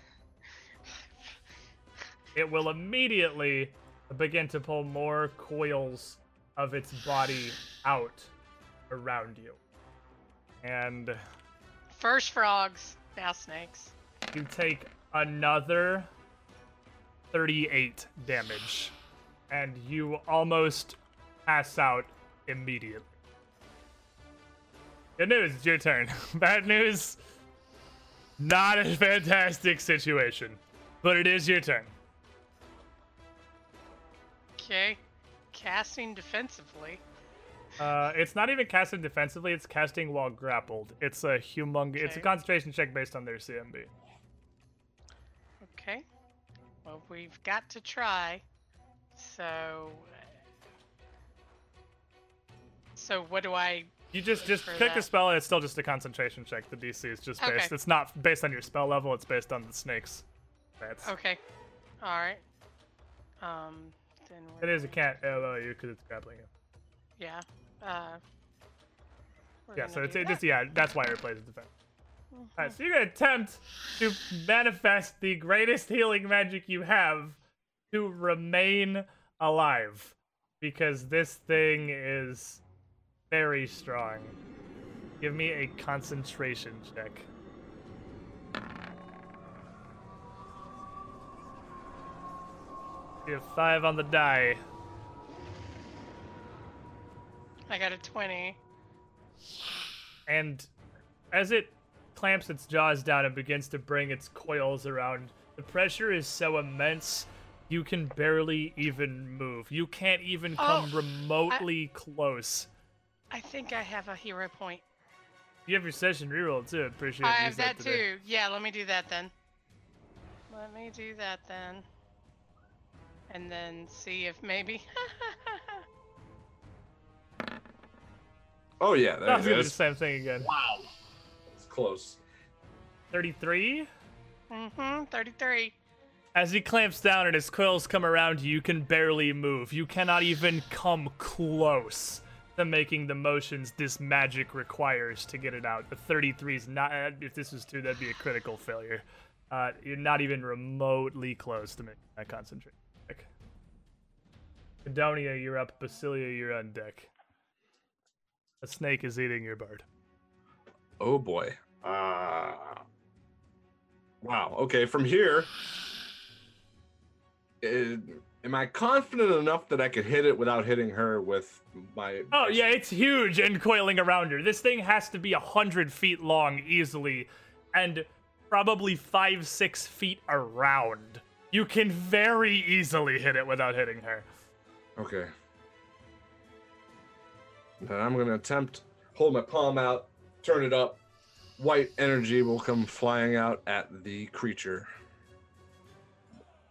it will immediately begin to pull more coils of its body out around you. And First frogs, now snakes. you take another 38 damage. And you almost pass out immediately. Good news, it's your turn. Bad news, not a fantastic situation. But it is your turn. Okay. Casting defensively. Uh, it's not even casting defensively, it's casting while grappled. It's a humong it's a concentration check based on their CMB. Okay. Well, we've got to try. So. So what do I? You just just For click a spell and it's still just a concentration check. The DC is just based. Okay. It's not based on your spell level. It's based on the snakes. That's Okay. All right. Um. Then. it is. It can't AOO you because it's grappling you. Yeah. Uh. Yeah. So it's it just yeah. That's why it replaces defense. Mhm. Alright, so you're gonna attempt to manifest the greatest healing magic you have to remain alive. Because this thing is very strong. Give me a concentration check. You have five on the die. I got a 20. And as it clamps its jaws down and begins to bring its coils around, the pressure is so immense you can barely even move. You can't even oh, come Oh, remotely close. I think I have a hero point. You have your session reroll too. Sure I have used that too. Yeah, let me do that then. Let me do that then. And then see if maybe. Oh yeah, I there was it gonna do the same thing again. Wow, it's close. 33. mm-hmm, 33. As he clamps down and his coils come around you, you can barely move. You cannot even come close to making the motions this magic requires to get it out. The 33 is not. uh, If this was two, that'd be a critical failure. Uh, you're not even remotely close to making that concentration check. Adonia, you're up. Basilia, you're on deck. A snake is eating your bird. Oh boy. Uh, wow. Okay, from here, eh, am I confident enough that I could hit it without hitting her with my? Oh yeah, it's huge and coiling around her. This thing has to be a hundred feet long easily, and probably five, six feet around. You can very easily hit it without hitting her. Okay. Then I'm gonna attempt hold my palm out, turn it up. White energy will come flying out at the creature.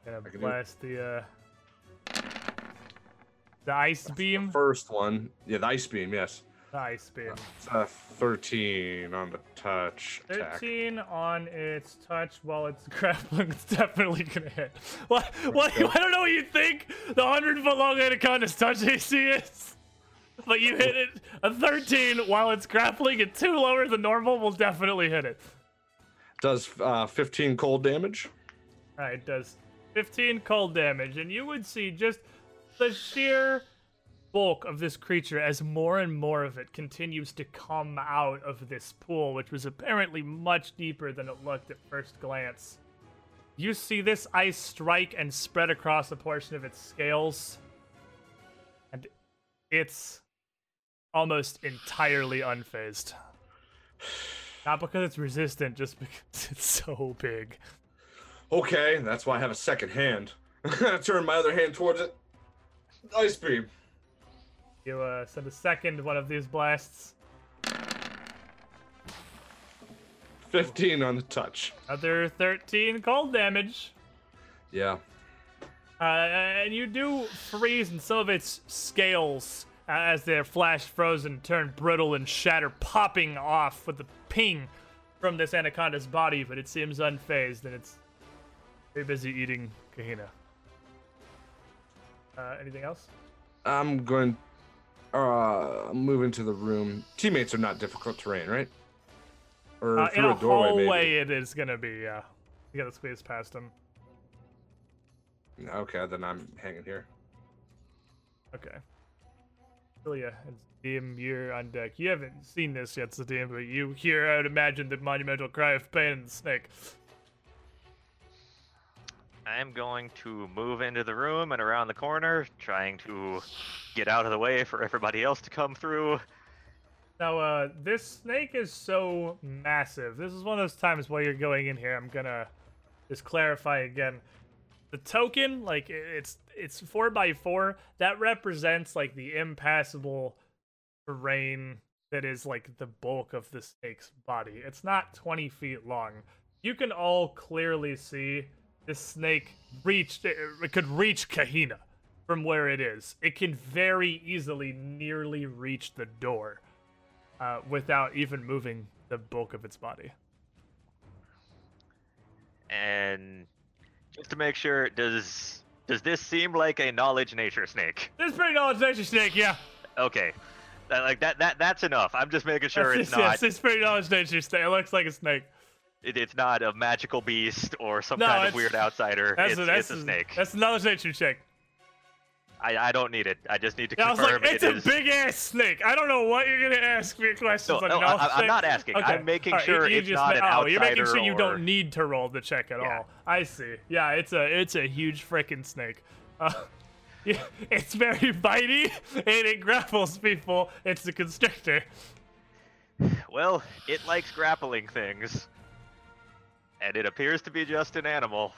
Gonna can do- blast the uh, the ice beam. First one, yeah, the ice beam. Yes, The ice beam. a 13 on the touch attack. 13 on its touch while it's grappling. It's definitely gonna hit. What? What? I don't know what you think. The hundred foot long anaconda's touch AC is. But you hit it a 13 while it's grappling and two lower than normal will definitely hit it. Does uh, 15 cold damage. Alright, does 15 cold damage, and you would see just the sheer bulk of this creature as more and more of it continues to come out of this pool, which was apparently much deeper than it looked at first glance. You see this ice strike and spread across a portion of its scales, and it's almost entirely unfazed. Not because it's resistant, just because it's so big. Okay, that's why I have a second hand. I'm gonna turn my other hand towards it. Ice beam. You uh, send a second one of these blasts. 15 on the touch. Another 13 cold damage. Yeah. Uh, and you do freeze, and some of its scales, as they're flash frozen, turn brittle and shatter, popping off with the ping from this anaconda's body, but it seems unfazed, and it's very busy eating Kahina. Uh, anything else? I'm going. Uh, move into the room. Teammates are not difficult terrain, right? Or Uh, in through a a doorway, hallway, it is gonna be, yeah. You gotta squeeze past them. Okay, then I'm hanging here. Okay. Ilya and Zadim, you're on deck. You haven't seen this yet, Zadim, but you hear, I would imagine, the monumental cry of pain in the snake. I'm going to move into the room and around the corner, trying to get out of the way for everybody else to come through. Now, uh, this snake is so massive. This is one of those times while you're going in here, I'm gonna just clarify again. The token, like it's it's four by four. That represents like the impassable terrain that is like the bulk of the snake's body. It's not 20 feet long. You can all clearly see this snake reached. It could reach Kahina from where it is. It can very easily nearly reach the door uh, without even moving the bulk of its body. And just to make sure, does does this seem like a knowledge nature snake? This is pretty knowledge nature snake, yeah. Okay, that, like that that that's enough. I'm just making sure That's- it's yes, not it's pretty knowledge nature snake. It looks like a snake. it, it's not a magical beast or some No, kind of weird outsider. That's it's, a, that's it's a snake. That's a knowledge nature snake. I, I don't need it. I just need to Yeah, I was confirm like, it's it a is- big ass snake. I don't know what you're gonna ask me questions No, on. no, I, I'm not asking. Okay. I'm making Alright, sure you it's just not an oh, you're making sure outsider you or- don't need to roll the check at Yeah. all. I see. Yeah, it's a it's a huge freaking snake. Uh, yeah, it's very bitey and it grapples people. It's a constrictor. Well, it likes grappling things. And it appears to be just an animal.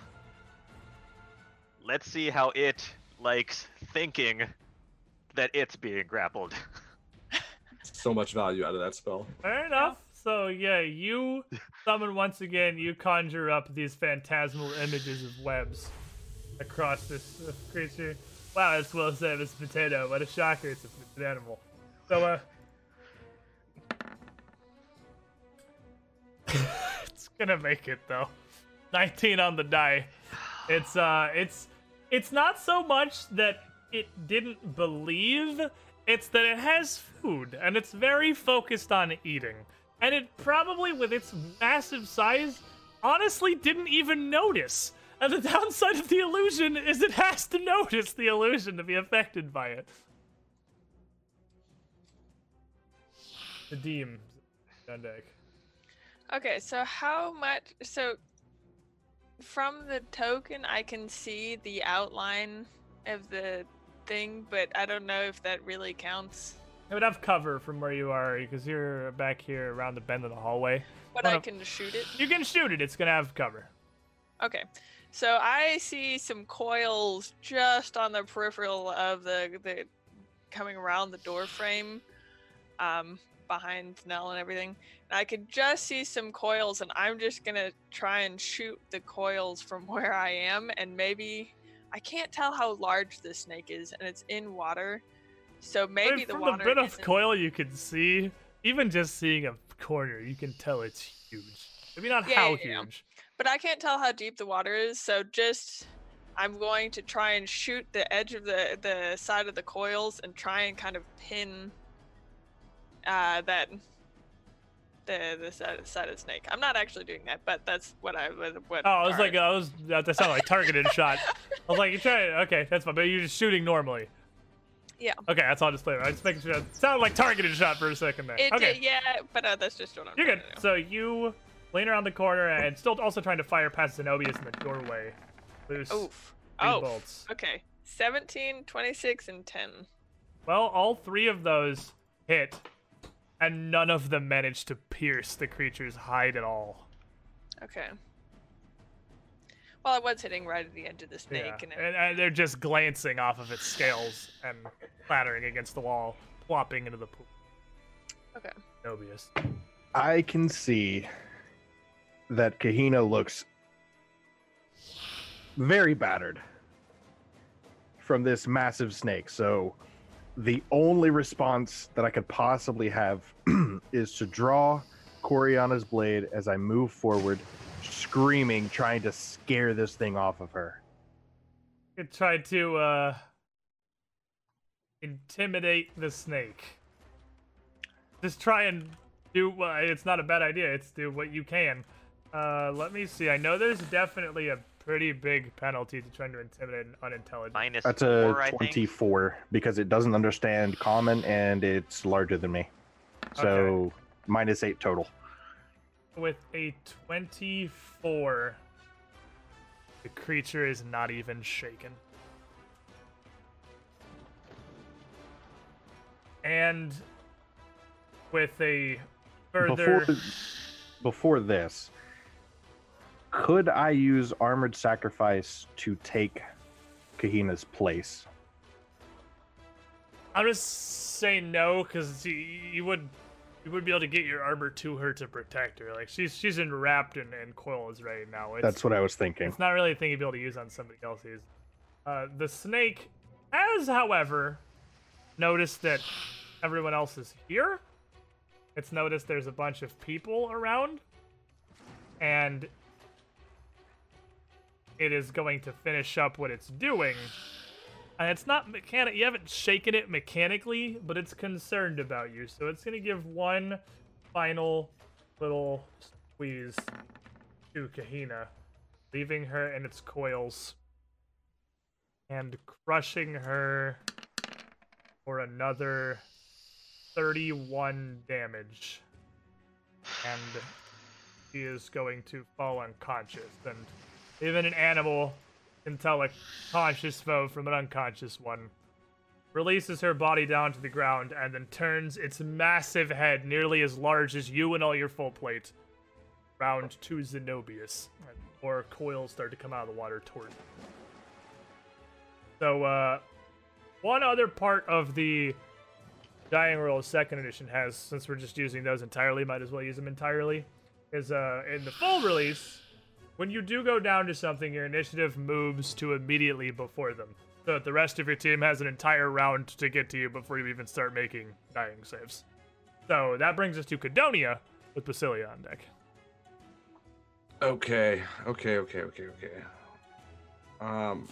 Let's see how it likes thinking that it's being grappled. So much value out of that spell. Fair enough. So yeah, you summon once again. You conjure up these phantasmal images of webs across this uh, creature. Wow, it's well as said. It's a potato. What a shocker! It's a, it's an animal. So uh, it's gonna make it though. 19 on the die. It's uh, it's it's not so much that it didn't believe. It's that it has food and it's very focused on eating. And it probably, with its massive size, honestly didn't even notice. And the downside of the illusion is it has to notice the illusion to be affected by it. The Deem on. Okay, so how much? So from the token, I can see the outline of the thing, but I don't know if that really counts. It would have cover from where you are because you're back here around the bend of the hallway. But One I of- can shoot it. You can shoot it. It's gonna have cover. Okay, so I see some coils just on the peripheral of the the coming around the door frame, um, behind Nell and everything. And I could just see some coils, and I'm just gonna try and shoot the coils from where I am, and maybe I can't tell how large this snake is, and it's in water, so maybe the from the bit of coil you can see, even just seeing a corner, you can tell it's huge. Maybe not Yeah, how yeah, yeah. huge. but I can't tell how deep the water is, so just I'm going to try and shoot the edge of the the side of the coils and try and kind of pin uh that the the side, side of snake. I'm not actually doing that, but that's what I was what Oh, I was like, I was that sounded like targeted shot. I was like, you're trying. Okay, that's fine, but you're just shooting normally. Yeah. Okay, that's all. Display. I just making sure. It sounded like targeted shot for a second there. it okay, did, yeah, but uh, that's just what I'm you're good. So you lean around the corner and still also trying to fire past Zenobius in the doorway. Loose Oof. Oh, bolts. okay. 17, 26, and 10. Well, all three of those hit, and none of them managed to pierce the creature's hide at all. Okay. Well, I was hitting right at the edge of the snake, Yeah, and it, and, and they're just glancing off of its scales and clattering against the wall, plopping into the pool. okay. Zenobius. I can see that Kahina looks very battered from this massive snake. So the only response that I could possibly have is to draw Coriana's blade as I move forward, screaming, trying to scare this thing off of her. It tried to uh, intimidate the snake. Just try and do. Uh, it's not a bad idea. It's do what you can. Uh, let me see. I know there's definitely a pretty big penalty to trying to intimidate an unintelligent. Minus That's a four, I think. 24 because it doesn't understand common and it's larger than me. So minus eight total. With a 24, the creature is not even shaken. And with a further. Before, before this, could I use armored sacrifice to take Kahina's place? I'm just saying no because you, you would you would be able to get your armor to her to protect her. Like she's she's enwrapped in, in coils right now. It's, That's what I was thinking. It's not really a thing you'd be able to use on somebody else's. Uh, the snake has, however, noticed that everyone else is here. It's noticed there's a bunch of people around, and it is going to finish up what it's doing. And it's not mechanic. You haven't shaken it mechanically, but it's concerned about you. So it's gonna give one final little squeeze to Kahina, leaving her in its coils. and crushing her for another 31 damage. And she is going to fall unconscious. And even an animal can tell a conscious foe from an unconscious one. Releases her body down to the ground and then turns its massive head, nearly as large as you and all your full plate, round to Zenobius. More coils start to come out of the water toward him. So, uh, one other part of the Dying World Second Edition has, since we're just using those entirely, might as well use them entirely, is uh, in the full release, when you do go down to something, your initiative moves to immediately before them. So that the rest of your team has an entire round to get to you before you even start making dying saves. So that brings us to Cadonia with Basilia on deck. Okay, okay, okay, okay, okay. Um,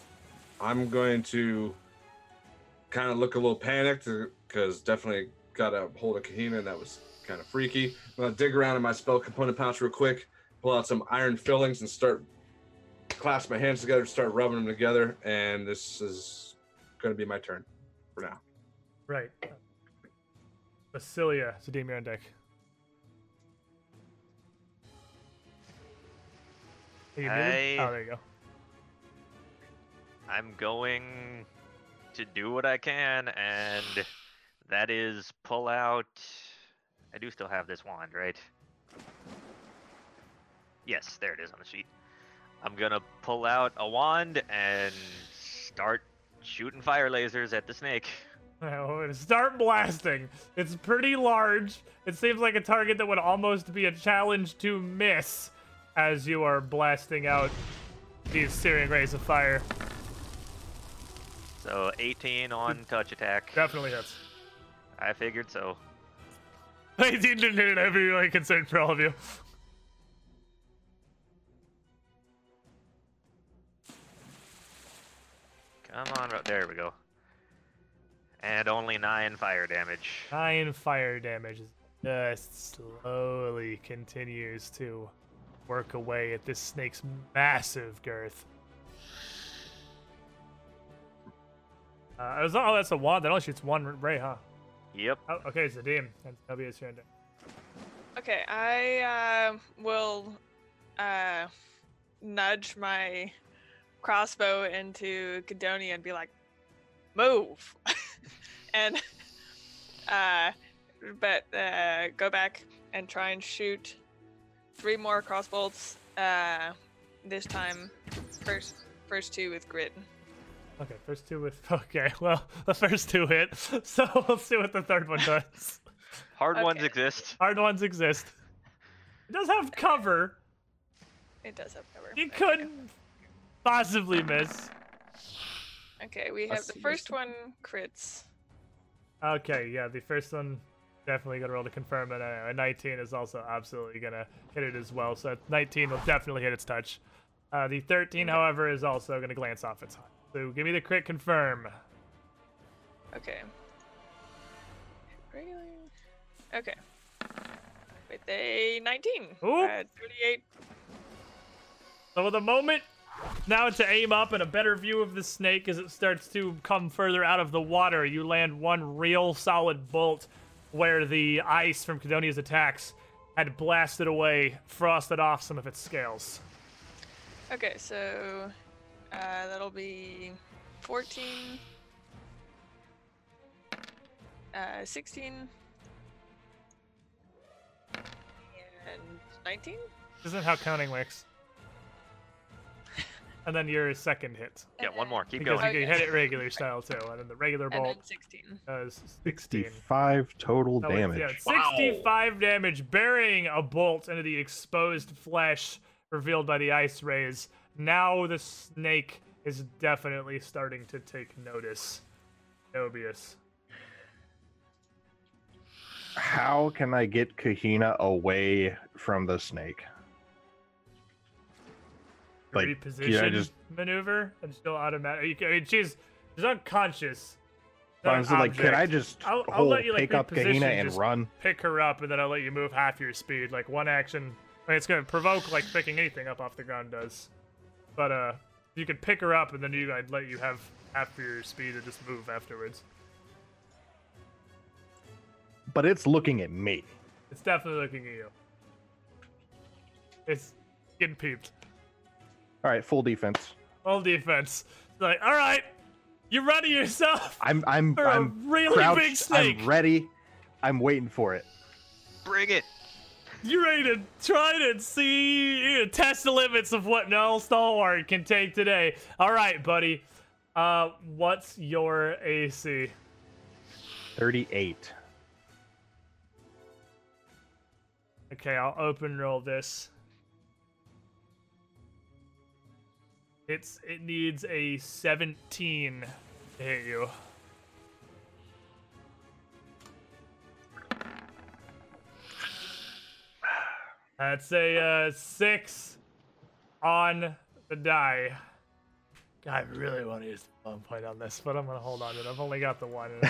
I'm going to kind of look a little panicked because definitely got a hold of Kahina and that was kind of freaky. I'm gonna dig around in my spell component pouch real quick, pull out some iron fillings and start clasp my hands together, start rubbing them together, and this is gonna be my turn for now. Right. Basilia, Zadimir on deck. Are you? I- Oh, there you go. I'm going to do what I can, and that is pull out. I do still have this wand, right? Yes, there it is on the sheet. I'm gonna pull out a wand and start shooting fire lasers at the snake. Oh, start blasting. It's pretty large. It seems like a target that would almost be a challenge to miss as you are blasting out these searing rays of fire. So 18 on touch attack. Definitely hits. I figured so. 18 didn't hit. I'd be really concerned for all of you. Come on, ro- there we go. And only nine fire damage. Nine fire damage just slowly continues to work away at this snake's massive girth. Uh, it was- oh, that's a wand. That only shoots one ray, huh? Yep. Oh, okay, it's a Zadim. And W is here. Okay, I uh, will uh, nudge my crossbow into Cadonia and be like, "Move," and uh, but uh, go back and try and shoot three more crossbolts. Uh, this time, first first two with grit. Okay, first two with. Okay, well, the first two hit. So we'll see what the third one does. Hard ones exist. Hard ones exist. It does have cover. It does have cover. You There we could possibly miss. Okay, we have the first one crits. Okay, yeah, the first one definitely gonna roll to confirm it. Uh, a 19 is also absolutely gonna hit it as well. So 19 will definitely hit its touch. Uh, the 13, however, is also gonna glance off its. So give me the crit confirm. Okay. Regular. Okay. With a 19. Ooh. Uh, 38. So with a moment now to aim up and a better view of the snake as it starts to come further out of the water, you land one real solid bolt where the ice from Cadonia's attacks had blasted away, frosted off some of its scales. Okay, so uh, that'll be 14. Uh, 16. And 19? This isn't how counting works. And then your second hit. Yeah, one more. Keep Because going. you can Okay. hit it regular style too. And then the regular bolt. And bolt then 16. does 16. 65 total So it's- damage. Yeah, 65 damage, burying a bolt into the exposed flesh revealed by the ice rays. Now the snake is definitely starting to take notice. Nobius. How can I get Kahina away from the snake? Like, Reposition yeah, just- maneuver and she'll automatic. I mean, she's she's unconscious. Honestly, like, can I just I'll- I'll let you, like, pick up Kahina and run? pick her up and then I'll let you move half your speed. Like one action. I mean, it's gonna provoke like picking anything up off the ground does. But uh, You could pick her up, and then you, I'd let you have half your speed to just move afterwards. But it's looking at me. It's definitely looking at you. It's getting peeped. All right, full defense. Full defense. Like, all right, you ready yourself I'm I'm for a I'm really crouched. big snake? I'm ready. I'm waiting for it. Bring it. You ready to try to see, you know, test the limits of what Null Stalwart can take today? All right, buddy. Uh, what's your AC? 38. Okay, I'll open roll this. It's it needs a 17 to hit you. That's a uh, six on the die. God, I really want to use the one point on this, but I'm gonna hold on to it. I've only got the one. and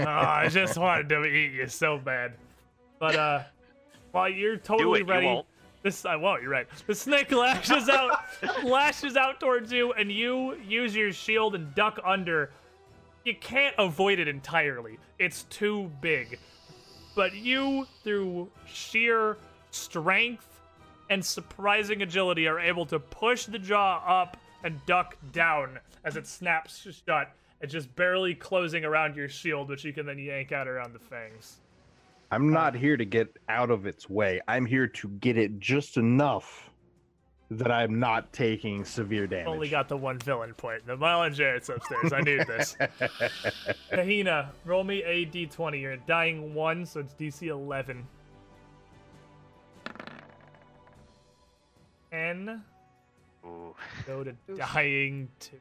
I- Oh, I just wanted to eat you so bad. But uh, while you're totally it. ready, You won't. This uh, I won't. You're right. The snake lashes out, lashes out towards you, and you use your shield and duck under. You can't avoid it entirely. It's too big. But you, through sheer strength and surprising agility, are able to push the jaw up and duck down as it snaps shut. It's just barely closing around your shield, which you can then yank out around the fangs. I'm not here to get out of its way. I'm here to get it just enough that I'm not taking severe damage. Only got the one villain point. The Mile and Jarrett's upstairs. I knew this. Kahina, roll me a d20. You're dying one, so it's DC 11. 10. Ooh. Go to dying two.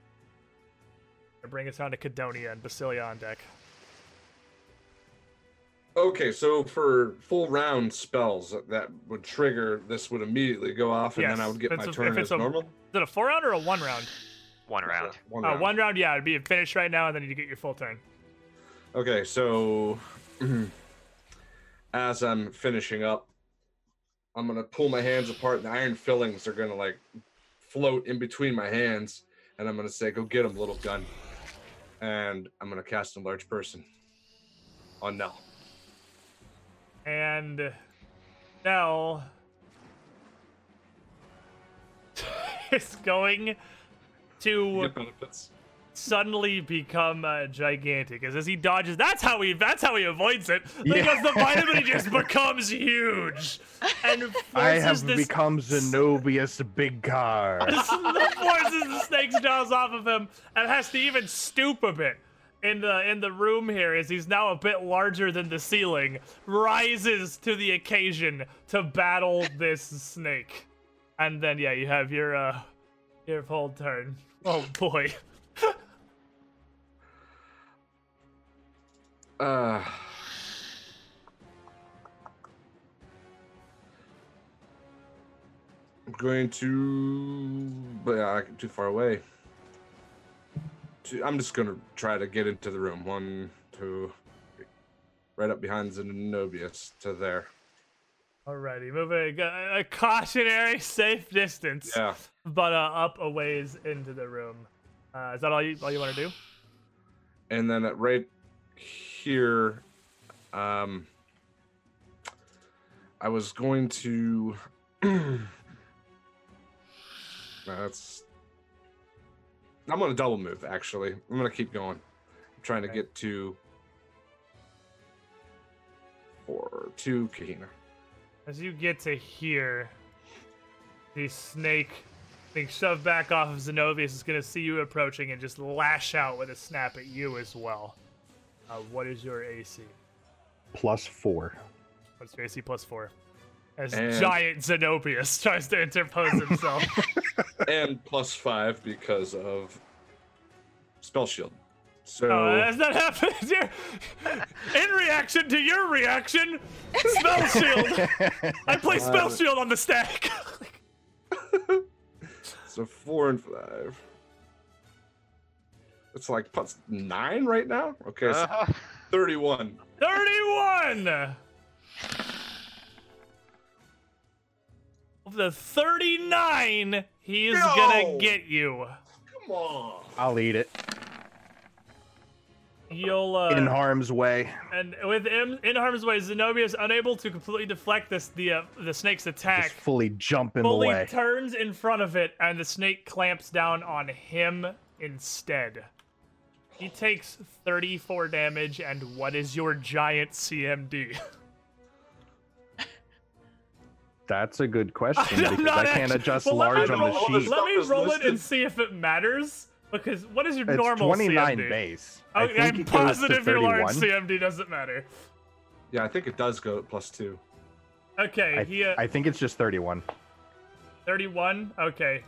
Bring us on to Cadonia and Basilia on deck. Okay, so for full round spells that would trigger, this would immediately go off, and then I would get if my it's a- turn if it's as a- normal. Is it a four round or a one round? One round. One Uh, round. one round, yeah. It'd be finished right now, and then you get your full turn. Okay, so as I'm finishing up, I'm gonna pull my hands apart, and the iron fillings are gonna like float in between my hands, and I'm gonna say, "Go get him, little gun," and I'm gonna cast enlarge person on Nell. And Nell is going to suddenly become uh, gigantic as, as he dodges. That's how he. That's how he avoids it Yeah. because the vitamin just becomes huge and I have this become Zenobius Big Car. forces the snake's jaws off of him and has to even stoop a bit in the in the room here as he's now a bit larger than the ceiling rises to the occasion to battle this snake. And then yeah you have your uh your full turn. Oh boy. Uh, I'm going to, but yeah, I'm too far away. Two- I'm just gonna try to get into the room. One, two, three. right up behind Zenobius to there. alrighty moving a, a cautionary safe distance Yeah. but uh up a ways into the room uh is that all you all you want to do and then at right here um i was going to that's i'm gonna double move actually i'm gonna keep going i'm trying to get to four to kahina As you get to here, the snake being shoved back off of Zenobius is going to see you approaching and just lash out with a snap at you as well. Uh, what is your AC? Plus four. What's your AC plus four? As And- giant Zenobius tries to interpose himself. and plus five because of spell shield so Oh, that's not happening. You're- In reaction to your reaction, spell shield. I play spell Uh, shield on the stack. So four and five. It's like plus nine right now. Okay, so Uh-huh. thirty-one. 31! The 39, he is No! gonna get you. Come on. I'll eat it. You'll uh, In harm's way. and with him in harm's way, Zenobius is unable to completely deflect this the uh, the snake's attack. Just fully jump in the way. He turns in front of it, and the snake clamps down on him instead. He takes 34 damage, and what is your giant CMD? That's a good question because I'm not I can't actu- adjust Well, let me large on the roll- sheet. Let me Stuff is roll it and see if it matters. Because what is your It's normal 29 CMD? base. I okay, I'm it goes to positive your large CMD doesn't matter. Yeah, I think it does go plus two. Okay, I, he uh, I think it's just 31. 31. Okay,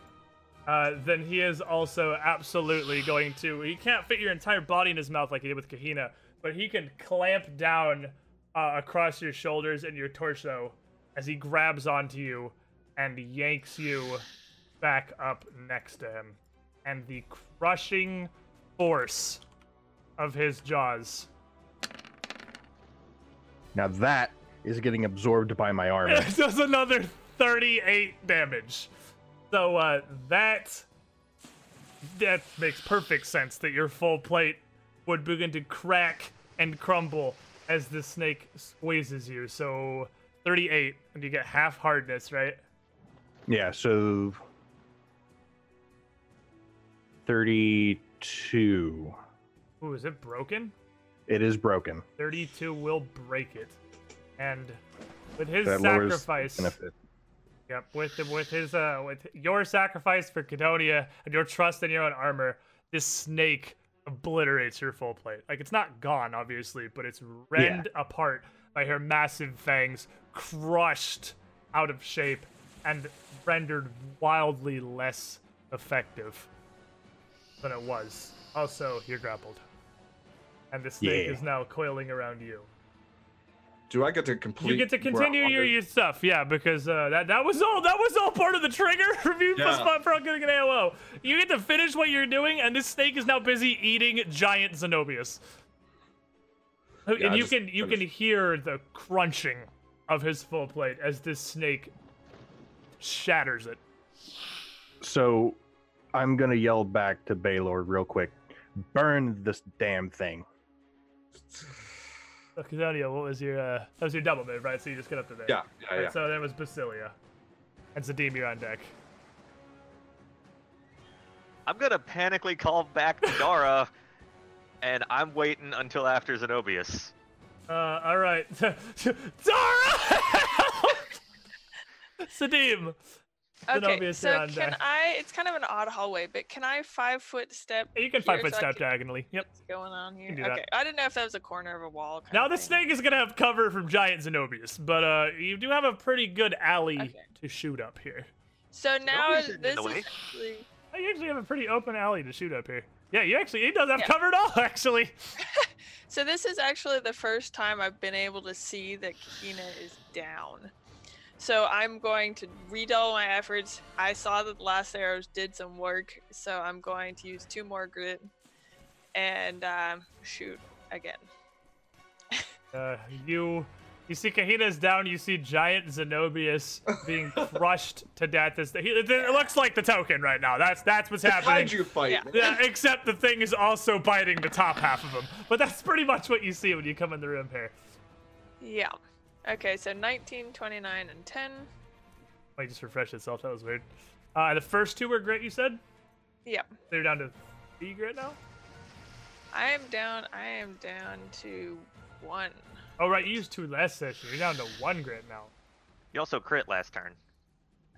uh, then he is also absolutely going to. He can't fit your entire body in his mouth like he did with Kahina, but he can clamp down uh, across your shoulders and your torso as he grabs onto you and yanks you back up next to him. And the crushing force of his jaws Now that is getting absorbed by my armor. It does another 38 damage. So uh, that that makes perfect sense that your full plate would begin to crack and crumble as the snake squeezes you. So 38, and you get half hardness, right? yeah, so 32. Ooh, is it broken? It is broken. 32 will break it. And with his That sacrifice. Yep, with with his uh with your sacrifice for Cadonia and your trust in your own armor, this snake obliterates your full plate. Like it's not gone, obviously, but it's rend apart by her massive fangs, crushed out of shape, and rendered wildly less effective than it was. Also, you're grappled. And the snake Yeah. is now coiling around you. Do I get to complete? You get to continue your, your stuff, yeah, because uh, that that was all that was all part of the trigger for you Yeah. for, for getting an AOO. You get to finish what you're doing, and this snake is now busy eating giant Zenobius. Yeah, and I you just can you can hear the crunching of his full plate as this snake shatters it. So I'm going to yell back to Baylor real quick. Burn this damn thing. So, Cadonia, what was your uh, that was your double move, right? So you just get up to there. Yeah, yeah, Right, yeah. So that was Basilia. And Zadim, you're on deck. I'm gonna panically call back to Dara, and I'm waiting until after Zenobius. Uh, all right, Dara. Zadim. Okay, so can deck. I? It's kind of an odd hallway, but can I five foot step? You can five foot so step can- diagonally. Yep. What's going on here? can do that. I didn't know if that was a corner of a wall. Kind Now of the thing. snake is gonna have cover from giant Zenobius, but uh, you do have a pretty good alley Okay. to shoot up here. So now Nobody's in this is way. actually. You actually have a pretty open alley to shoot up here. Yeah, you actually he does have Yeah. cover at all, actually. So this is actually the first time I've been able to see that Kina is down. So I'm going to redouble my efforts. I saw that the last arrows did some work, so I'm going to use two more grit and um, shoot again. Uh, you you see Kahina's down. You see giant Zenobius being crushed to death. As the, he, it, it looks like the token right now. That's that's what's happening. Kaiju fight. Yeah. man. Yeah, except the thing is also biting the top half of him. But that's pretty much what you see when you come in the room here. Yeah. Okay, so 19, 29, and 10. Wait, just refresh itself. That was weird. Uh, the first two were grit, you said? Yep. They're down to three grit now? I am down. I am down to one. Oh, right. You used two last session. You're down to one grit now. You also crit last turn.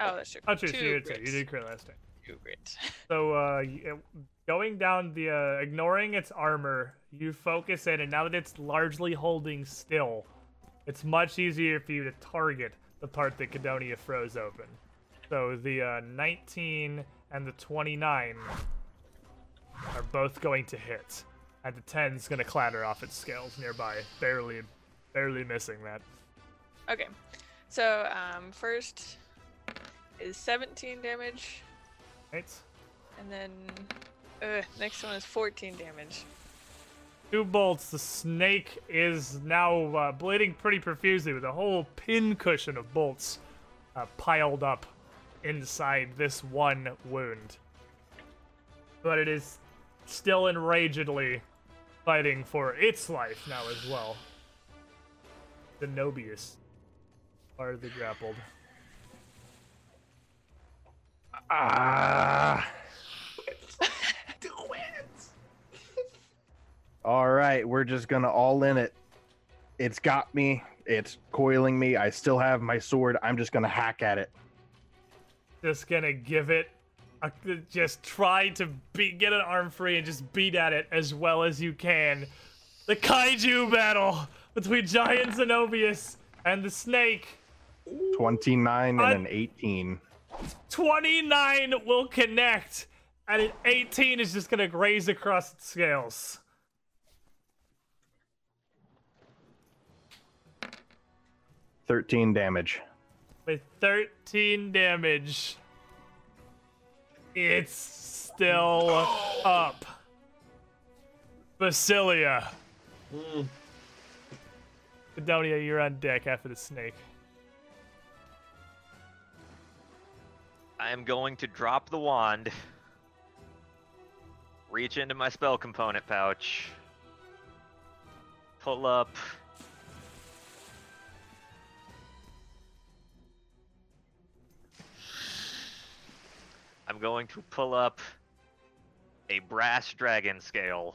Oh, that's true. Oh, true. So you did, two. you did crit last time. Two grit. So, uh, uh, going down the, uh, ignoring its armor, you focus in, and now that it's largely holding still, it's much easier for you to target the part that Cadonia froze open. So the uh, 19 and the 29 are both going to hit, and the 10's going to clatter off its scales nearby, barely, barely missing that. Okay. So, um, first is 17 damage, Right? and then uh, next one is 14 damage. Two bolts. The snake is now uh, bleeding pretty profusely with a whole pin cushion of bolts uh, piled up inside this one wound. But it is still enragedly fighting for its life now as well. Zenobius farther grappled. Ah. Do it. All right, we're just gonna all in it. It's got me. It's coiling me. I still have my sword. I'm just gonna hack at it. Just gonna give it a, just try to beat, get an arm free and just beat at it as well as you can. The kaiju battle between Giant Zenobius and the snake. 29 and an 18. 29 will connect, and an 18 is just gonna graze across its scales. Thirteen damage. With 13 damage, it's still up. Basilia. Hmm. Adonia, you're on deck after the snake. I am going to drop the wand, reach into my spell component pouch, pull up. I'm going to pull up a brass dragon scale.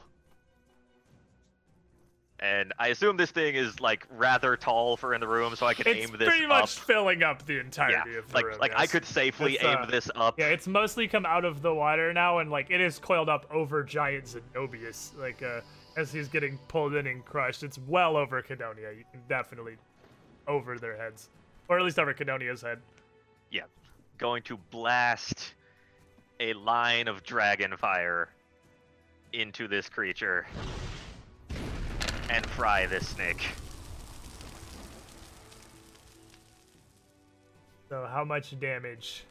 And I assume this thing is like rather tall for in the room, so I can It's aim this up. It's pretty up. much filling up the yeah, entirety of the like room. like I could safely It's, aim uh, this up. Yeah, it's mostly come out of the water now, and like it is coiled up over Giant Zenobius. Like uh, as he's getting pulled in and crushed, it's well over Cadonia. You can definitely over their heads, or at least over Cadonia's head. Yeah, going to blast a line of dragon fire into this creature and fry this snake. So how much damage?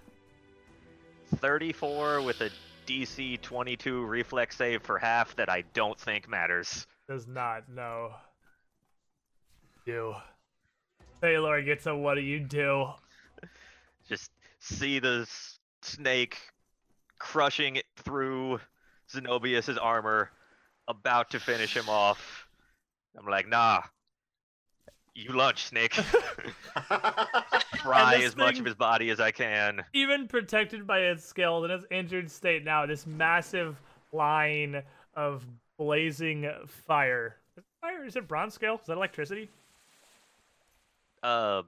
34 with a DC 22 reflex save for half that I don't think matters. Does not know. You. Taylor gets a what do you do? Just see the snake crushing it through Zenobius's armor, about to finish him off. I'm like, nah. You lunch, snake. Fry as much of his body as I can. even protected by its scales in its injured state now, this massive line of blazing fire. Fire? Is it bronze scale? Is that electricity? Uh,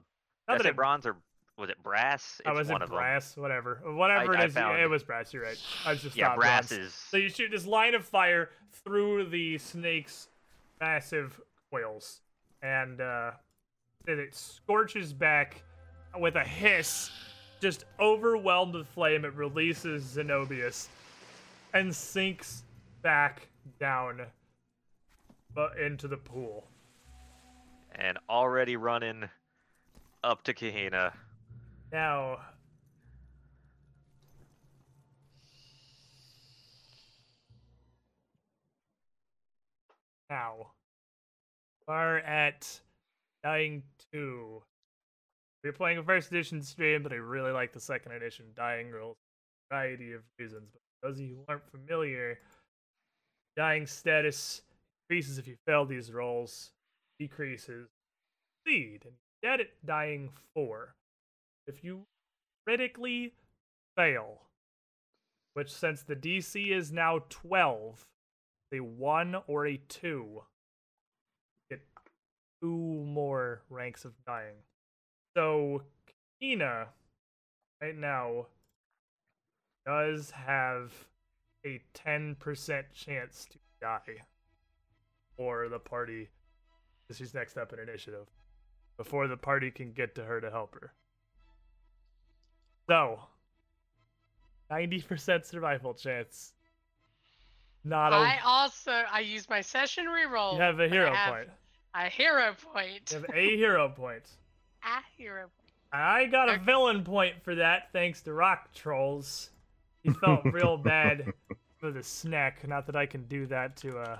Not that it- bronze or was it brass? Oh, was one it of them. brass? Whatever. Whatever I it is. It was brass, you're right. I was just Yeah, brass bronze. is. So you shoot this line of fire through the snake's massive coils, and uh, then it scorches back with a hiss, just overwhelmed with flame. It releases Zenobius and sinks back down, but into the pool. and already running up to Kahina. Now, now, are at Dying 2. We're playing a first edition stream, but I really like the second edition Dying rules. for a Variety of reasons, but those of you who aren't familiar, Dying status increases if you fail these rolls, decreases speed, and dead at Dying 4 if you critically fail, which since the DC is now 12, a 1 or a 2, get two more ranks of dying. So, Kina, right now, does have a 10% chance to die for the party. She's next up in initiative. Before the party can get to her to help her. So, 90% survival chance. Not a. I also I use my session reroll. you have a hero point. A hero point. You have a hero point. a hero point. I got a villain point for that thanks to Rock Trolls. He felt real bad for the snack. Not that I can do that to uh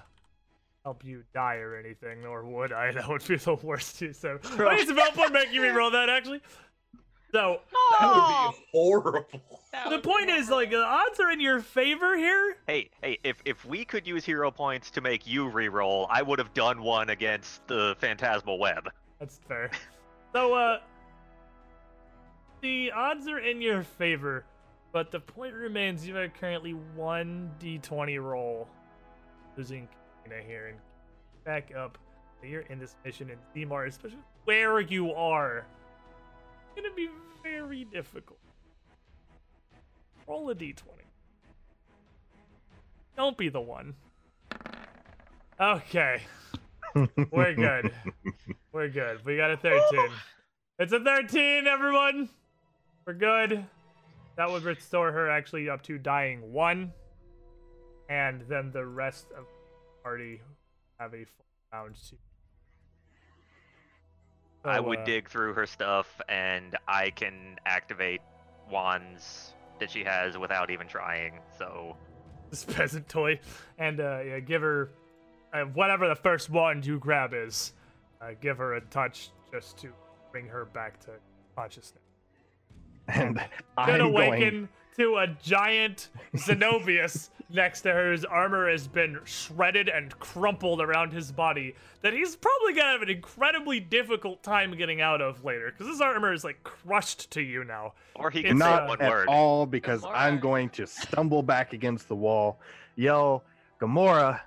help you die or anything, or would I? That would be the worst too. So, why does the villain point make you reroll that actually? So That would be horrible. that the point is, like, the odds are in your favor here. Hey, hey, if if we could use hero points to make you re-roll, I would have done one against the Phantasmal Web. That's fair. So, uh, the odds are in your favor, but the point remains you have currently one d20 roll, losing Kina here and back up. You're in this mission in Zimar, especially where you are. Gonna be very difficult. Roll a d20. Don't be the one. Okay. We're good. We're good. We got a 13. It's a 13, everyone. We're good. That would restore her actually up to dying one. And then the rest of the party have a full round to. I would uh, dig through her stuff, and I can activate wands that she has without even trying. So this peasant toy and uh, yeah, give her uh, whatever the first wand you grab is. Uh, give her a touch just to bring her back to consciousness. and I'm awaken going. To a giant Zenobius next to her. His armor has been shredded and crumpled around his body that he's probably gonna have an incredibly difficult time getting out of later because his armor is like crushed to you now. or he It's, can say uh, Not one at word. all, because Gamora. I'm going to stumble back against the wall, yell Gamora,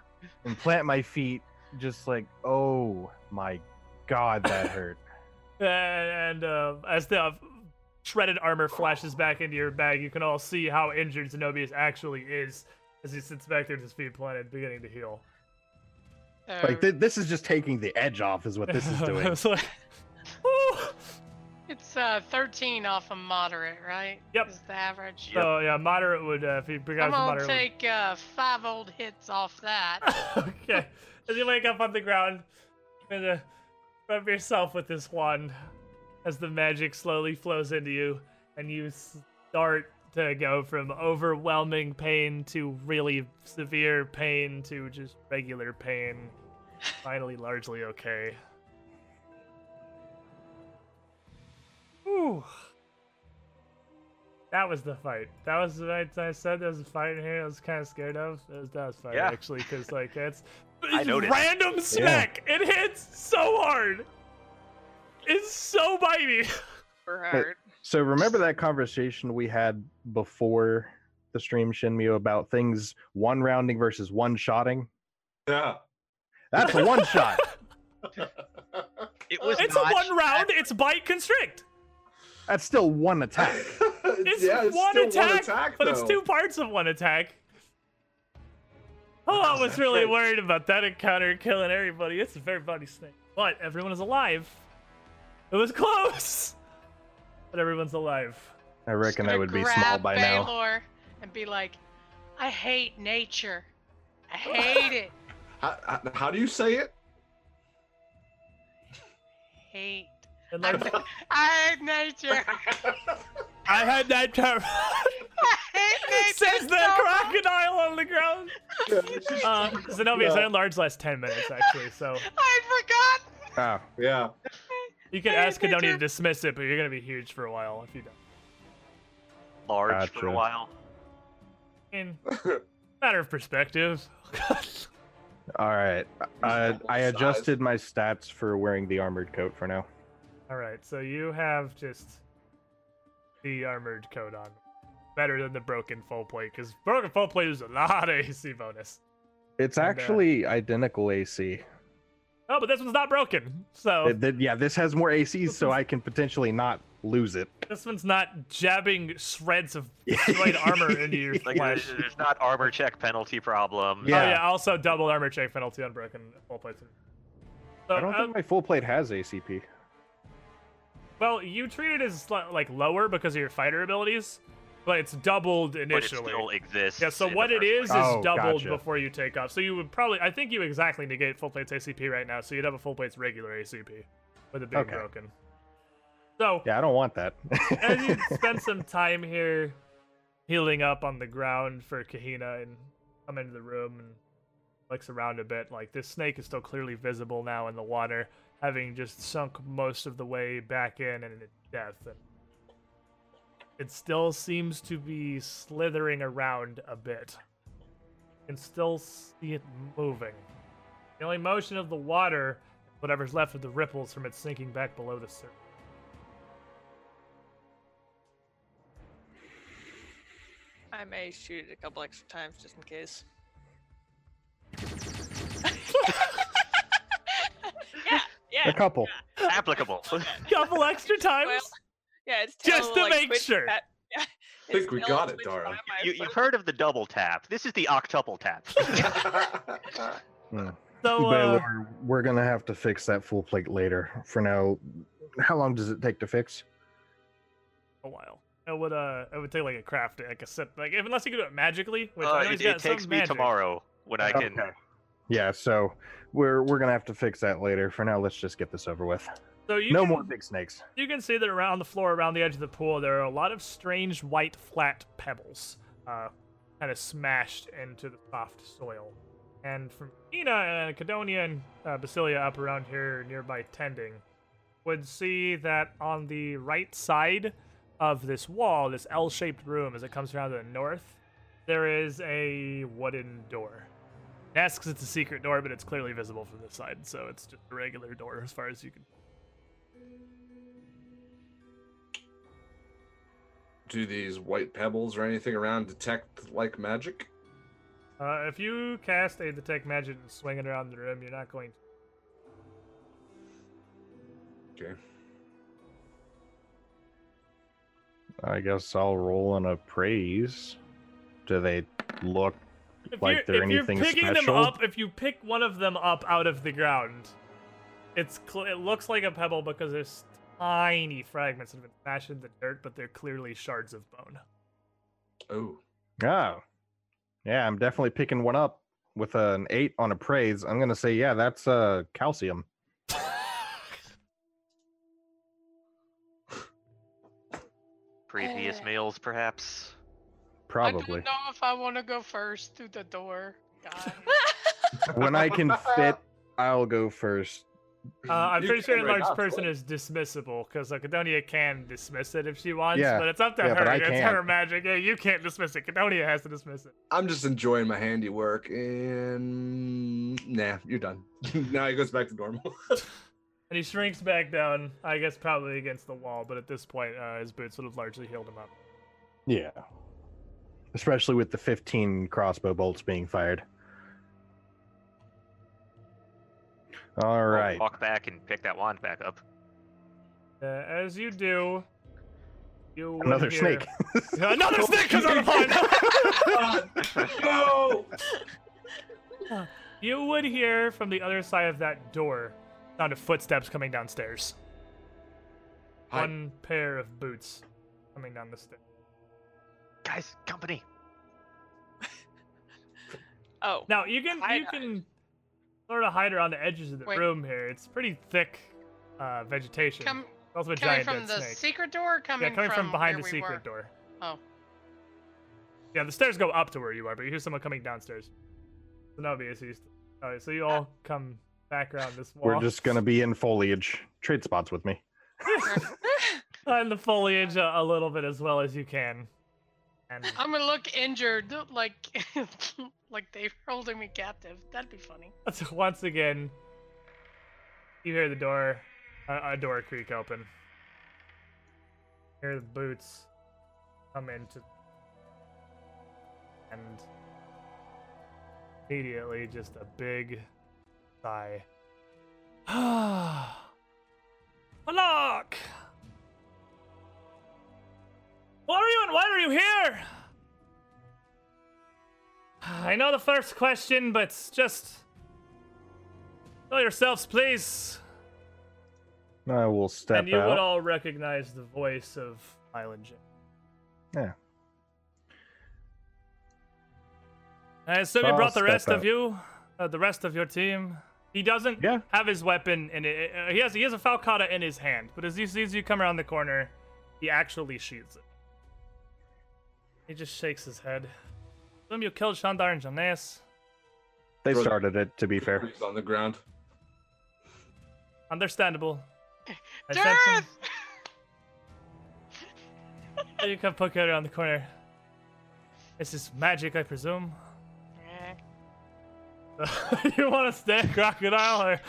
and plant my feet, just like, oh my god, that hurt. And uh, as the shredded armor flashes back into your bag, you can all see how injured Zenobius actually is as he sits back there with his feet planted, beginning to heal. like th- this is just taking the edge off, is what this is doing. it's like, It's uh 13 off of moderate, right? Yep. Is the average. So yeah, moderate would uh, if you bring out moderate. I'm the gonna would- take uh, five old hits off that. okay. As you wake up on the ground, and uh, rub yourself with this wand as the magic slowly flows into you, and you start to go from overwhelming pain to really severe pain to just regular pain. Finally, largely okay. Whew. That was the fight. That was what I, I said. There was a fight in here. I was kind of scared of. That was, that was fight Yeah. actually, because like it's, I it's noticed. random smack. It hits so hard. It's so bitey. super hard. So remember that conversation we had before the stream Shinmio about things one rounding versus one shotting? Yeah. That's a one shot. It was It's not a one round. It's bite constrict. That's still one attack. It's yeah, it's one, still attack, one attack, but it's two parts of one attack. Oh, I was really worried about that encounter killing everybody. It's a very bloody snake. But everyone is alive. It was close. But everyone's alive. I reckon I would be small by now. And be like, I hate nature. I hate it. How, how, how do you say it? Hate. And I, like, I hate nature. I had that term. I hate nature. Says the so much. crocodile on the ground. Uh, Zenobia, Yeah. yeah. large last 10 minutes, actually. So I forgot. Ah, yeah. You can I hate ask Kedoni to dismiss it, but you're going to be huge for a while if you don't. large for a while. In matter of perspective. all right. I, Reasonable I size. adjusted my stats for wearing the armored coat for now. All right, so you have just the armored coat on. Better than the broken full plate, because broken full plate is a lot of AC bonus. It's And, uh, actually identical AC. Oh, but this one's not broken, so It- th- yeah, this has more ACs, so I can potentially not lose it. this one's not jabbing shreds of destroyed armor into your Like flesh. there's, there's not armor check penalty problem. Oh Yeah. yeah, also double armor check penalty on broken full plates. So, I don't uh, think my full plate has ACP. well, you treat it as like lower because of your fighter abilities, but it's doubled initially. but it initially. still exists. Yeah, so what it is it first is is. Oh, doubled gotcha. before you take off. So you would probably, I think you exactly negate full plate's ACP right now, so you'd have a full plate's regular ACP with a big Okay. broken. So Yeah, I don't want that. as you spend some time here healing up on the ground for Kahina and come into the room and looks around a bit, like this snake is still clearly visible now in the water, having just sunk most of the way back in and in its death. And it still seems to be slithering around a bit. You can still see it moving. The only motion of the water, whatever's left of the ripples from it sinking back below the surface. I may shoot it a couple extra times just in case. yeah, yeah. A couple. Applicable. Couple extra times. Well, yeah, it's Just to like, make sure. tap- Yeah, I think we got it, Twitch Dara. You, you've heard of the double tap. This is the octuple tap. Hmm. So, uh, we're, we're gonna have to fix that full plate later. For now, how long does it take to fix? a while. It would uh, it would take like a craft, like a sip, like if, unless you could do it magically. Which Uh, it it takes me magic. tomorrow when I can. Yeah, so we're we're gonna have to fix that later. For now, let's just get this over with. So you no can, more big snakes. You can see that around the floor, around the edge of the pool, there are a lot of strange white flat pebbles, uh, kind of smashed into the soft soil. And from Ina and Cadonia and uh, Basilia up around here nearby tending, would see that on the right side of this wall, this L-shaped room as it comes around to the north, there is a wooden door. Asks it's a secret door, but it's clearly visible from this side, so it's just a regular door as far as you can. Do these white pebbles or anything around detect like magic? Uh, if you cast a detect magic and swing it around the room, you're not going to. Okay. I guess I'll roll on a praise. Do they look? If Like you're, they're if you're anything picking them special? up, if you pick one of them up out of the ground, it's cl- it looks like a pebble because there's tiny fragments that have been smashed in the dirt, but they're clearly shards of bone. Oh. Oh, yeah, I'm definitely picking one up with an eight on a praise. I'm gonna say, yeah, that's uh calcium. Previous Uh. meals, perhaps. Probably. I don't know if I want to go first through the door. God. when I can fit, I'll go first. Uh, I'm You pretty sure can a large person Troy. is dismissible because Cadonia can dismiss it if she wants, Yeah, but it's up to yeah, her. It's can't. her magic. Yeah, you can't dismiss it. Cadonia has to dismiss it. I'm just enjoying my handiwork and nah, you're done. now he goes back to normal. And he shrinks back down, I guess probably against the wall, but at this point, uh, his boots would have largely healed him up. Yeah. Especially with the 15 crossbow bolts being fired. All I'll. Walk back and pick that wand back up. Uh, as you do, you Another hear- snake. Another snake comes out of the no! you would hear from the other side of that door sound of footsteps coming downstairs. Hi. One pair of boots coming down the stairs. Guys, company. Oh, Now you can Hide- you can sort of hide around the edges of the Wait. room here. It's pretty thick uh, vegetation. Come, also a coming giant from dead the snake. secret door, or coming yeah, coming from, behind where the we secret were? door. Oh. Yeah, the stairs go up to where you are, but you hear someone coming downstairs. So no BSC. Alright, so you all come back around this wall. We're just gonna be in foliage. Trade spots with me. in the foliage a, a little bit as well as you can. And I'm gonna look injured, like like they're holding me captive. That'd be funny. once again, you hear the door, a, a door creak open. hear the boots come into, and immediately just a big sigh. Malak! What are you and why are you here? I know the first question, but just Show yourselves, please. I will step and you out. would all recognize the voice of Island Jim. Yeah. I assume you I'll brought the rest of you, uh, the rest of your team. He doesn't Yeah. have his weapon, and uh, he has he has a falcata in his hand. But as he sees you come around the corner, he actually shoots it. He just shakes his head. Assume you killed Shandar and Jonas. They Throw started it, to be fair. Creeps on the ground. Understandable. I sent some- Darth! you can poke it around the corner. This is magic, I presume. Eh, you want to stay crocodile or?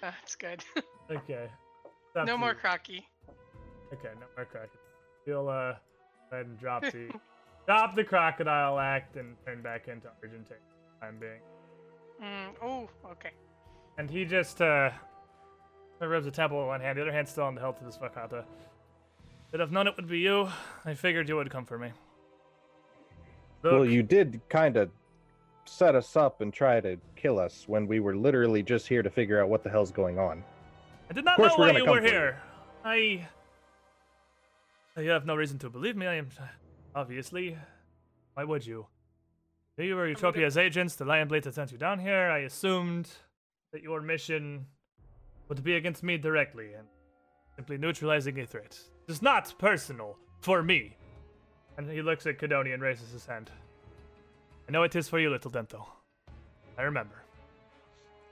That's good. okay. It's no to more crocky. Okay, no more crocky. You'll uh, go ahead and drop the drop the crocodile act and turn back into Argentea. for the Time being. Mm, oh, okay. And he just uh rubs the temple with one hand, the other hand still on the hilt of his falcata. Should have known it would be you. I figured you would come for me. Well, you did kind of set us up and try to kill us when we were literally just here to figure out what the hell's going on. I did not know why you were for you. here. I. You have no reason to believe me. I am. Obviously. Why would you? You were Utopia's agents. The Lion Blade that sent you down here. I assumed that your mission would be against me directly and simply neutralizing a threat. It's not personal for me. And he looks at Cadoni and raises his hand. I know it is for you, little Dento. I remember.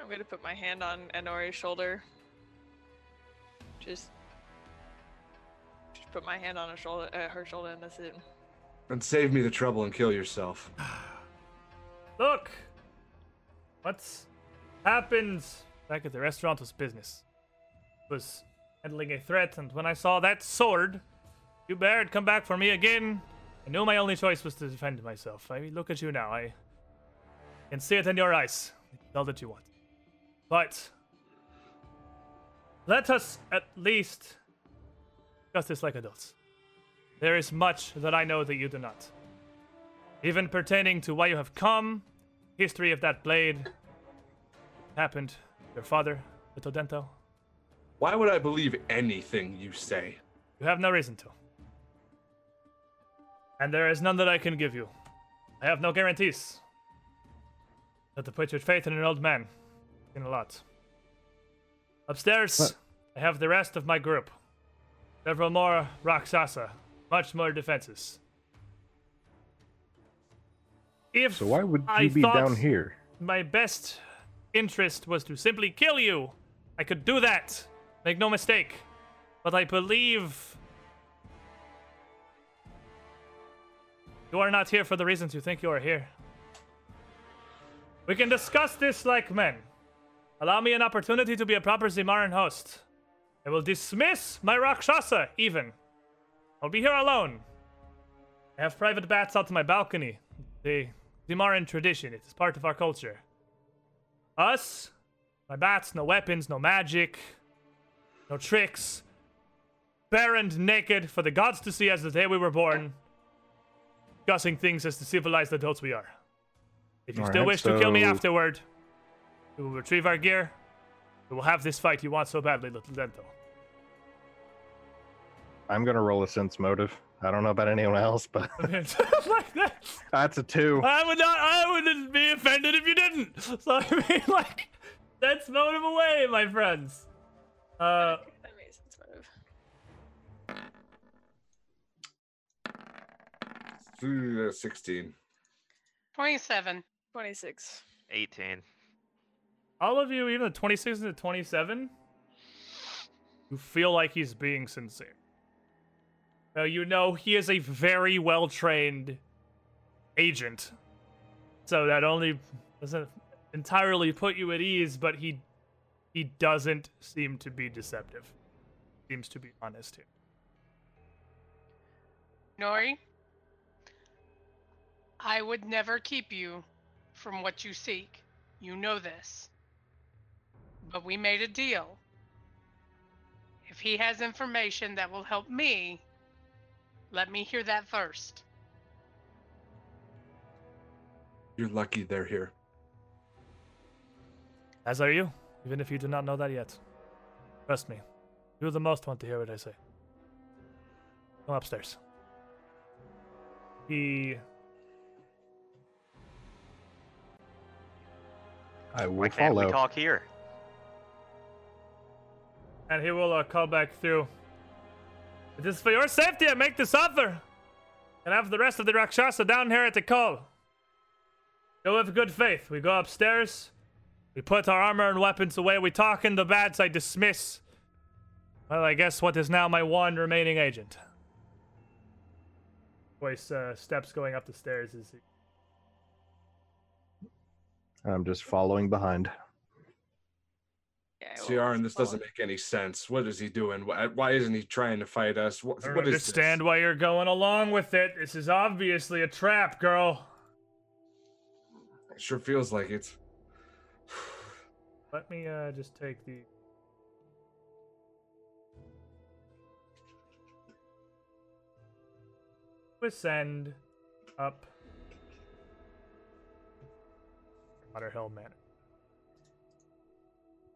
I'm gonna put my hand on Inori's shoulder. Just put my hand on her shoulder, uh, her shoulder, and that's it. And save me the trouble and kill yourself. Look! What's happened back at the restaurant was business. Was handling a threat, and when I saw that sword, you bear had come back for me again. I knew my only choice was to defend myself. I mean, look at you now. I can see it in your eyes. All that you want. But let us at least discuss this like adults. There is much that I know that you do not even pertaining to why you have come, history of that blade, happened, your father, Little Dento. Why would I believe anything you say? You have no reason to. And there is none that I can give you. I have no guarantees. But to put your faith in an old man, in a lot. Upstairs, What? I have the rest of my group. Several more Rakshasa, much more defenses. If So why would I you be thought down here? my best interest was to simply kill you, I could do that. Make no mistake. But I believe you are not here for the reasons you think you are here. We can discuss this like men. Allow me an opportunity to be a proper Zimaran host. I will dismiss my Rakshasa, even. I'll be here alone. I have private bats out to my balcony. The Zimaran tradition, it is part of our culture. Us, my bats, no weapons, no magic, no tricks. Bare and naked for the gods to see as the day we were born. Discussing things as the civilized adults we are. If you still Alright, wish to kill me afterward, we will retrieve our gear. We will have this fight you want so badly, little Dento. I'm gonna roll a sense motive. I don't know about anyone else, but like that. that's a two. I would not. I wouldn't be offended if you didn't. So I mean, like, that's motive away, my friends. Uh, that makes sense. Motive. Uh, 16. 27. 26. 18. all of you, even the 26 and the 27, you feel like he's being sincere. You know he is a very well trained agent, so that only doesn't entirely put you at ease, but he he doesn't seem to be deceptive. Seems to be honest here. Nori, I would never keep you from what you seek. You know this. But we made a deal. If he has information that will help me, let me hear that first. You're lucky they're here. As are you, even if you do not know that yet. Trust me, you're the most want to hear what I say. Come upstairs. He I will Why can't follow. we talk here? and he will uh, call back through. It is for your safety I make this offer. And have the rest of the Rakshasa down here at the call. Go with good faith. We go upstairs. We put our armor and weapons away. We talk in the bats I dismiss. Well, I guess what is now my one remaining agent. voice uh, steps going up the stairs as he I'm just following behind. Yeah, I will this doesn't make any sense. What is he doing? Why, why isn't he trying to fight us? What, I don't what is understand this? why you're going along with it. This is obviously a trap, girl. It sure feels like it. Let me uh, just take the. Ascend up Water Hill Manor.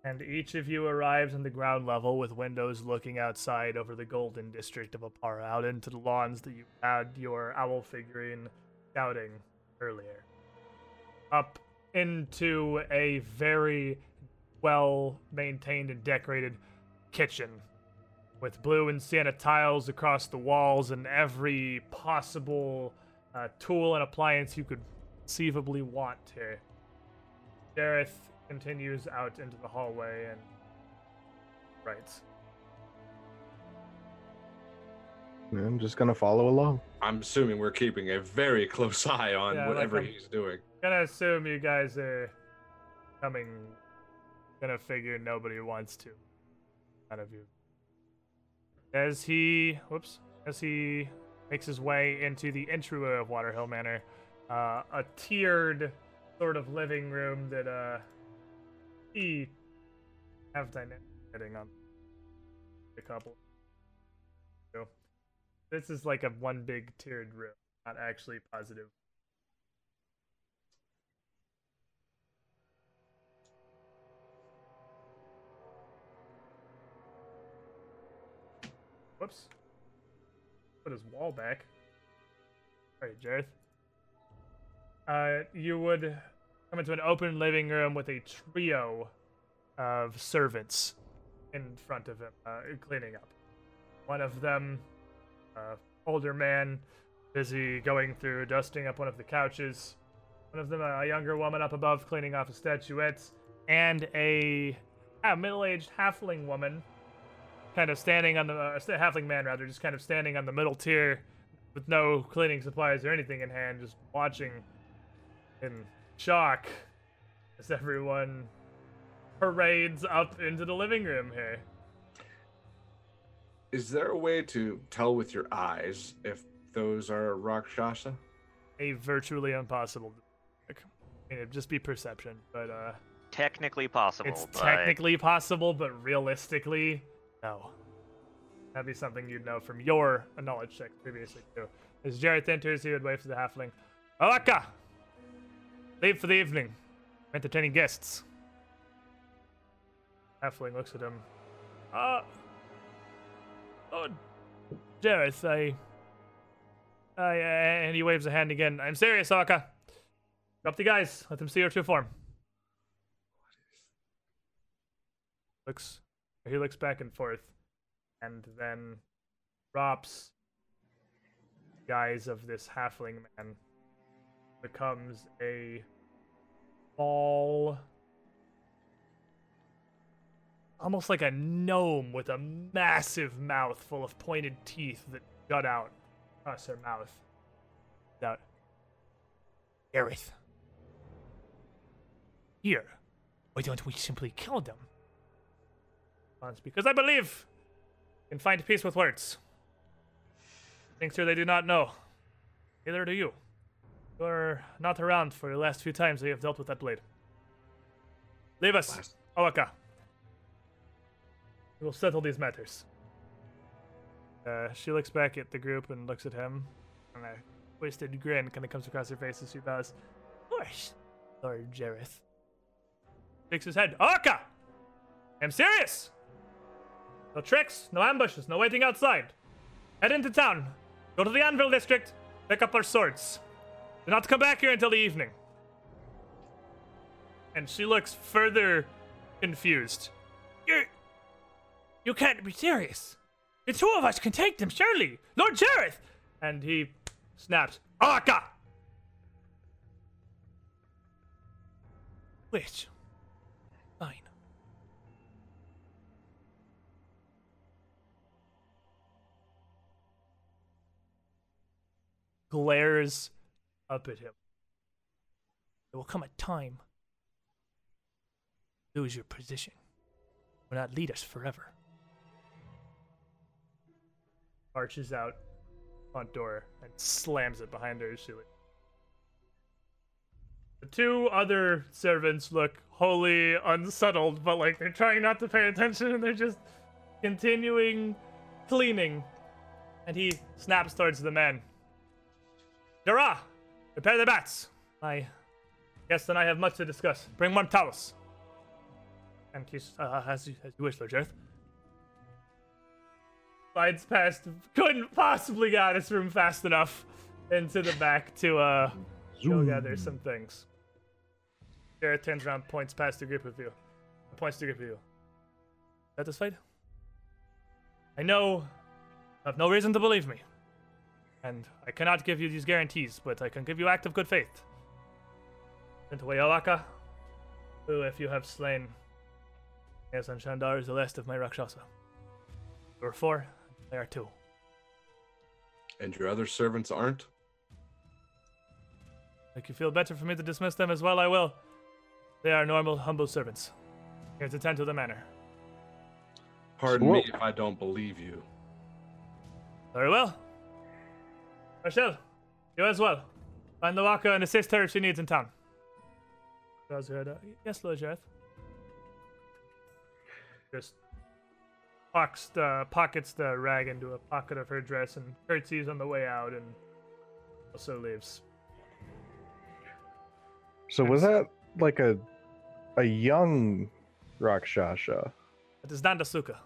And each of you arrives on the ground level with windows looking outside over the golden district of Apara out into the lawns that you had your owl figurine scouting earlier. Up into a very well maintained and decorated kitchen with blue and sienna tiles across the walls and every possible uh, tool and appliance you could conceivably want here. Jareth continues out into the hallway and writes. I'm just gonna follow along. I'm assuming we're keeping a very close eye on Yeah, whatever I'm- he's doing. Gonna assume you guys are coming. Gonna figure nobody wants to. None of you. As he, whoops, as he makes his way into the entryway of Waterhill Manor, uh, a tiered sort of living room that uh he have dynamic setting on a couple. So this is like a one big tiered room, not actually positive. Whoops. Put his wall back. Alright, Jareth. Uh, you would come into an open living room with a trio of servants in front of him, uh, cleaning up. One of them, uh, older man, busy going through dusting up one of the couches. One of them, a younger woman up above, cleaning off a statuette, and a, middle-aged halfling woman kind of standing on the uh, halfling man rather just kind of standing on the middle tier with no cleaning supplies or anything in hand just watching in shock as everyone parades up into the living room here. Is there a way to tell with your eyes if those are Rakshasa? a virtually impossible I mean, it'd just be perception but uh Technically possible. it's but technically possible but realistically no. That'd be something you'd know from your knowledge check previously too. As Jareth enters he would wave to the halfling. Alaka leave for the evening. Entertaining guests. Halfling looks at him. Uh oh Jareth I I uh, and he waves a hand again. I'm serious Alaka drop the guise. Let them see your true form. Looks he looks back and forth and then drops guise of this halfling man becomes a ball almost like a gnome with a massive mouth full of pointed teeth that jut out uh, across her mouth out Jareth here why don't we simply kill them because I believe can find peace with words. Things here they do not know. Neither do you. You are not around for the last few times they have dealt with that blade. Leave us, Last- Awaka. We will settle these matters. Uh, she looks back at the group and looks at him, and a twisted grin kind of comes across her face as she bows. Of course, Lord Jareth. Shakes his head. Awaka! I'm serious! No tricks, no ambushes, no waiting outside. Head into town. Go to the Anvil District. Pick up our swords. Not come back here until the evening. And she looks further confused. You, you can't be serious. The two of us can take them, surely. Lord Jareth! And he snaps. Aka! Which? Fine. glares up at him. There will come a time. Lose your position. Will not lead us forever. Arches out front door and slams it behind her she. The two other servants look wholly unsettled, but like they're trying not to pay attention and they're just continuing cleaning. And he snaps towards the men. Dara, prepare the bats. My guest and I have much to discuss. Bring warm towels. And he's, uh, as, you, as you wish, Lord Jareth. Slides past, couldn't possibly get out of this room fast enough into the back to uh, go gather some things. Jareth turns around, points past the group of you. Points to the group of you. Satisfied? I know you have no reason to believe me. And I cannot give you these guarantees, but I can give you act of good faith. Sent away Alaka, who, if you have slain Yes, and Shandar is the last of my Rakshasa. There are four, there are two. And your other servants aren't? Make you feel better for me to dismiss them as well, I will. They are normal, humble servants. Here to tend to the manor. Pardon Whoa. me if I don't believe you. Very well. Rachel, you as well. Find the Waka and assist her if she needs in town. Yes, Lord Jareth. Just pockets the, pockets the rag into a pocket of her dress and curtsies on the way out and also leaves. So was that like a a young Rakshasa? It is Dandasuka. There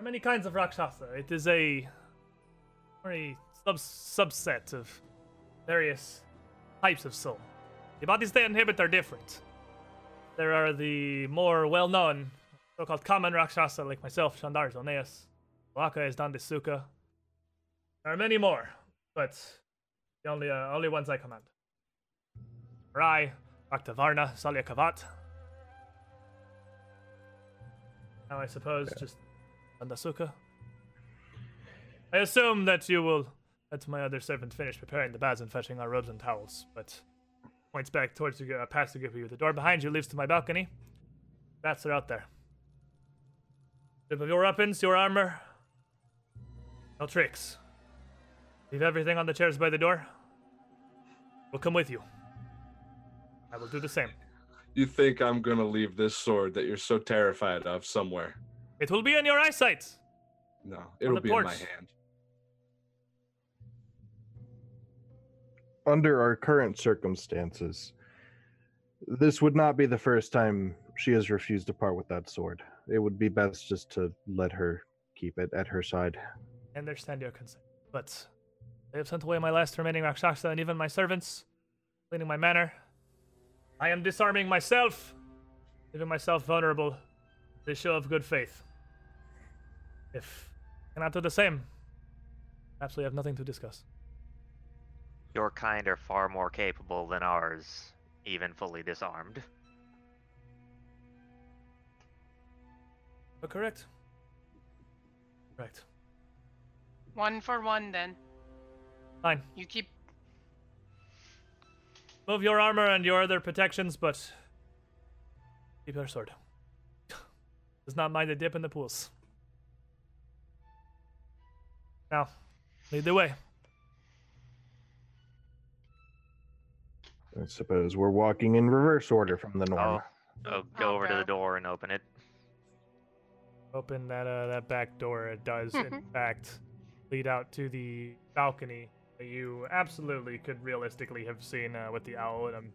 are many kinds of Rakshasa. It is a very sub- subset of various types of soul. The bodies they inhabit are different. There are the more well known, so called common Rakshasa like myself, Shandar Zoneas. Waka is Dandasuka. There are many more, but the only, uh, only ones I command. Rai, Raktavarna, Salya Kavat, Now, I suppose just Dandasuka. I assume that you will let my other servant finish preparing the baths and fetching our robes and towels, but points back towards the uh, past the group you. The door behind you leads to my balcony. Bats are out there. Strip of your weapons, your armor. No tricks. Leave everything on the chairs by the door. We'll come with you. I will do the same. You think I'm gonna leave this sword that you're so terrified of somewhere? It will be in your eyesight. No, it'll be in my hand. Under our current circumstances, this would not be the first time she has refused to part with that sword. It would be best just to let her keep it at her side. I understand your concern, but they have sent away my last remaining Rakshasa and even my servants, cleaning my manor. I am disarming myself, leaving myself vulnerable. This show of good faith. If I cannot do the same, perhaps we have nothing to discuss. Your kind are far more capable than ours, even fully disarmed. But correct. Correct. One for one, then. Fine. You keep. Move your armor and your other protections, but keep your sword. Does not mind a dip in the pools. Now, lead the way. I suppose we're walking in reverse order from the norm. Oh, oh go I'll over to the door and open it. Open that uh, that back door. It does, in fact, lead out to the balcony that you absolutely could realistically have seen uh, with the owl. And I'm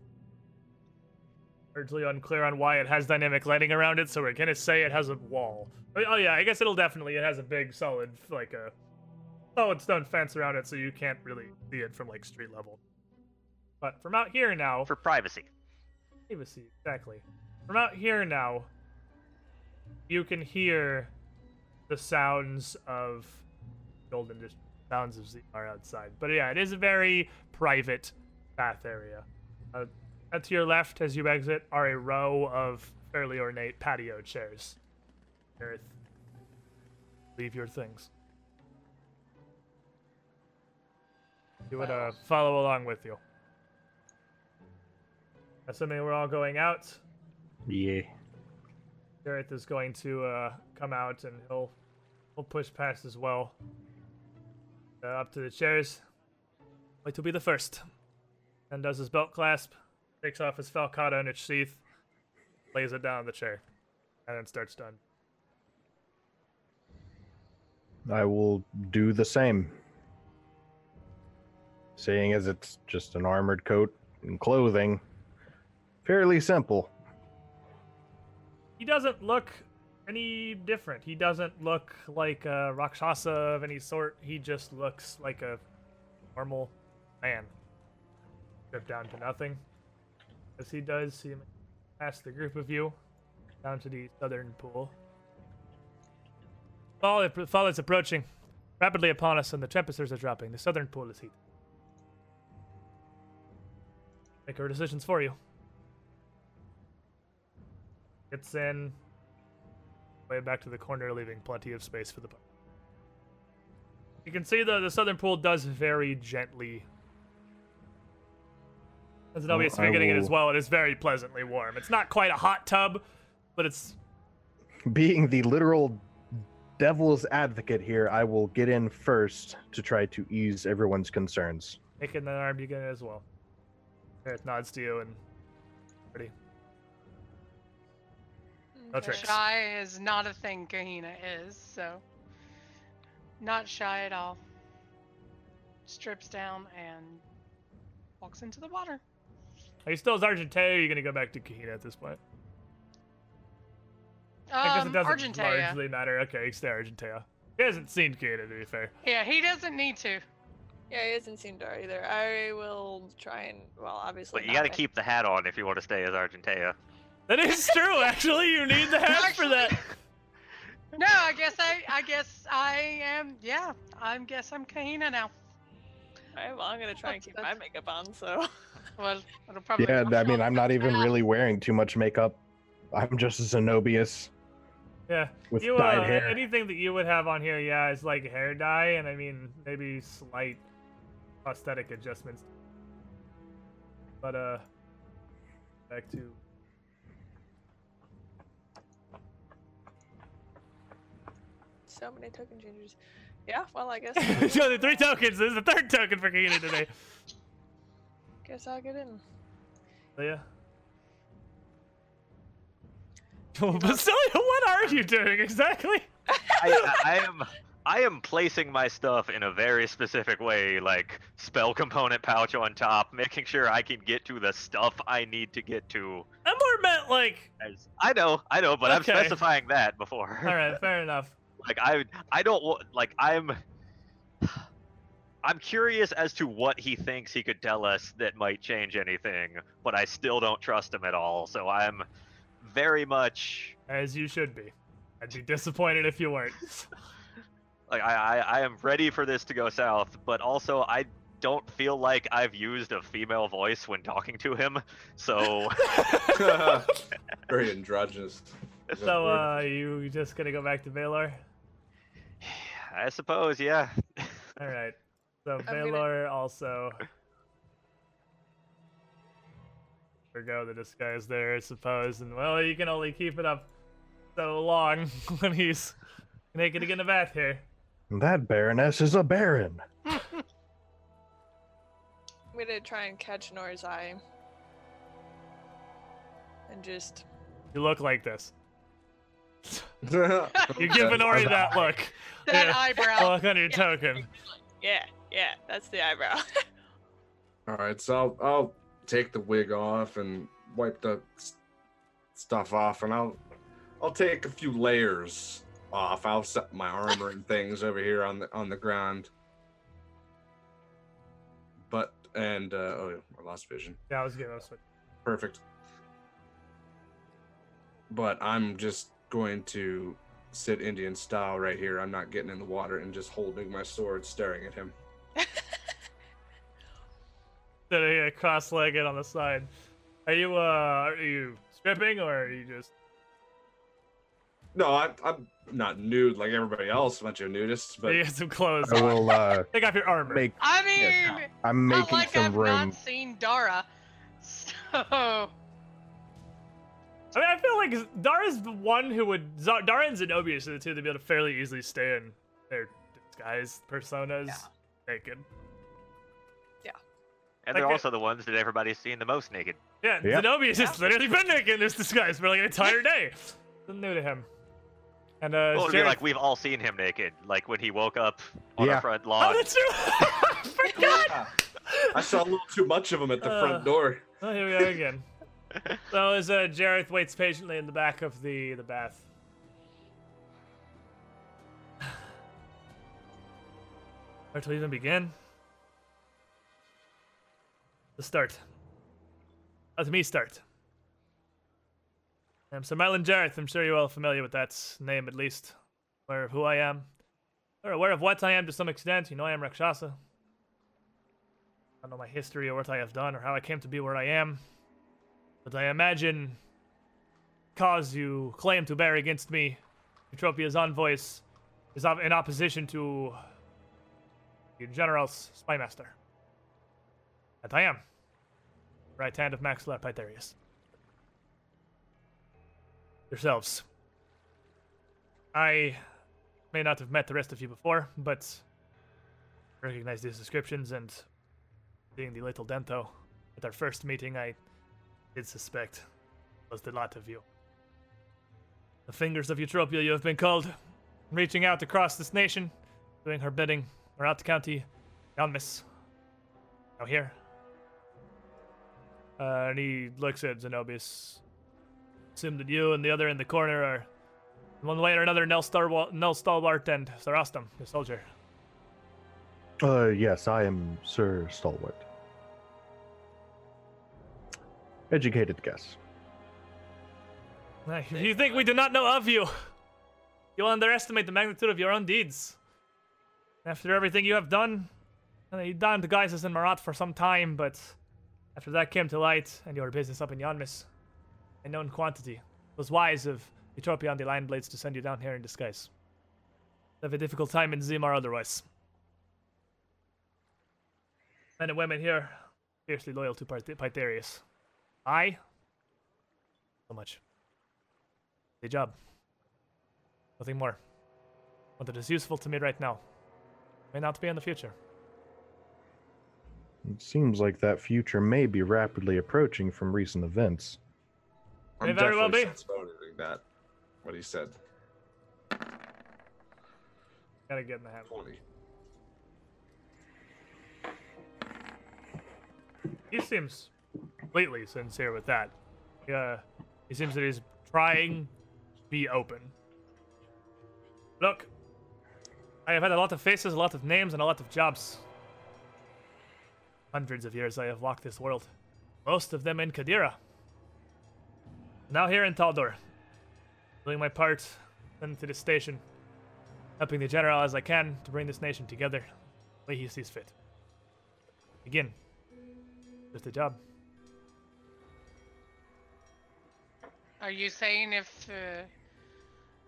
largely unclear on why it has dynamic lighting around it, so we're gonna say it has a wall. Oh, oh yeah, I guess it'll definitely. It has a big, solid, like a solid stone fence around it, so you can't really see it from like street level. But from out here now, For privacy. privacy, exactly. From out here now, you can hear the sounds of golden dis- sounds of ZR outside. But yeah, it is a very private bath area. Uh, and to your left, as you exit, are a row of fairly ornate patio chairs. Earth, leave your things. You would uh, follow along with you. Assuming we're all going out, Yeah. Jareth is going to uh, come out and he'll he'll push past as well. Uh, up to the chairs. Wait to be the first. And does his belt clasp, takes off his falcata and its sheath, lays it down on the chair, and then starts done. I will do the same. Seeing as it's just an armored coat and clothing, fairly simple. He doesn't look any different. He doesn't look like a Rakshasa of any sort. He just looks like a normal man. Stripped down to nothing. As he does, he past the group of you down to the southern pool. Fall, fall is approaching rapidly upon us, and the temperatures are dropping. The southern pool is heat. Make our decisions for you. Gets in way back to the corner, leaving plenty of space for the puck. You can see the the southern pool does very gently. As an Well, obvious I beginning, it as well. It is very pleasantly warm. It's not quite a hot tub, but it's Being the literal devil's advocate here, I will get in first to try to ease everyone's concerns. making the arm you get as well. Gareth nods to you and No Okay. tricks. Shy is not a thing Kahina is, so not shy at all. Strips down and walks into the water. Are you still as Argentea? Or are you gonna go back to Kahina at this point? I guess Um, it doesn't Argentea. largely matter. Okay, you stay Argentea. He hasn't seen Kahina to be fair. Yeah, he doesn't need to. Yeah, he hasn't seen Dar either. I will try and well, obviously. But you got to make- keep the hat on if you want to stay as Argentea. That is true. Actually, you need the hat for that. No, I guess I, I guess I am. Yeah, I guess I'm Kahina now. Alright, well, I'm gonna try and keep my makeup on. So Well, it'll probably. Yeah, I mean, I'm not even really wearing too much makeup. I'm just a Zenobius Yeah. with You dyed uh, hair. anything that you would have on here, yeah, is like hair dye, and I mean maybe slight prosthetic adjustments. But uh, back to so many token changers. Yeah, well, I guess so the three tokens. This is the third token for Kahina today. guess I'll get in. Oh, oh, so, yeah. Basilia, what are you doing exactly? I, I, I am I am placing my stuff in a very specific way, like spell component pouch on top, making sure I can get to the stuff I need to get to. I more meant like. As I know, I know, but I'm specifying that before. All right, fair enough. Like I I don't want like I'm I'm curious as to what he thinks he could tell us that might change anything, but I still don't trust him at all. So I'm very much As you should be. I'd be disappointed if you weren't. like I, I I am ready for this to go south, but also I don't feel like I've used a female voice when talking to him. So Very androgynous. So, word? uh, you just gonna go back to Valor? I suppose, yeah. All right. So gonna- also. There go the disguise there, I suppose, and well, you can only keep it up so long when he's naked again in the bath here. That Baroness is a Baron. I'm gonna try and catch Nora's eye. And just You look like this. You You're giving Ori that look. That Yeah. eyebrow. Look on your token. yeah, yeah, that's the eyebrow. All right, so I'll, I'll take the wig off and wipe the s- stuff off, and I'll I'll take a few layers off. I'll set my armor and things over here on the on the ground. But and uh, oh, I lost vision. Yeah, I was giving us. Perfect. But I'm just going to sit Indian style right here. I'm not getting in the water and just holding my sword, staring at him. Sitting here cross-legged on the side. Are you uh are you stripping or are you just No, I, I'm not nude like everybody else, a bunch of nudists, but you get some clothes. I will uh, take off your armor. Make, I mean, yeah, I'm not making like some I've room. not seen Dara. So I mean, I feel like Dara's the one who would. Z- Dara and Zenobia are the two that be able to fairly easily stay in their disguised personas Yeah. naked. Yeah. And Like they're it- also the ones that everybody's seen the most naked. Yeah, Yep. Zenobia's just literally been naked in this disguise for like an entire day. Nothing new to him. And uh, Well, it'd be like we've all seen him naked, like when he woke up on Yeah. our front lawn. Oh, that's true. I forgot. Yeah. I saw a little too much of him at the Uh. front door. Oh, here we are again. so as uh, Jareth waits patiently in the back of the the bath. Where to even begin? The start. Let me start. I'm Sir Mylan Jareth. I'm sure you're all familiar with that name, at least. Aware of who I am. Or aware of what I am to some extent. You know I am Rakshasa. I don't know my history or what I have done or how I came to be where I am. But I imagine cause you claim to bear against me, Eutropia's envoys, is in opposition to the General's spymaster. That I am. Right hand of Maxillar Pythareus. Yourselves. I may not have met the rest of you before, but recognize these descriptions and being the little Dento at our first meeting, I did suspect was the lot of you. The fingers of Eutropia you have been called, reaching out across this nation, doing her bidding, or out to County Yanmass. Now here. Uh, and he looks at Zenobius. Assume that you and the other in the corner are, one way or another, Nell, Nell Stalwart and Sarastam, the soldier. Uh, yes, I am Sir Stalwart. Educated guess. If you think we do not know of you, you underestimate the magnitude of your own deeds. After everything you have done, you donned guises in Marat for some time, but after that came to light and your business up in Yanmass, a known quantity, it was wise of Eutropia and the Lion Blades to send you down here in disguise. Have a difficult time in Zimar otherwise. Men and women here, fiercely loyal to Pyth- Pythareus. I, so much. The job. Nothing more. What that is useful to me right now may not be in the future. It seems like that future may be rapidly approaching from recent events. May I'm very well definitely be. that. What he said. Gotta get in the habit. 20. He seems completely sincere with that. Yeah, he seems that he's trying to be open. Look, I have had a lot of faces, a lot of names, and a lot of jobs. Hundreds of years I have walked this world, most of them in Kadira. Now here in Taldor, doing my part into the station, helping the general as I can to bring this nation together, the way he sees fit. Again, Just a job. Are you saying if uh,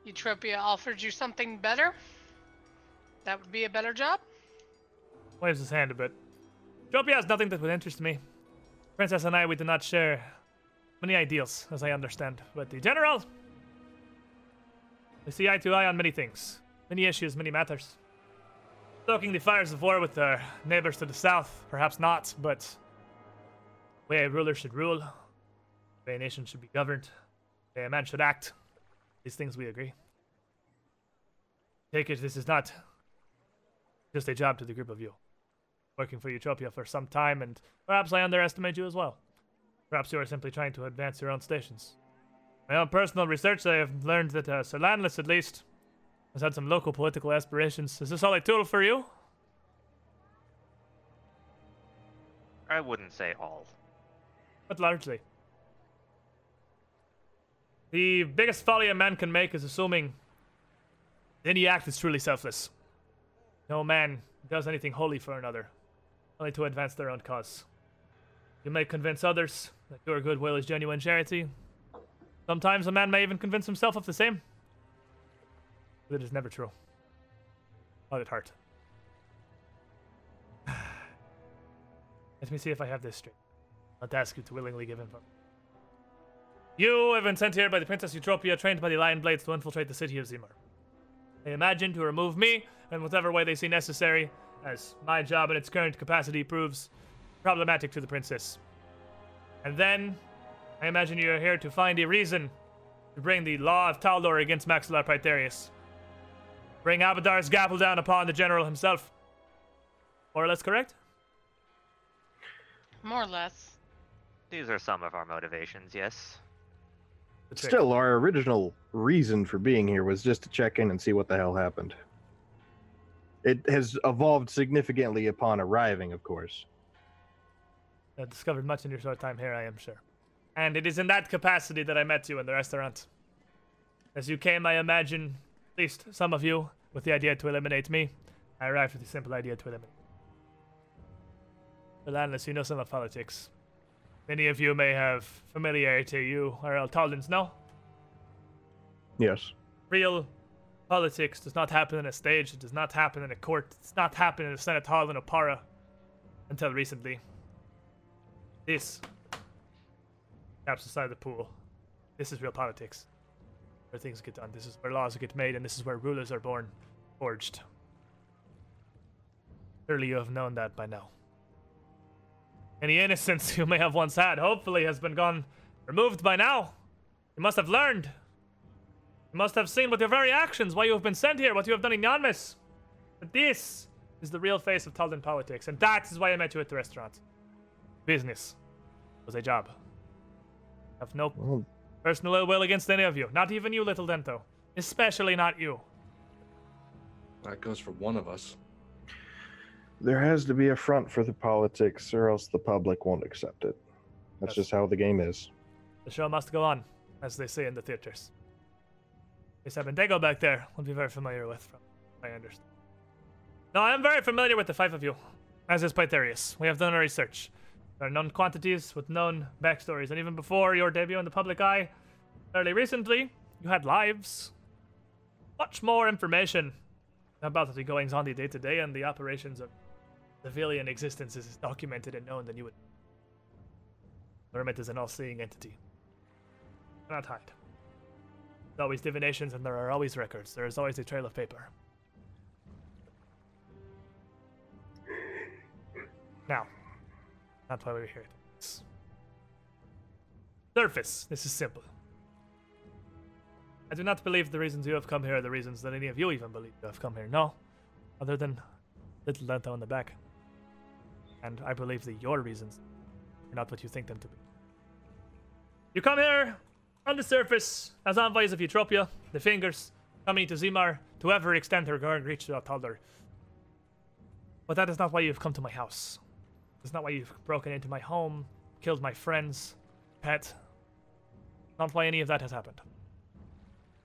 Eutropia offered you something better, that would be a better job? Waves his hand a bit. Tropia has nothing that would interest me. Princess and I, we do not share many ideals, as I understand. But the general, we see eye to eye on many things, many issues, many matters. Stoking the fires of war with our neighbors to the south, perhaps not, but the way a ruler should rule, the way a nation should be governed, a man should act. These things we agree. Take it, this is not just a job to the group of you. Working for Eutropia for some time, and perhaps I underestimate you as well. Perhaps you are simply trying to advance your own stations. My own personal research, I have learned that uh, Sir Lanless, at least, has had some local political aspirations. Is this all a tool for you? I wouldn't say all. But largely. The biggest folly a man can make is assuming any act is truly selfless. No man does anything wholly for another, only to advance their own cause. You may convince others that your goodwill is genuine charity. Sometimes a man may even convince himself of the same. But it is never true. Let it hurt. Let me see if I have this straight. I'll ask you to willingly give info. You have been sent here by the Princess Eutropia, trained by the Lion Blades to infiltrate the city of Zimar. They imagine to remove me in whatever way they see necessary, as my job in its current capacity proves problematic to the princess. And then, I imagine you are here to find a reason to bring the law of Taldor against Maxillar Pythareus. Bring Abadar's gavel down upon the general himself. More or less correct? More or less. These are some of our motivations, yes. Trick. Still, our original reason for being here was just to check in and see what the hell happened. It has evolved significantly upon arriving, of course. I discovered much in your short time here, I am sure. And it is in that capacity that I met you in the restaurant. As you came, I imagine, at least some of you, with the idea to eliminate me. I arrived with the simple idea to eliminate. Well, unless you know some of politics. Many of you may have familiarity, you are Altaldans, no? Yes. Real politics does not happen in a stage, it does not happen in a court, it does not happen in a Senate Hall in Oppara. Until recently. This caps beside the pool. This is real politics. Where things get done. This is where laws get made, and this is where rulers are born, forged. Surely you have known that by now. Any innocence you may have once had, hopefully, has been gone removed by now. You must have learned. You must have seen with your very actions why you have been sent here, what you have done in Yanmass. But this is the real face of Taldan politics, and that is why I met you at the restaurant. Business it was a job. I have no Well, personal ill will against any of you, not even you, little Dento. Especially not you. That goes for one of us. There has to be a front for the politics, or else the public won't accept it. That's Yes. just how the game is. The show must go on, as they say in the theaters. Miss Abendego back there will be very familiar with, from I understand. No, I am very familiar with the five of you, as is Pythareus. We have done our research. There are known quantities with known backstories, and even before your debut in the public eye, fairly recently, you had lives. Much more information about the goings on the day to day and the operations of civilian existence is documented and known then you would. Hermit is an all seeing entity cannot hide. There's always divinations and there are always records. There is always a trail of paper. Now, that's why we're here. Surface, this is simple. I do not believe the reasons you have come here are the reasons that any of you even believe you have come here. No, other than little Lento in the back. And I believe that your reasons are not what you think them to be. You come here on the surface as envoys of Eutropia, the fingers, coming to Zimar to whatever extent their guard reached to Taldor. But that is not why you've come to my house. That's not why you've broken into my home, killed my friends, pet. Not why any of that has happened.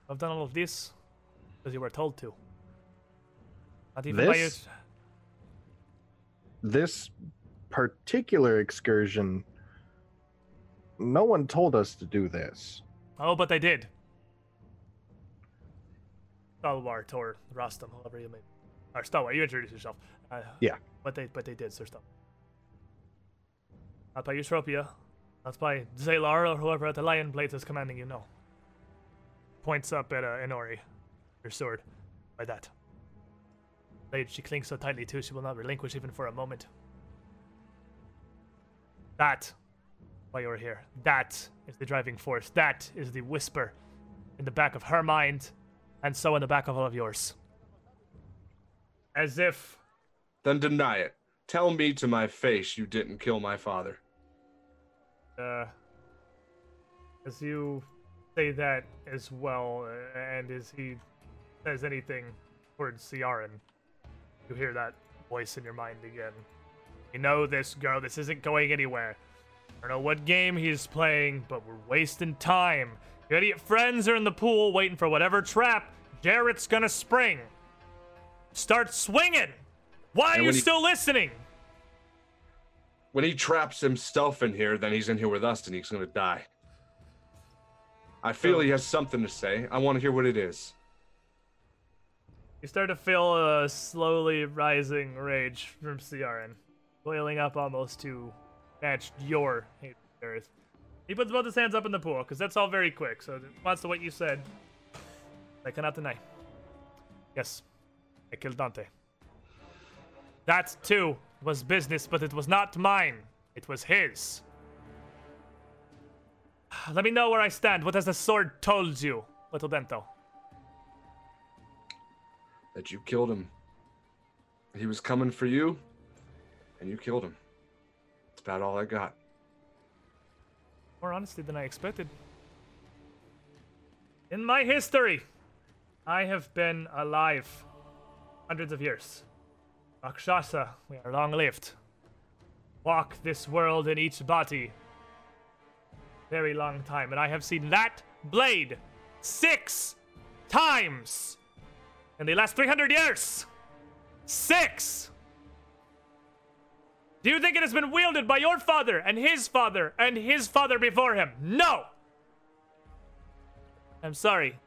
I've done all of this because you were told to. Not even by you. This? Particular excursion, no one told us to do this. Oh, but they did. Stalwart or Rostam, however you may. Or Stalwart, you introduce yourself. Uh, Yeah. But they, but they did, Sir Stalwart. Not by Eutropia, not by Zalar or whoever at the Lion Blades is commanding you, no. Points up at uh, Inori, her sword, by that. Blade she clings so tightly to, she will not relinquish even for a moment. That why you're here. That is the driving force. That is the whisper in the back of her mind, and so in the back of all of yours. As if Then deny it. Tell me to my face you didn't kill my father. uh, as you say that as well, and as he says anything towards Ciaran, you hear that voice in your mind again. You know this girl, this isn't going anywhere. I don't know what game he's playing, but we're wasting time. Your idiot friends are in the pool waiting for whatever trap Jareth's gonna spring. Start swinging! Why are you he- still listening? When he traps himself in here, then he's in here with us and he's gonna die. I feel he has something to say. I want to hear what it is. You start to feel a slowly rising rage from Ciaran, boiling up almost to match your hate He puts both his hands up in the pool, because that's all very quick, so in response to what you said, I cannot deny. Yes, I killed Dante. That, too, was business, but it was not mine. It was his. Let me know where I stand. What has the sword told you, little Bento? That you killed him. He was coming for you, and you killed him. That's about all I got. More honesty than I expected. In my history, I have been alive hundreds of years. Rakshasa, we are long lived. Walk this world in each body. Very long time, and I have seen that blade six times in the last 300 years. Six! Do you think it has been wielded by your father and his father and his father before him? No! I'm sorry.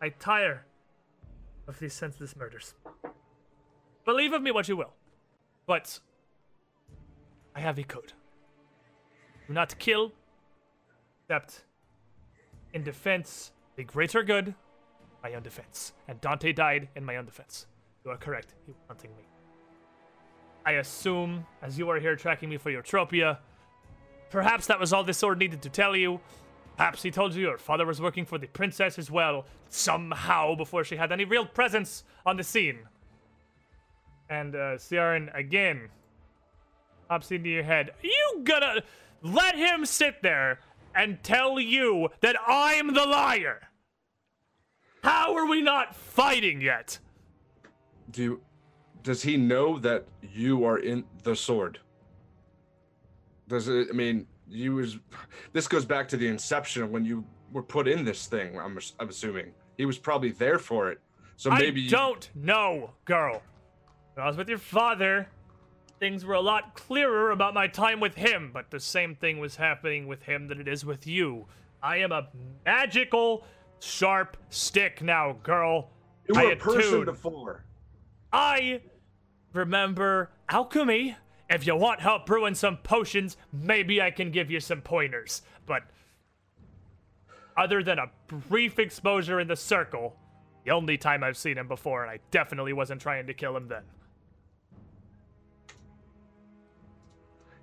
I tire of these senseless murders. Believe of me what you will. But I have a code. Do not kill except in defense, of the greater good, my own defense. And Dante died in my own defense. You are correct. He was hunting me. I assume, as you are here tracking me for Eutropia, perhaps that was all this sword needed to tell you. Perhaps he told you your father was working for the princess as well, somehow, before she had any real presence on the scene. And, uh, Ciaran, again, pops into your head. You gonna let him sit there and tell you that I'm the liar? How are we not fighting yet? Do you, does he know that you are in the sword? Does it? I mean, you was. This goes back to the inception when you were put in this thing. I'm, I'm assuming he was probably there for it. So maybe I you- don't know, girl. When I was with your father, things were a lot clearer about my time with him, but the same thing was happening with him that it is with you. I am a magical, sharp stick now, girl. you I were a person before. I remember alchemy. If you want help brewing some potions, maybe I can give you some pointers. But other than a brief exposure in the circle, the only time I've seen him before, and I definitely wasn't trying to kill him then.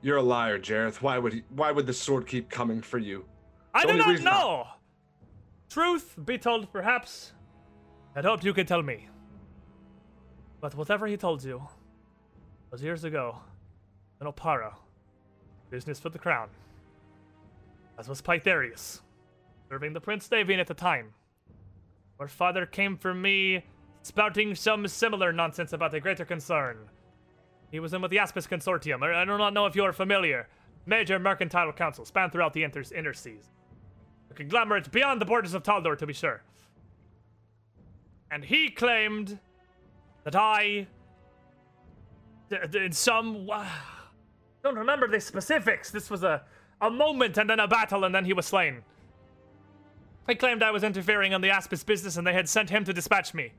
You're a liar, Jareth. Why would he? Why would the sword keep coming for you? I do not know. Truth be told, perhaps. I'd hoped you could tell me. But whatever he told you was years ago in Oppara. Business for the crown. As was Pythareus, serving the Prince Davian at the time. Your father came for me, spouting some similar nonsense about a greater concern. He was in with the Aspis Consortium. I do not know if you are familiar. Major mercantile council span throughout the inter- seas. Conglomerate beyond the borders of Taldor, to be sure. And he claimed that I, in some, uh, don't remember the specifics. This was a a moment and then a battle, and then he was slain. He claimed I was interfering in the Aspis business, and they had sent him to dispatch me.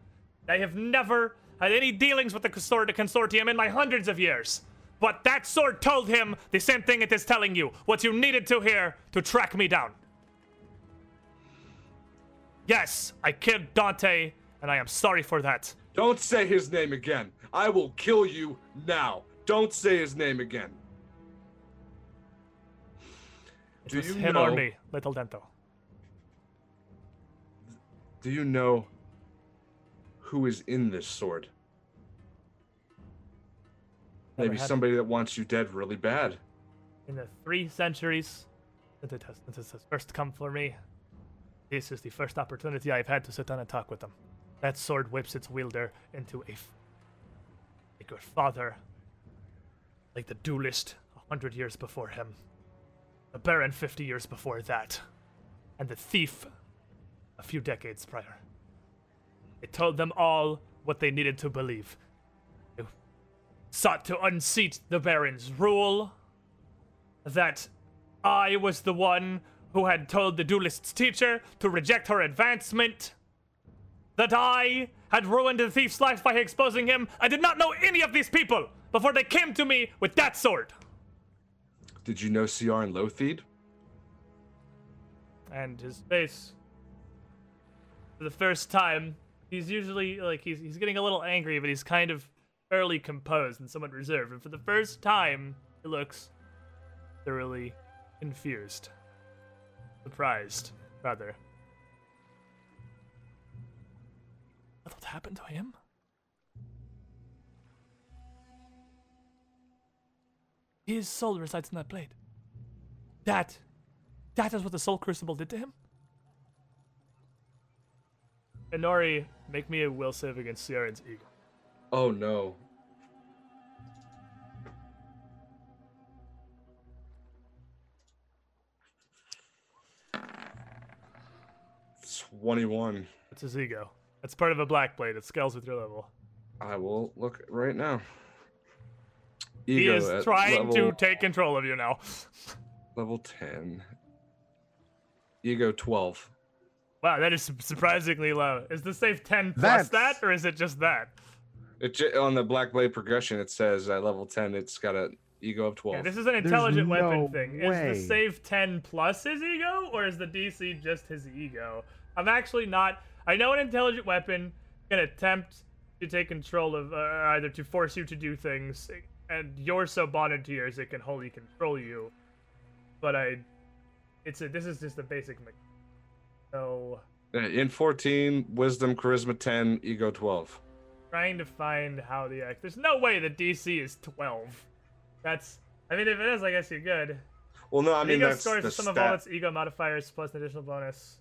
I have never had any dealings with the consortium in my hundreds of years. But that sword told him the same thing it is telling you. What you needed to hear to track me down. Yes, I killed Dante, and I am sorry for that. Don't say his name again. I will kill you now. Don't say his name again. It Do you him know? or me, little Dento. Do you know who is in this sword? Never Maybe had it. somebody that wants you dead really bad. In the three centuries that it has, since it has first come for me, this is the first opportunity I've had to sit down and talk with them. That sword whips its wielder into a. Like your father, like the duelist a hundred years before him, the Baron fifty years before that, and the thief a few decades prior. It told them all what they needed to believe. It sought to unseat the Baron's rule, that I was the one who had told the duelist's teacher to reject her advancement, that I had ruined the thief's life by exposing him. I did not know any of these people before they came to me with that sword. Did you know Ciaran Lothied? And his face, for the first time, he's usually like he's he's getting a little angry, but he's kind of fairly composed and somewhat reserved. And for the first time, he looks thoroughly confused, surprised, rather. What happened to him? His soul resides in that blade. That, that is what the soul crucible did to him. Inori, make me a will save against Ciaran's ego. Oh no. Twenty-one. That's his ego. That's part of a black blade. It scales with your level. I will look right now. He Ego is at trying to take control of you now. level ten. Ego twelve. Wow, that is surprisingly low. Is the save 10 plus That's- that, or is it just that? It j- on the Black Blade progression. It says at level ten, it's got a ego of Yeah, twelve. this is an intelligent weapon no thing. Is the save 10 plus his ego, or is the DC just his ego? I'm actually not. I know an intelligent weapon can attempt to take control of, uh, either to force you to do things, and you're so bonded to yours it can wholly control you. But I, it's a. This is just a basic. me- So Uh, In fourteen, wisdom, charisma ten, ego twelve. trying to find how the X. There's no way the DC is 12. That's. I mean, if it is, I guess you're good. Well, no, I mean ego that's scores the the sum stat. of all its ego modifiers plus an additional bonus.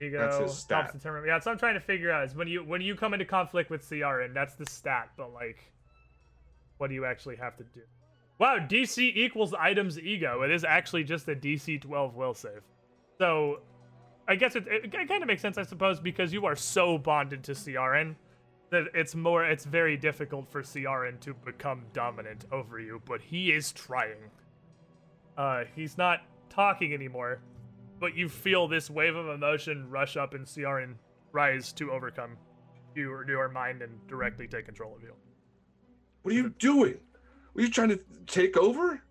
Ego That's his helps stat. determine. Yeah, that's what I'm trying to figure out. Is when you when you come into conflict with Ciaran, that's the stat. But like, what do you actually have to do? Wow, DC equals items ego. It is actually just a DC 12 will save. So, I guess it, it, kind of makes sense, I suppose, because you are so bonded to Ciaran that it's more it's very difficult for Ciaran to become dominant over you, but he is trying. Uh he's not talking anymore, but you feel this wave of emotion rush up in Ciaran rise to overcome your your mind and directly take control of you. What are you doing? Were you trying to take over?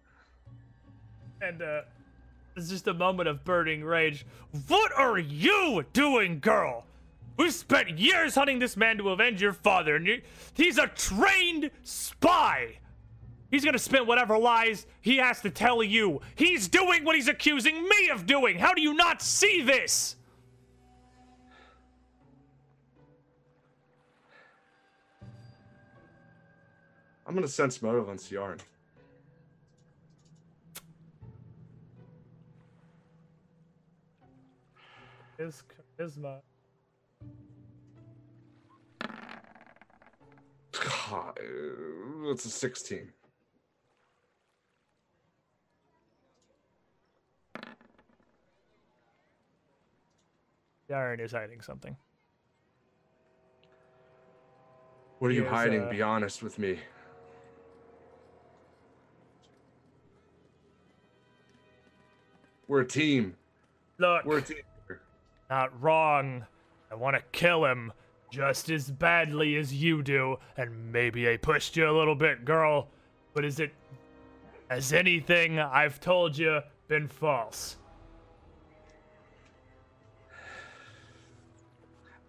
And uh it's just a moment of burning rage. What are you doing, girl? We've spent years hunting this man to avenge your father, and you, he's a trained spy. He's gonna spin whatever lies he has to tell you. He's doing what he's accusing me of doing. How do you not see this? I'm gonna sense motive on Ciaran. His charisma. God, it's a 16. Ciaran is hiding something. What are you hiding? uh, Be honest with me. We're a team. Look, We're a team. not wrong. I want to kill him just as badly as you do, and maybe I pushed you a little bit, girl. But is it. as anything I've told you been false?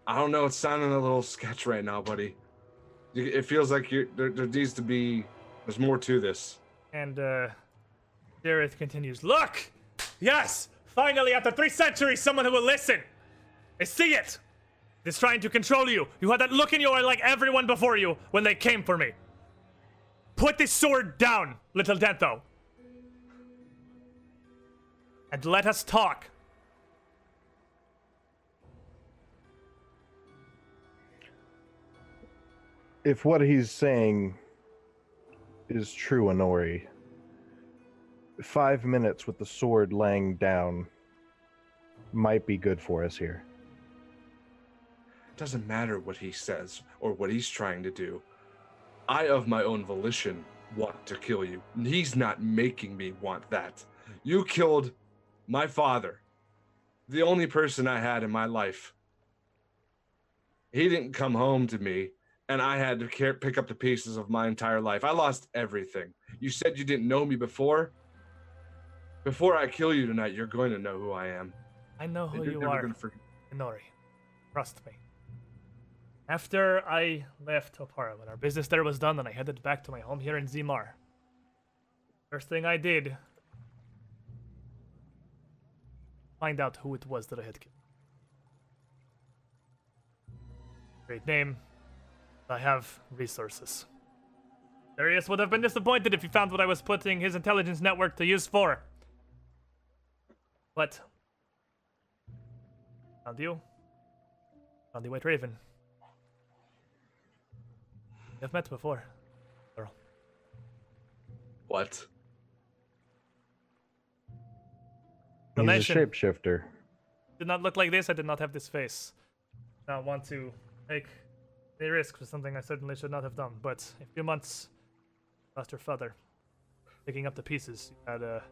I don't know. It's sounding a little sketch right now, buddy. It feels like you're, there, there needs to be. There's more to this. And, uh. Jareth continues Look! Yes! Finally, after three centuries, someone who will listen! I see it! It's trying to control you. You had that look in your eye like everyone before you when they came for me. Put this sword down, little Dento. And let us talk. If what he's saying is true, Inori, five minutes with the sword laying down might be good for us here. It doesn't matter what he says or what he's trying to do. I, of my own volition, want to kill you. He's not making me want that. You killed my father, the only person I had in my life. He didn't come home to me, and I had to care, pick up the pieces of my entire life. I lost everything. You said you didn't know me before. Before I kill you tonight, you're going to know who I am. I know who gonna forget- Inori. Trust me. After I left Oppara, when our business there was done, and I headed back to my home here in Zimar, first thing I did, find out who it was that I had killed. Great name. I have resources. Darius would have been disappointed if he found what I was putting his intelligence network to use for. But found you. Found the White Raven. We've met before. Earl. What? The He's a shapeshifter. Did not look like this. I did not have this face. Not want to take a risk for something I certainly should not have done. But a few months lost your father. Picking up the pieces, you had a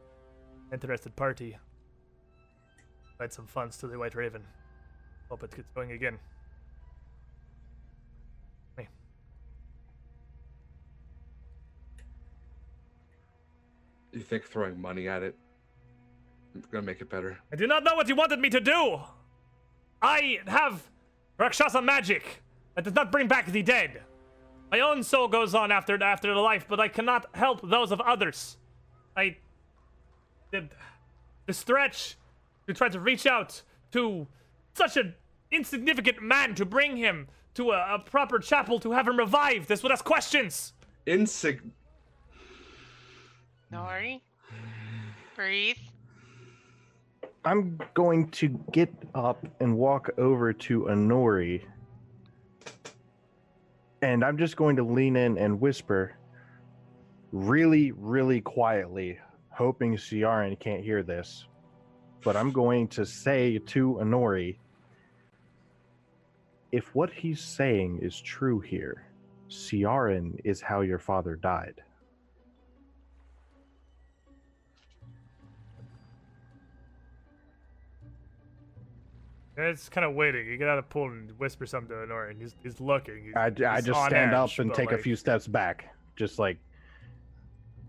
interested party. Provide some funds to the White Raven. Hope it gets going again. Me. You think throwing money at it gonna make it better? I do not know what you wanted me to do. I have Rakshasa magic that does not bring back the dead. My own soul goes on after after the life, but I cannot help those of others. I did the stretch to try to reach out to such an insignificant man to bring him to a, a proper chapel to have him revived. This would ask questions. Insig. Nori, breathe. I'm going to get up and walk over to Inori. And I'm just going to lean in and whisper really, really quietly, hoping Ciaran can't hear this. But I'm going to say to Inori if what he's saying is true here, Ciaran is how your father died. It's kind of waiting. You get out of pool and whisper something to Honor, and he's, he's looking. He's, I, I just stand up and take a few steps back. Just like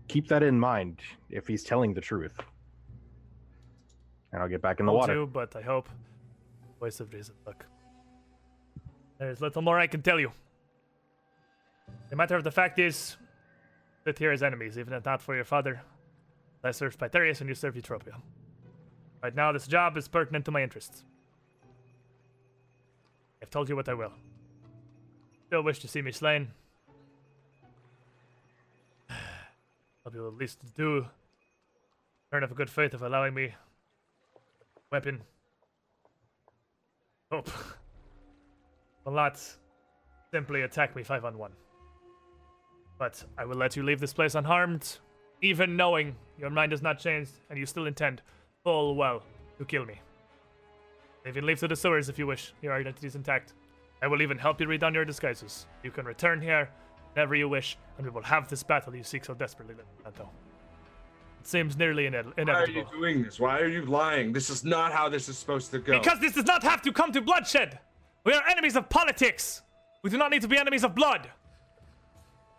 keep that in mind if he's telling the truth. And I'll get back in the will water. do, but I hope. Voice of reason. Look. There's little more I can tell you. The matter of the fact is, that here is enemies, even if not for your father. I served Pythareus and you served Eutropia. Right now, this job is pertinent to my interests. I've told you what I will. Still wish to see me slain. Hope you will at least do turn of a good faith of allowing me weapon. Hope will not simply attack me five on one. But I will let you leave this place unharmed, even knowing your mind has not changed and you still intend full well to kill me. Even leave to the sewers if you wish. Your identity is intact. I will even help you redon your disguises. You can return here whenever you wish, and we will have this battle you seek so desperately, Leonardo. It seems nearly ine- Why are inevitable. you doing this? Why are you lying? This is not how this is supposed to go. Because this does not have to come to bloodshed. We are enemies of politics. We do not need to be enemies of blood.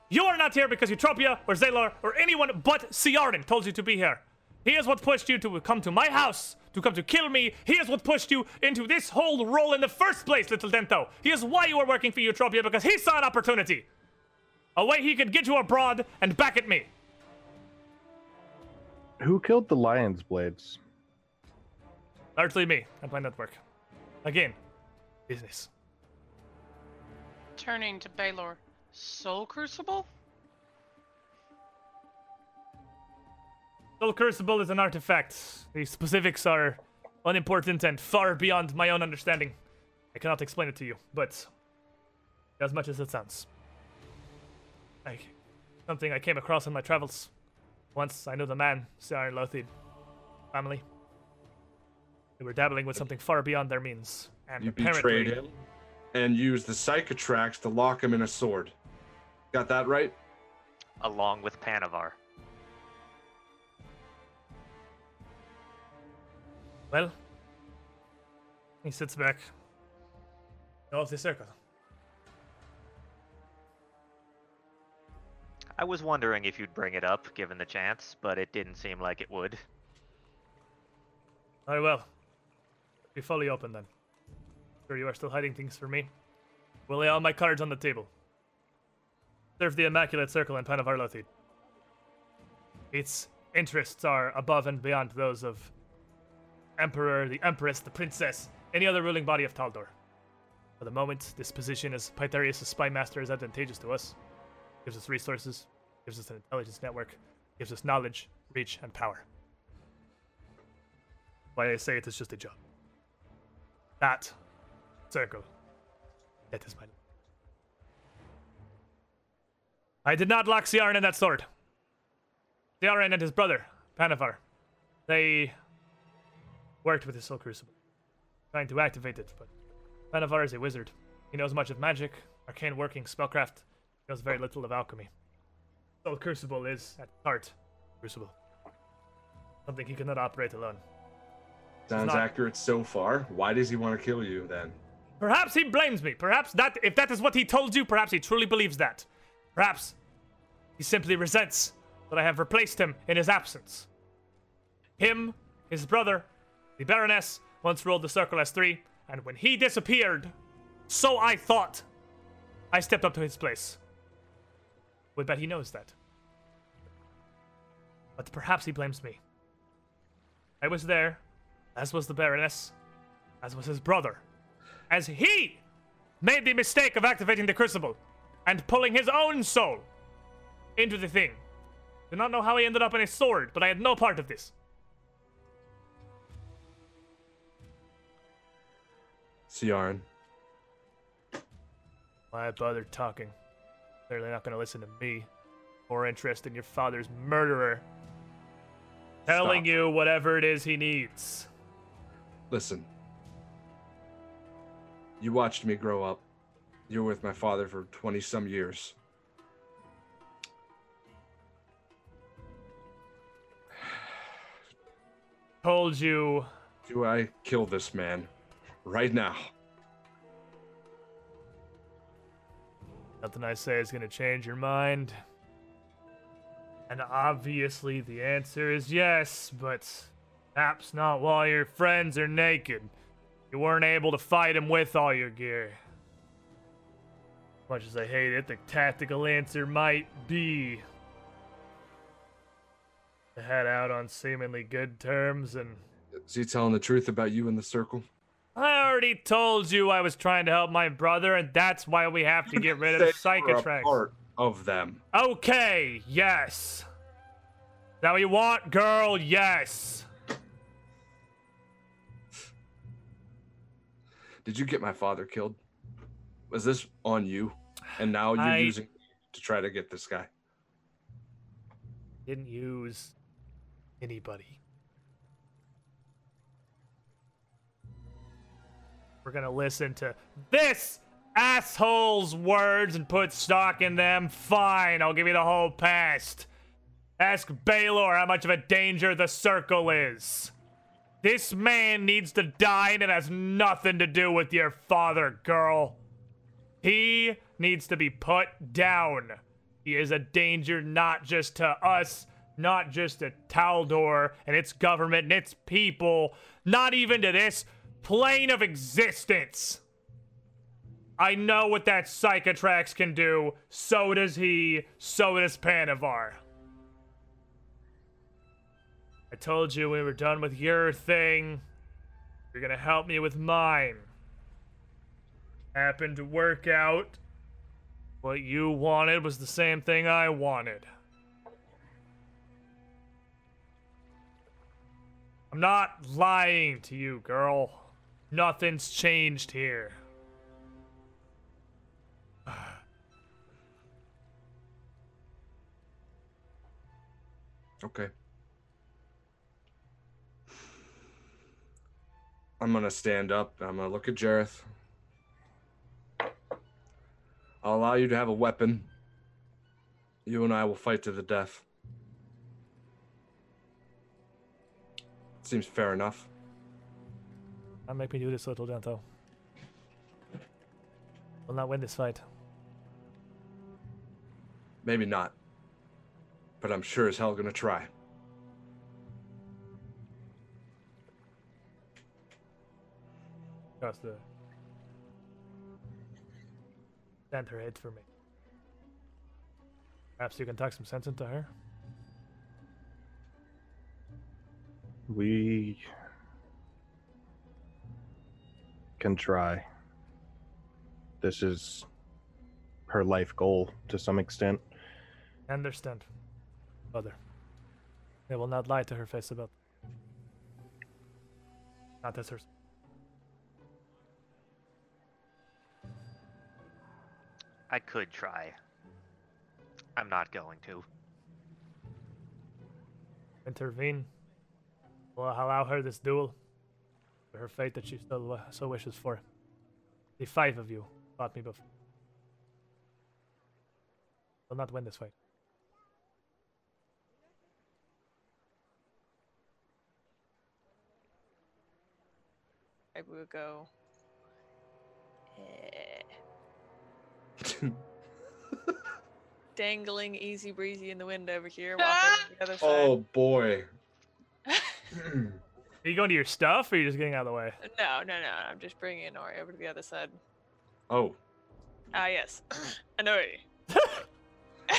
You are not here because Eutropia or Zalor or anyone but Ciaran told you to be here. He is what pushed you to come to my house, to come to kill me. Here's what pushed you into this whole role in the first place, little Dento. Here's why you are working for Eutropia because he saw an opportunity. A way he could get you abroad and back at me. Who killed the lion's blades? Largely me and my network. Again, business. Turning to Baylor. Soul Crucible? Soul Crucible is an artifact. The specifics are unimportant and far beyond my own understanding. I cannot explain it to you, but as much as it sounds. Like something I came across in my travels. Once I knew the man, Sir Lothid, family. They were dabbling with something far beyond their means. And you apparently, betrayed him and used the psychotrax to lock him in a sword. Got that right? along with Panavar. Well, he sits back of the circle. I was wondering if you'd bring it up, given the chance, but it didn't seem like it would. Very well. Be fully open then. Sure, you are still hiding things from me. We'll lay all my cards on the table. Serve the Immaculate Circle and Panavarlothi. Its interests are above and beyond those of Emperor, the Empress, the Princess, any other ruling body of Taldor. For the moment, this position as Pythareus' spy master is advantageous to us. Gives us resources, gives us an intelligence network, gives us knowledge, reach, and power. Why I say it is just a job. That circle. That is my. I did not lock Ciaran in that sword. Ciaran and his brother, Panavar, they worked with the Soul Crucible, trying to activate it, but Panavar is a wizard. He knows much of magic, arcane working, spellcraft. He knows very little of alchemy. Soul Crucible is, at heart, Crucible. Something he cannot operate alone. Sounds not- accurate so far. Why does he want to kill you then? Perhaps he blames me. Perhaps that, if that is what he told you, perhaps he truly believes that. Perhaps he simply resents that I have replaced him in his absence. Him, his brother, the Baroness, once ruled the Circle as three, and when he disappeared, so I thought, I stepped up to his place. We bet he knows that. But perhaps he blames me. I was there, as was the Baroness, as was his brother as he made the mistake of activating the crucible and pulling his own soul into the thing. Do not know how he ended up in a sword, but I had no part of this. Ciaran, Why bother talking? Clearly not going to listen to me. More interest in your father's murderer. Telling Stop. you whatever it is he needs. listen. You watched me grow up. You were with my father for 20 some years. Told you Do I kill this man right now? Nothing I say is gonna change your mind. And obviously the answer is yes, but perhaps not while your friends are naked. You weren't able to fight him with all your gear. Much as I hate it, the tactical answer might be to head out on seemingly good terms and Is he telling the truth about you in the circle? I already told you I was trying to help my brother, and that's why we have to get rid of Say you were a Psychotrax. part of them. Okay, yes. That you want, girl? Yes. Did you get my father killed? Was this on you? And now you're I- using to try to get this guy. Didn't use anybody. We're gonna listen to this asshole's words and put stock in them. Fine, I'll give you the whole past. Ask Baylor how much of a danger the circle is. This man needs to die and it has nothing to do with your father, girl. He needs to be put down. He is a danger not just to us, not just to Taldor and its government and its people, not even to this plane of existence. I know what that Psychotrax can do. So does he. So does Panavar. I told you we were done with your thing. You're gonna help me with mine. Happened to work out. What you wanted was the same thing I wanted. I'm not lying to you, girl. Nothing's changed here. Okay. I'm gonna stand up. I'm gonna look at Jareth. I'll allow you to have a weapon. You and I will fight to the death. Seems fair enough. Don't make me do this, little Dento. Will not win this fight. Maybe not. but I'm sure as hell gonna try. Just uh, stand her head for me. Perhaps you can talk some sense into her. We can try. This is her life goal to some extent. I understand, mother. I will not lie to her face about. Not as her. I could try. I'm not going to. intervene. Will allow her this duel for her fate that she still wi- so wishes for. The five of you fought me before. Will not win this fight. I will go. Eh. Dangling easy breezy in the wind over here, walking on the other side. Oh boy. Are you going to your stuff, or are you just getting out of the way? No, no, no. I'm just bringing Nori over to the other side. oh. Ah, yes. Anori.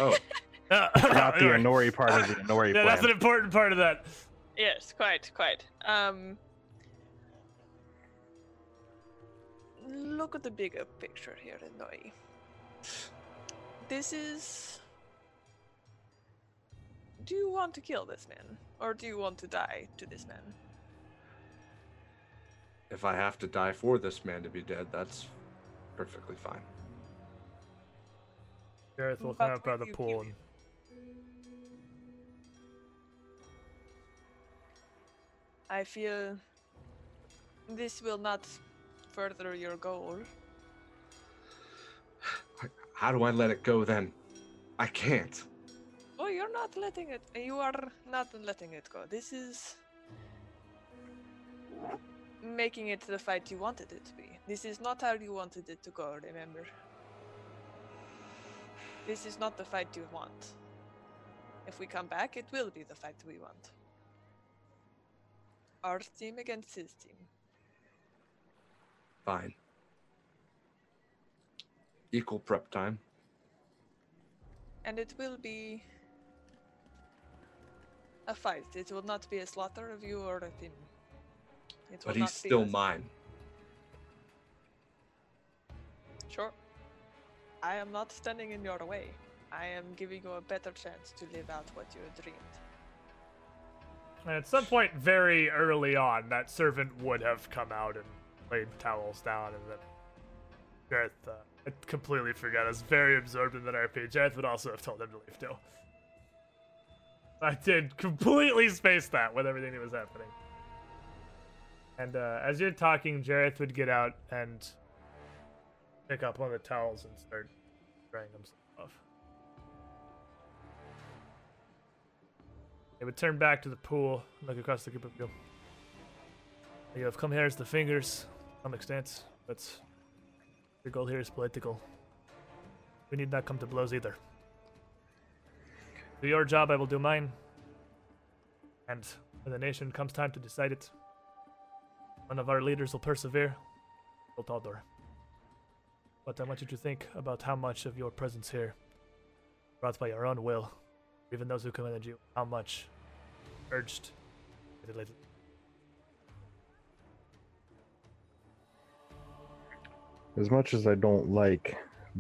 Oh. Not the Anori part of the Inori Yeah, that's an important part of that. Yes, quite, quite. Um, look at the bigger picture here, Anori. This is. Do you want to kill this man, or do you want to die to this man? If I have to die for this man to be dead, that's perfectly fine. Jareth will But come up by the pool and I feel this will not further your goal. How do I let it go then? I can't. Oh, you're not letting it. You are not letting it go. This is making it the fight you wanted it to be. This is not how you wanted it to go. Remember. This is not the fight you want. If we come back, it will be the fight we want. Our team against his team. Fine. Equal prep time. And it will be a fight. It will not be a slaughter of you or a him. It But he's still us. mine. Sure. I am not standing in your way. I am giving you a better chance to live out what you dreamed. And at some point very early on, that servant would have come out and laid towels down, and then Jareth, uh, I completely forgot. I was very absorbed in that RPG. Jareth would also have told him to leave too. I did completely space that with everything that was happening. And uh, as you're talking, Jareth would get out and pick up one of the towels and start drying himself off. They would turn back to the pool, look across the group of you. You have come here as the fingers, to some extent, but your goal here is political. We need not come to blows either. Do your job, I will do mine. And when the nation comes time to decide it, one of our leaders will persevere, will But I want you to think about how much of your presence here, brought by your own will, even those who commanded you, how much urged. As much as I don't like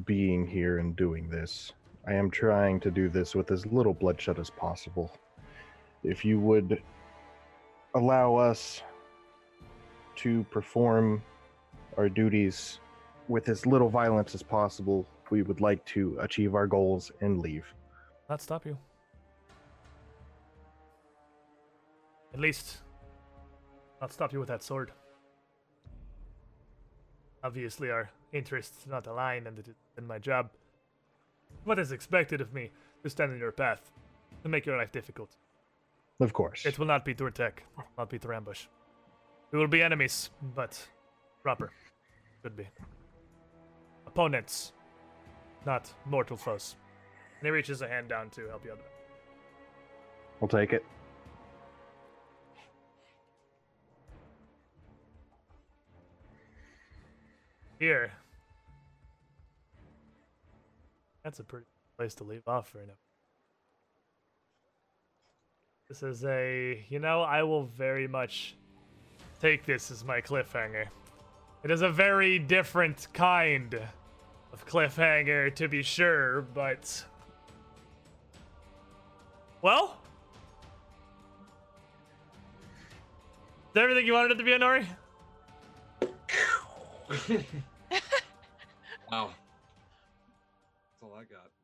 being here and doing this, I am trying to do this with as little bloodshed as possible. If you would allow us to perform our duties with as little violence as possible, we would like to achieve our goals and leave. Not stop you. At least, not stop you with that sword. Obviously, our interests not align, and it is in my job. What is expected of me to stand in your path, to make your life difficult? Of course. It will not be through attack, it will not be through ambush. We will be enemies, but proper. Could be. Opponents, not mortal foes. And he reaches a hand down to help you out. I'll take it. Here. That's a pretty place to leave off for now. This is a, you know, I will very much take this as my cliffhanger. It is a very different kind of cliffhanger, to be sure, but. Well? Is that everything you wanted it to be, Honori? wow. That's all I got. Wow.